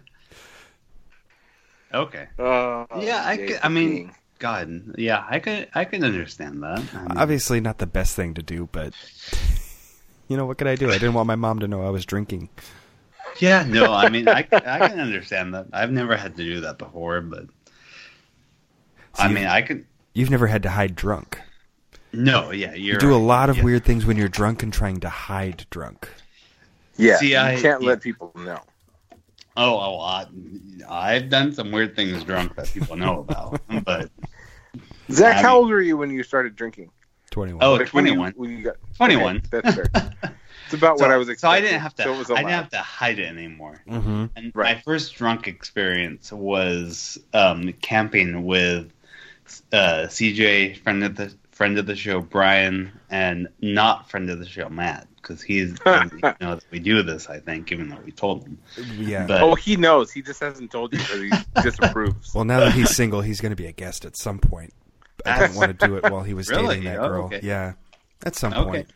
okay. Uh, Yeah, I could, I mean, God, yeah, I could, I can understand that. I mean, Obviously, not the best thing to do, but you know what could I do? I didn't want my mom to know I was drinking. yeah, no, I mean, I, I can understand that. I've never had to do that before, but So I mean, I could. You've never had to hide drunk. No, yeah, you're You do a lot of Yeah. weird things when you're drunk and trying to hide drunk. yeah, See, you I- can't yeah. let people know. Oh, oh I, I've done some weird things drunk that people know about, [LAUGHS] but Zach, I how mean- old were you when you started drinking? 21. Oh, Like, when you- 21. when you got 21. Okay, that's fair. [LAUGHS] It's about what I was So. I didn't have to. So I didn't have to hide it anymore. hmm And Right. my first drunk experience was um, camping with uh, CJ, friend of the friend of the show, Brian, and not friend of the show, Matt, because he's doesn't even [LAUGHS] know that we do this. I think, even though we told him. Yeah. But Oh, he knows. He just hasn't told you because he disapproves. [LAUGHS] well, now that he's single, he's going to be a guest at some point. I didn't want to do it while he was [LAUGHS] Really? dating that Oh, girl. okay. Yeah, at some Okay. point.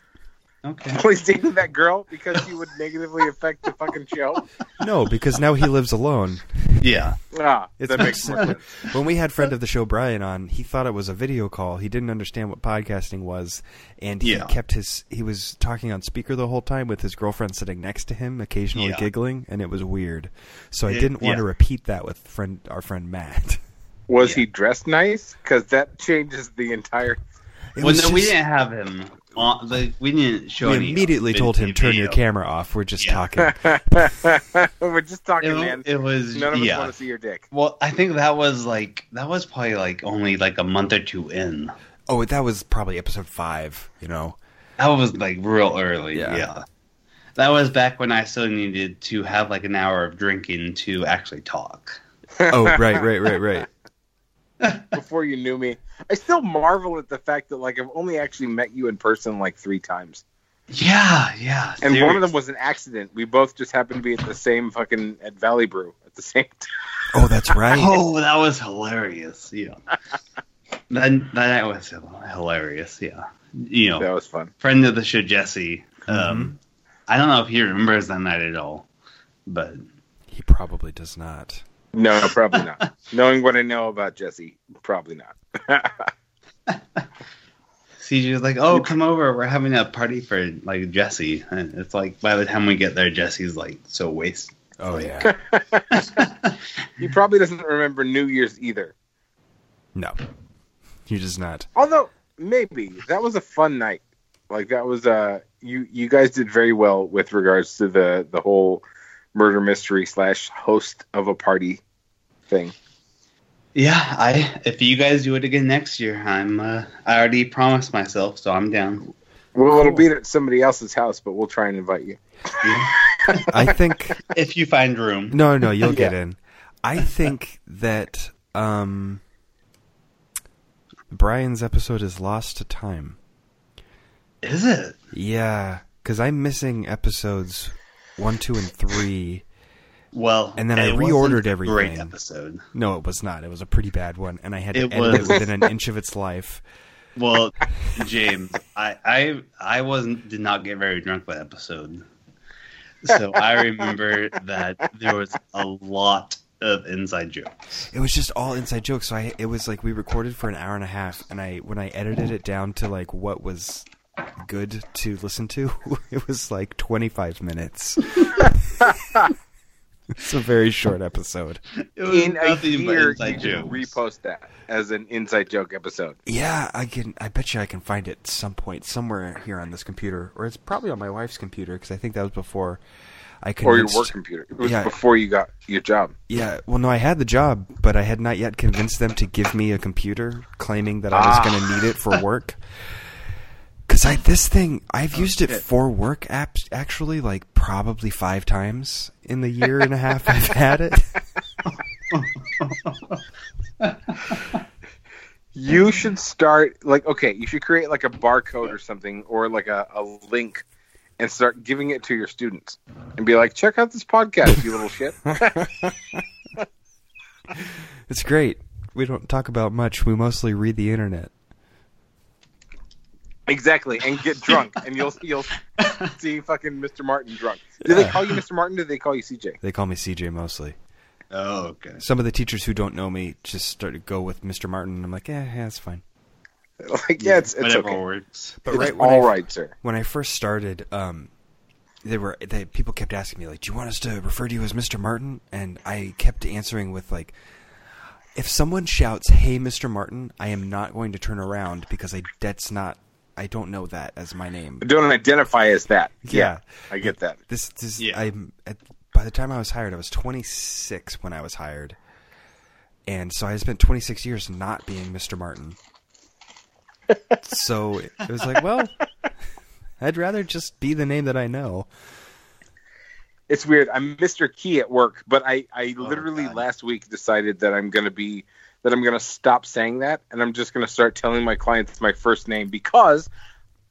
okay, Please dating that girl because she would negatively affect the fucking show. No, because now he lives alone. Yeah, Ah, It's that makes more sense. when we had friend of the show Brian on, he thought it was a video call. He didn't understand what podcasting was, and he Yeah. kept his. He was talking on speaker the whole time with his girlfriend sitting next to him, occasionally Yeah. giggling, and it was weird. So I It- didn't want yeah. to repeat that with friend our friend Matt. [LAUGHS] Was Yeah. he dressed nice? Because that changes the entire. It well, was no, we didn't have him. On, like, we didn't show. we any immediately vid- told him turn your camera off. We're just Yeah. talking. [LAUGHS] We're just talking, It, man. it was None of us want to see your dick. Well, I think that was like that was probably like only like a month or two in. Oh, that was probably episode five. You know. That was like real early. Yeah. Yeah. That was back when I still needed to have like an hour of drinking to actually talk. Oh, right, right, right, right. Before you knew me, I still marvel at the fact that like I've only actually met you in person like three times, Yeah, yeah. and one of them was an accident. We both just happened to be at the same fucking at Valley Brew at the same time. Oh, that's right. [LAUGHS] Oh, that was hilarious. Yeah. [LAUGHS] that that was hilarious. Yeah. You know, That was fun. friend of the show, Jesse. Mm-hmm. Um, I don't know if he remembers that night at all, but He probably does not. No, probably not. Knowing what I know about Jesse, probably not. [LAUGHS] CJ was like, "Oh, come over. We're having a party for like Jesse." And it's like by the time we get there, Jesse's like so wasted. Oh yeah. [LAUGHS] he probably doesn't remember New Year's either. No, he does not. Although maybe that was a fun night. Like that was uh you you guys did very well with regards to the the whole murder mystery slash host of a party thing. Yeah, I if you guys do it again next year, I'm uh, I already promised myself, so I'm down. Well, it'll be at somebody else's house, but we'll try and invite you. I think [LAUGHS] If you find room. no, no, you'll [LAUGHS] get Yeah. in. I think that um, Brian's episode is lost to time. Is it? Yeah, because I'm missing episodes one, two, and three. Well, And then I reordered a Great everything. episode. No, it was not. It was a pretty bad one, and I had to It edit was. it within an inch of its life. Well, [LAUGHS] James, I, I I wasn't did not get very drunk that episode, so [LAUGHS] I remember that there was a lot of inside jokes. It was just all inside jokes. So I, it was like we recorded for an hour and a half, and I when I edited it down to like what was good to listen to, [LAUGHS] it was like 25 minutes. [LAUGHS] it's a very short episode. It was In a year, you can repost that as an inside joke episode. Yeah, I can. I bet you I can find it some point somewhere here on this computer, or it's probably on my wife's computer because I think that was before I could. Or your work computer. It was Yeah. before you got your job. Yeah, well, no, I had the job, but I had not yet convinced them to give me a computer, claiming that I was Ah. going to need it for work. [LAUGHS] Because I this thing, I've oh, used it for work apps actually, like probably five times in the year and a half I've had it. You should start like okay, you should create like a barcode or something or like a, a link and start giving it to your students and be like, check out this podcast, you little shit. [LAUGHS] It's great. We don't talk about much. We mostly read the internet. Exactly, and get [LAUGHS] drunk, and you'll you'll [LAUGHS] see fucking Mr. Martin drunk. Do they call you Mr. Martin? Or do they call you CJ? They call me CJ mostly. Oh, okay. Some of the teachers who don't know me just start to go with Mr. Martin. And I'm like, yeah, yeah, it's fine. Like, yeah, it's, it's Whatever okay. works. But It's right all I- right, sir. when I first started, um, they were they, people kept asking me like, "Do you want us to refer to you as Mr. Martin?" And I kept answering with like, "If someone shouts, "Hey, Mr. Martin," I am not going to turn around because I that's not I don't know that as my name." Don't identify as that. Yeah. I get that. This this Yeah. I'm at, by the time I was hired, I was 26 when I was hired, and so I spent 26 years not being Mr. Martin. [LAUGHS] so it was like, well, I'd rather just be the name that I know. It's weird. I'm Mr. Key at work, but I, I oh, literally God. last week decided that I'm gonna be that I'm gonna stop saying that and I'm just gonna start telling my clients my first name because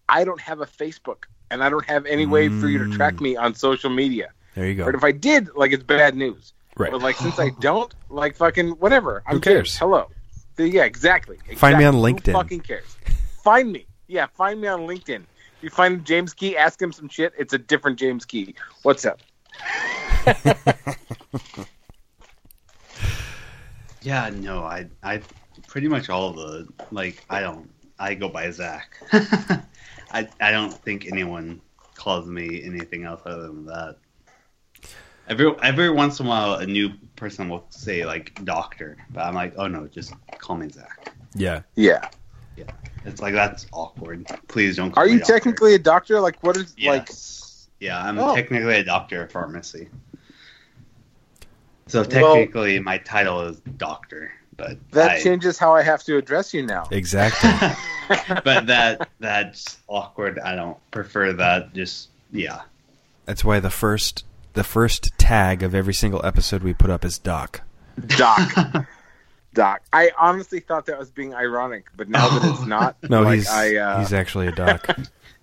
I don't have a Facebook and I don't have any way for you to track Mm. me on social media. There you go. But if I did, like it's bad news. Right. But like since I [SIGHS] don't, like fucking whatever. I'm Who cares? James. Hello. Yeah, exactly. Find me exactly. on Who LinkedIn. fucking cares? Find me. Yeah, find me on LinkedIn. If You find James Key, ask him some shit. It's a different James Key. What's up? [LAUGHS] Yeah, no, I I pretty much all of the like I don't I go by Zach. [LAUGHS] I I don't think anyone calls me anything else other than that. Every every once in a while, a new person will say like doctor, but I'm like, oh no, just call me Zach. Yeah. Yeah. Yeah. It's like that's awkward. Please don't. Call Are me you doctor. technically a doctor? Like, what is like? Yeah, I'm Oh. technically a doctor of pharmacy. So Well- technically, my title is doctor, but That I- changes how I have to address you now. Exactly. [LAUGHS] but that that's awkward. I don't prefer that. Just yeah. That's why the first the first tag of every single episode we put up is Doc. Doc. [LAUGHS] Doc. I honestly thought that was being ironic, but now that it's [LAUGHS] not, No, like, he's I, uh, he's actually a doc.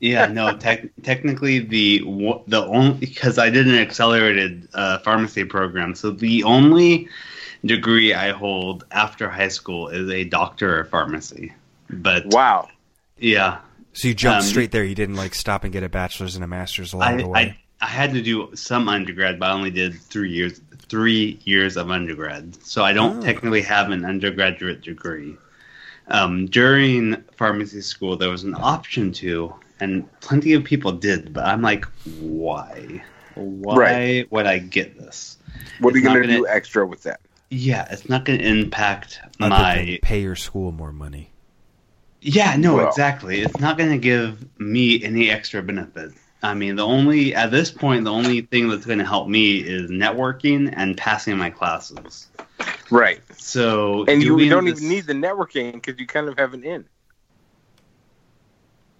Yeah, no. Tec- technically, the the only because I did an accelerated uh, pharmacy program, so the only degree I hold after high school is a doctor of pharmacy. But wow. yeah, so you jumped Um, straight there. You didn't like stop and get a bachelor's and a master's along I, the way. I I had to do some undergrad, but I only did three years three years of undergrad, so I don't Oh. technically have an undergraduate degree. Um, during pharmacy school, there was an option to, and plenty of people did, but I'm like, why? Why Right. would I get this? What are you going to do extra with that? Yeah, it's not going to impact Other my than pay your school more money. Yeah, no, Well- exactly. It's not going to give me any extra benefit. I mean, the only at this point, the only thing that's going to help me is networking and passing my classes. Right. So, And you don't this- even need the networking because you kind of have an in.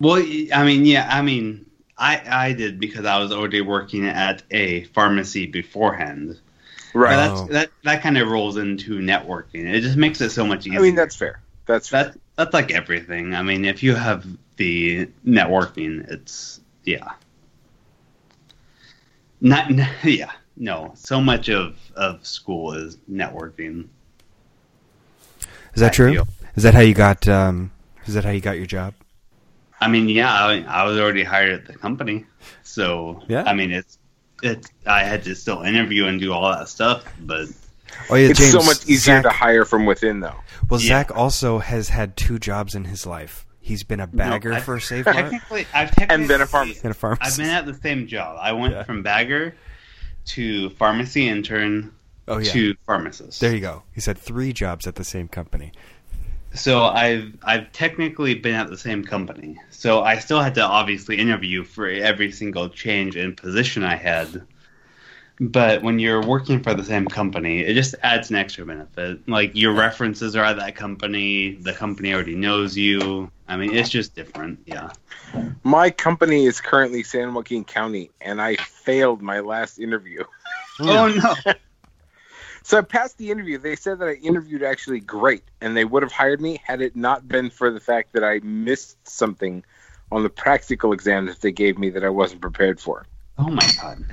Well, I mean, yeah, I mean, I I did because I was already working at a pharmacy beforehand. But Right. that's, Oh. that that kind of rolls into networking. It just makes it so much easier. I mean, that's fair. That's fair. that that's like everything. I mean, if you have the networking, it's yeah. Not [LAUGHS] yeah, no. So much of of school is networking. Is that I true? feel. Is that how you got? Um, is that how you got your job? I mean, yeah, I, I was already hired at the company, so Yeah. I mean, it's it's I had to still interview and do all that stuff, but Oh yeah, it's James. so much easier Zach, to hire from within, though. well, Yeah. Zach also has had two jobs in his life. He's been a bagger I- for [LAUGHS] Save Mart technically, I've technically And then a pharmacy. and a I've been at the same job. I went Yeah. from bagger to pharmacy intern oh yeah, to pharmacist. there you go. He's had three jobs at the same company. So I've I've technically been at the same company. So I still had to obviously interview for every single change in position I had. But when you're working for the same company, it just adds an extra benefit. Like your references are at that company, the company already knows you. I mean, it's just different. Yeah. My company is currently San Joaquin County, and I failed my last interview. Oh [LAUGHS] no. So I passed the interview. They said that I interviewed actually great, and they would have hired me had it not been for the fact that I missed something on the practical exam that they gave me that I wasn't prepared for. Oh my god.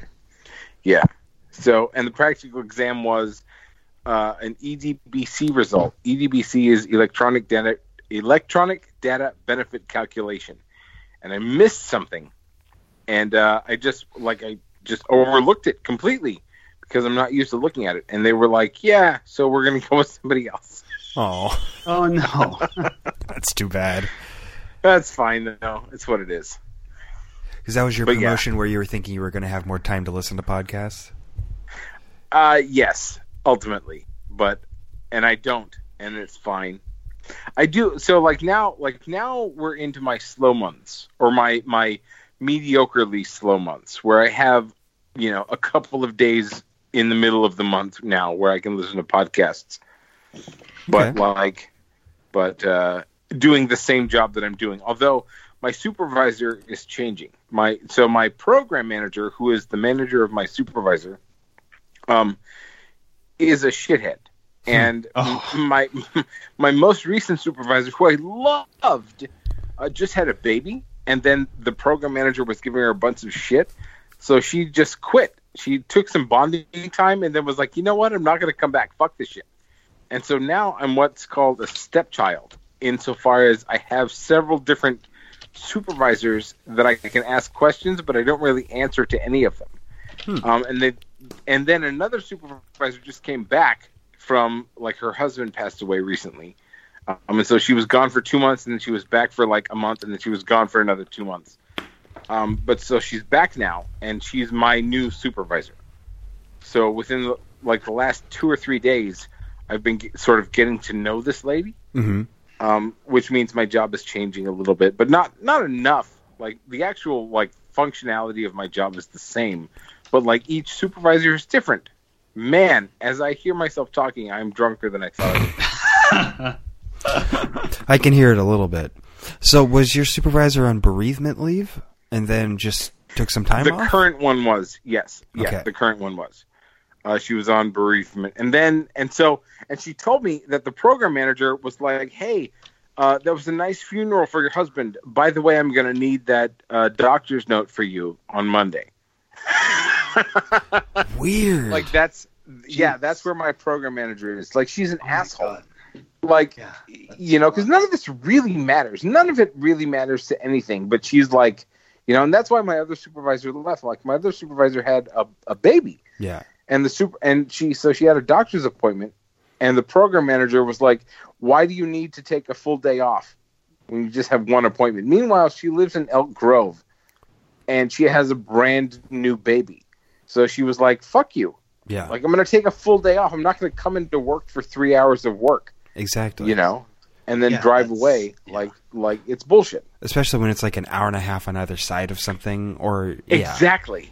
Yeah. So, and the practical exam was uh, an EDBC result. EDBC is electronic data electronic data benefit calculation, and I missed something, and uh, I just like I just overlooked it completely because I'm not used to looking at it. And they were like, "Yeah, so we're gonna [LAUGHS] go with somebody else." Oh, Oh no. [LAUGHS] that's too bad. That's fine though. It's what it is. Because that was your But yeah. promotion where you were thinking you were going to have more time to listen to podcasts. Uh, yes, ultimately, but and I don't, and it's fine. I do so like now, like now we're into my slow months or my my mediocrely slow months where I have you know a couple of days in the middle of the month now where I can listen to podcasts, but Okay. like, but uh, doing the same job that I'm doing, although. My supervisor is changing. My so my program manager, who is the manager of my supervisor, um, is a shithead. And Oh. my [LAUGHS] my most recent supervisor, who I loved, uh, just had a baby, and then the program manager was giving her a bunch of shit, so she just quit. She took some bonding time, and then was like, you know what, I'm not going to come back. Fuck this shit. And so now I'm what's called a stepchild, insofar as I have several different supervisors that I can ask questions, but I don't really answer to any of them. Um, and then and then another supervisor just came back from like her husband passed away recently. Um, and so she was gone for two months, and then she was back for like a month, and then she was gone for another two months. Um, but so she's back now, and she's my new supervisor. So within the, like the last two or three days, I've been ge- sort of getting to know this lady, Mm-hmm. um, which means my job is changing a little bit, but not not enough. Like the actual like functionality of my job is the same, but like each supervisor is different. Man, as I hear myself talking, I'm drunker than I thought. [LAUGHS] I can hear it a little bit. So, was your supervisor on bereavement leave and then just took some time the off? current one was yes, yeah, Okay. the current one was. Uh, she was on bereavement, and then and so and she told me that the program manager was like, "Hey, uh, that was a nice funeral for your husband. By the way, I'm going to need that uh, doctor's note for you on Monday." [LAUGHS] Weird. like that's yeah, that's where my program manager is. Like she's an Oh asshole. Like Yeah. you know, because none of this really matters. None of it really matters to anything. But she's like, you know, and that's why my other supervisor left. Like my other supervisor had a, a baby, yeah. and the super and she so she had a doctor's appointment, and the program manager was like, "Why do you need to take a full day off when you just have one appointment?" Meanwhile, she lives in Elk Grove, and she has a brand new baby. So she was like, "Fuck you." Yeah. Like I'm gonna take a full day off. I'm not gonna come into work for three hours of work, exactly. you know, and then Yeah, drive away. yeah. Like like it's bullshit. Especially when it's like an hour and a half on either side of something, or yeah, Exactly.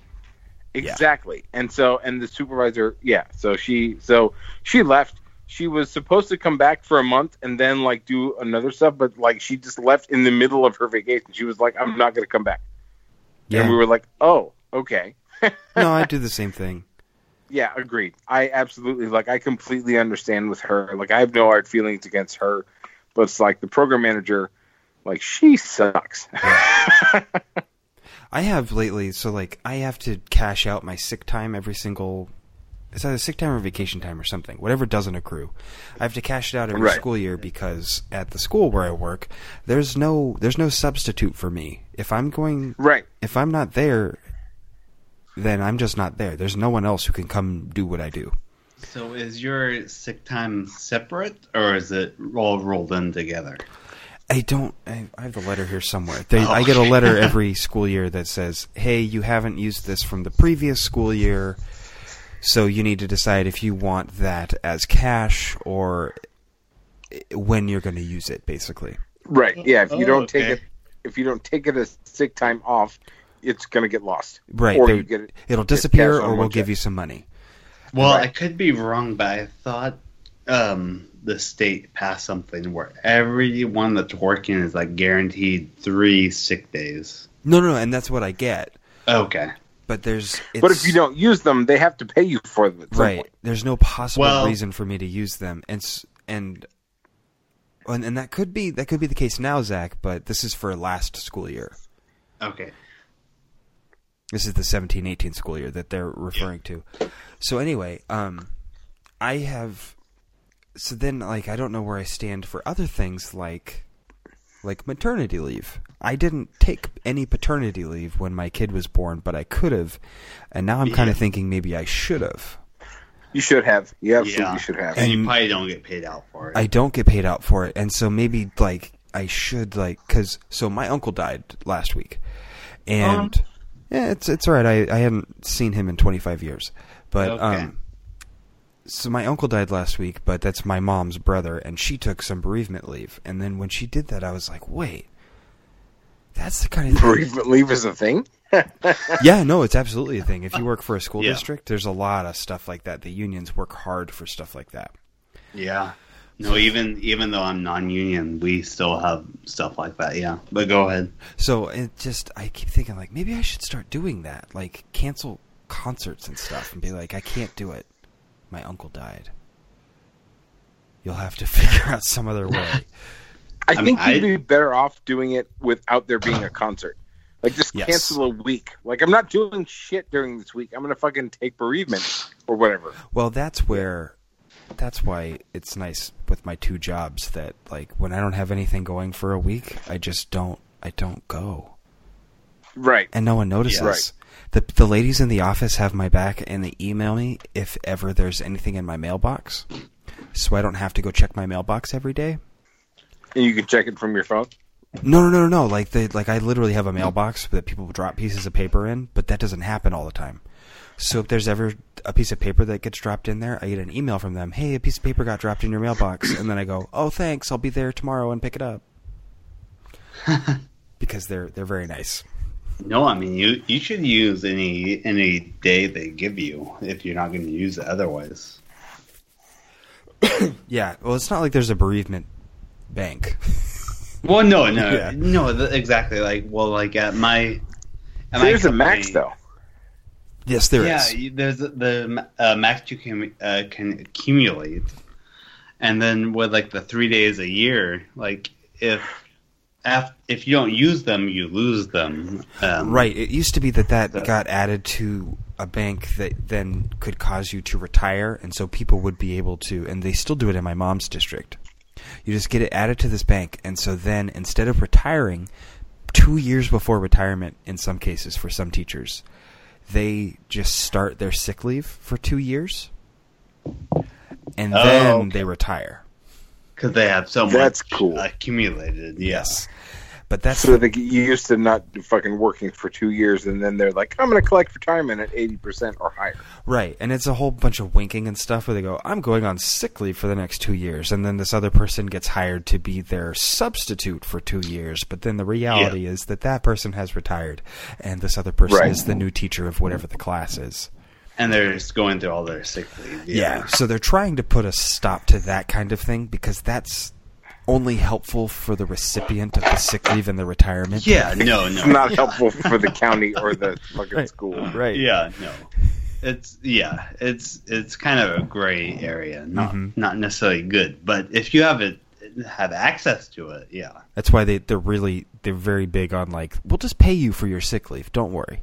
Exactly. And so and the supervisor, yeah, so she so she left. She was supposed to come back for a month and then like do another stuff, but like she just left in the middle of her vacation. She was like, I'm not gonna come back. yeah. And we were like, Oh, okay. [LAUGHS] no, I do the same thing. Yeah, agreed. I absolutely like I completely understand with her. Like I have no hard feelings against her, but it's like the program manager, like she sucks. [LAUGHS] I have lately, so like I have to cash out my sick time every single. It's either sick time or vacation time or something. Whatever doesn't accrue, I have to cash it out every Right. school year because at the school where I work, there's no there's no substitute for me. If I'm going, right. if I'm not there, then I'm just not there. There's no one else who can come do what I do. So is your sick time separate, or is it all rolled in together? I don't. I, I have the letter here somewhere. They, oh, I get a letter [LAUGHS] every school year that says, "Hey, you haven't used this from the previous school year, so you need to decide if you want that as cash or when you're going to use it." Basically, Right. Yeah. If you Oh, don't take oh, it, if you don't take it as sick time off, it's gonna get lost. right? Or they- you get it. it'll disappear, or we'll give check. you some money. Well, Right. I could be wrong, but I thought um, the state passed something where everyone that's working is like guaranteed three sick days. No, no, and that's what I get. Okay. But there's, it's, But if you don't use them, they have to pay you for them. Right point. there's no possible Well- reason for me to use them and and and, and that could be that could be the case now zach but this is for last school year Okay. this is the 17-18 school year that they're referring to so anyway um i have so then like i don't know where i stand for other things like like maternity leave i didn't take any paternity leave when my kid was born but i could have and now i'm kind of thinking maybe i should have You should have. You absolutely Yeah. should have. And you probably don't get paid out for it. I don't get paid out for it, and so maybe like I should like because so my uncle died last week, and yeah, it's it's all right. I I hadn't seen him in 25 years, but Okay. um, so my uncle died last week, but that's my mom's brother, and she took some bereavement leave, and then when she did that, I was like, wait, that's the kind of thing. Bereavement leave is a thing. [LAUGHS] yeah, no, it's absolutely a thing. If you work for a school Yeah. district, there's a lot of stuff like that. The unions work hard for stuff like that. yeah. No, even even though I'm non-union, we still have stuff like that. Yeah. But go ahead. So it just I keep thinking like maybe I should start doing that. Like cancel concerts and stuff and be like I can't do it. My uncle died. You'll have to [LAUGHS] figure out some other way. I, mean, think I- you'd be better off doing it without there being a concert. Like just Yes. cancel a week. Like I'm not doing shit during this week. I'm gonna fucking take bereavement or whatever. Well, that's where that's why it's nice with my two jobs that like when I don't have anything going for a week, I just don't I don't go. Right. And no one notices. Yeah. Right. The the ladies in the office have my back and they email me if ever there's anything in my mailbox. So I don't have to go check my mailbox every day. And you can check it from your phone. No, no, no, no, no. Like they, like I literally have a mailbox that people drop pieces of paper in, but that doesn't happen all the time. So if there's ever a piece of paper that gets dropped in there, I get an email from them. Hey, a piece of paper got dropped in your mailbox, and then I go, "Oh, thanks. I'll be there tomorrow and pick it up." [LAUGHS] because they're they're very nice. No, I mean you you should use any any day they give you if you're not going to use it otherwise. [COUGHS] Yeah. Well, it's not like there's a bereavement bank. [LAUGHS] Well, no, no, Yeah. no, th- exactly. Like, well, like at my, at my There's a max though. yes, there is. yeah, you- there's the- the uh, max you can uh, can accumulate, and then with like the three days a year, like if af- if you don't use them, you lose them. Um, Right. It used to be that that So- got added to a bank that then could cause you to retire, and so people would be able to, and they still do it in my mom's district. You just get it added to this bank, and so then instead of retiring two years before retirement, in some cases for some teachers, they just start their sick leave for two years, and Oh, then okay. they retire. because they have so much That's cool. accumulated. Yes. But that's So they get used to not fucking working for two years, and then they're like, "I'm going to collect retirement at eighty percent or higher." Right, and it's a whole bunch of winking and stuff where they go, "I'm going on sick leave for the next two years," and then this other person gets hired to be their substitute for two years. But then the reality is that that person has retired, and this other person Right. is the new teacher of whatever the class is. And they're just going through all their sick leave. Yeah. so they're trying to put a stop to that kind of thing because that's only helpful for the recipient of the sick leave and the retirement. Yeah, no, no. It's no. not helpful for the county or the fucking Right. school. Right. Yeah, no. It's yeah, it's it's kind of a gray area, not Mhm. not necessarily good. But if you have it, have access to it, yeah. That's why they they're really they're very big on like we'll just pay you for your sick leave. Don't worry.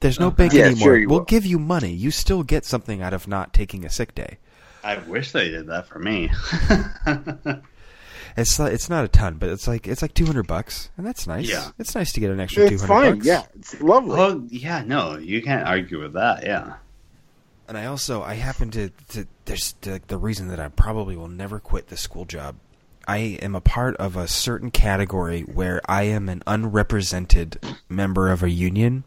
There's no Oh, bank yeah, anymore. sure we'll will. give you money. You still get something out of not taking a sick day. I wish they did that for me. [LAUGHS] It's like, it's not a ton, but it's like it's like two hundred bucks, and that's nice. Yeah. it's nice to get an extra two hundred. It's fine. bucks. Yeah, it's lovely. oh yeah, no, you can't argue with that. Yeah. And I also I happen to, to there's the, the reason that I probably will never quit this school job. I am a part of a certain category where I am an unrepresented member of a union.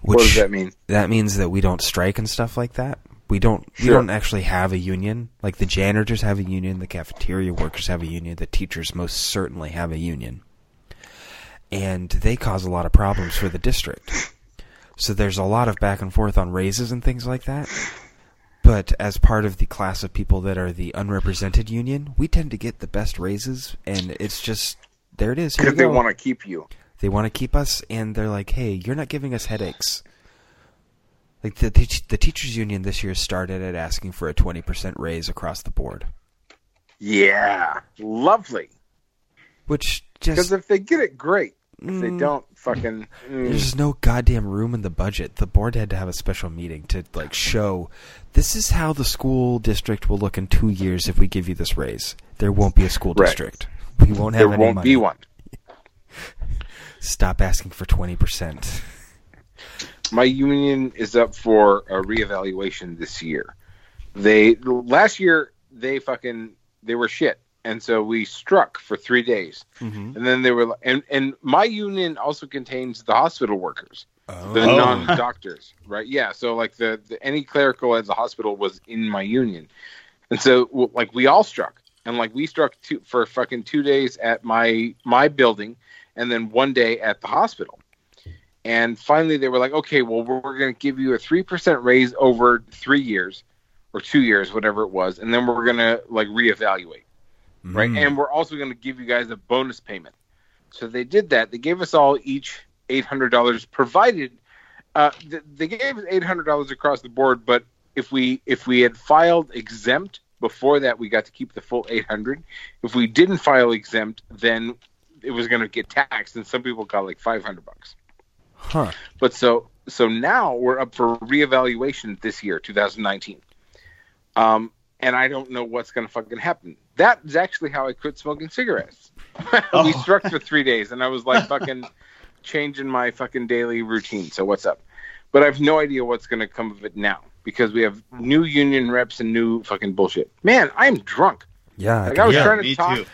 Which what does that mean? that means that we don't strike and stuff like that. We don't we don't actually have a union. Like the janitors have a union, the cafeteria workers have a union, the teachers most certainly have a union. And they cause a lot of problems for the district. So there's a lot of back and forth on raises and things like that. But as part of the class of people that are the unrepresented union, we tend to get the best raises and it's just there it is. Because they want to keep you. They want to keep us, and they're like, "Hey, you're not giving us headaches." Like the the, the teachers union this year started at asking for a twenty percent raise across the board, Yeah, lovely. which just Because if they get it, great. If they Mm. don't, fucking. mm. there's no goddamn room in the budget. The board had to have a special meeting to like show this is how the school district will look in two years if we give you this raise. There won't be a school Right. district. We won't have there any won't money. be one. [LAUGHS] Stop asking for twenty percent. My union is up for a reevaluation this year. They last year they fucking they were shit, and so we struck for three days, Mm-hmm. and then they were and and my union also contains the hospital workers, the Oh. non-doctors, right? Yeah, so like the, the any clerical at the hospital was in my union, and so like we all struck, and like we struck two, for fucking two days at my my building, and then one day at the hospital. And finally, they were like, "Okay, well, we're, going to give you a three percent raise over three years, or two years, whatever it was, and then we're going to like reevaluate, right? Mm. And we're also going to give you guys a bonus payment." So they did that. They gave us all each eight hundred dollars, provided uh, th- they gave us eight hundred dollars across the board. But if we if we had filed exempt before that, we got to keep the full eight hundred. If we didn't file exempt, then it was going to get taxed, and some people got like five hundred bucks. Huh. But so so now we're up for reevaluation this year, 2019. Um, and I don't know what's going to fucking happen. That is actually how I quit smoking cigarettes. [LAUGHS] we Oh. struck for three days, and I was like fucking changing my fucking daily routine. So what's up? But I have no idea what's going to come of it now because we have new union reps and new fucking bullshit. Man, I'm drunk. Yeah. I Like, I was yeah, trying to me talk- too.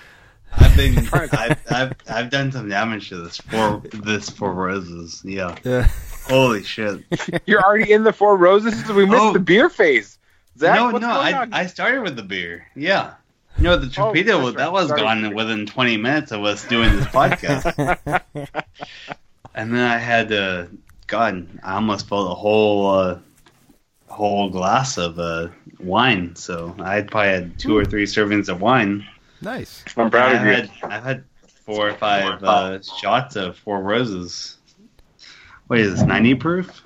I've been [LAUGHS] I've, I've I've done some damage to this four this four roses. Yeah. yeah. Holy shit. [LAUGHS] You're already in the Four Roses. We missed Oh. the beer phase. Zach, no, what's no, going I on? I started with the beer. Yeah. No, the Oh, torpedo that's right. that was Started gone with the beer. within 20 minutes of us doing this podcast. [LAUGHS] and then I had to God, I almost filled a whole uh, whole glass of uh, wine. So I probably had two or three servings of wine. Nice. I'm proud I've of you. had, I've had four or five uh, shots of Four Roses. What is this, 90 proof?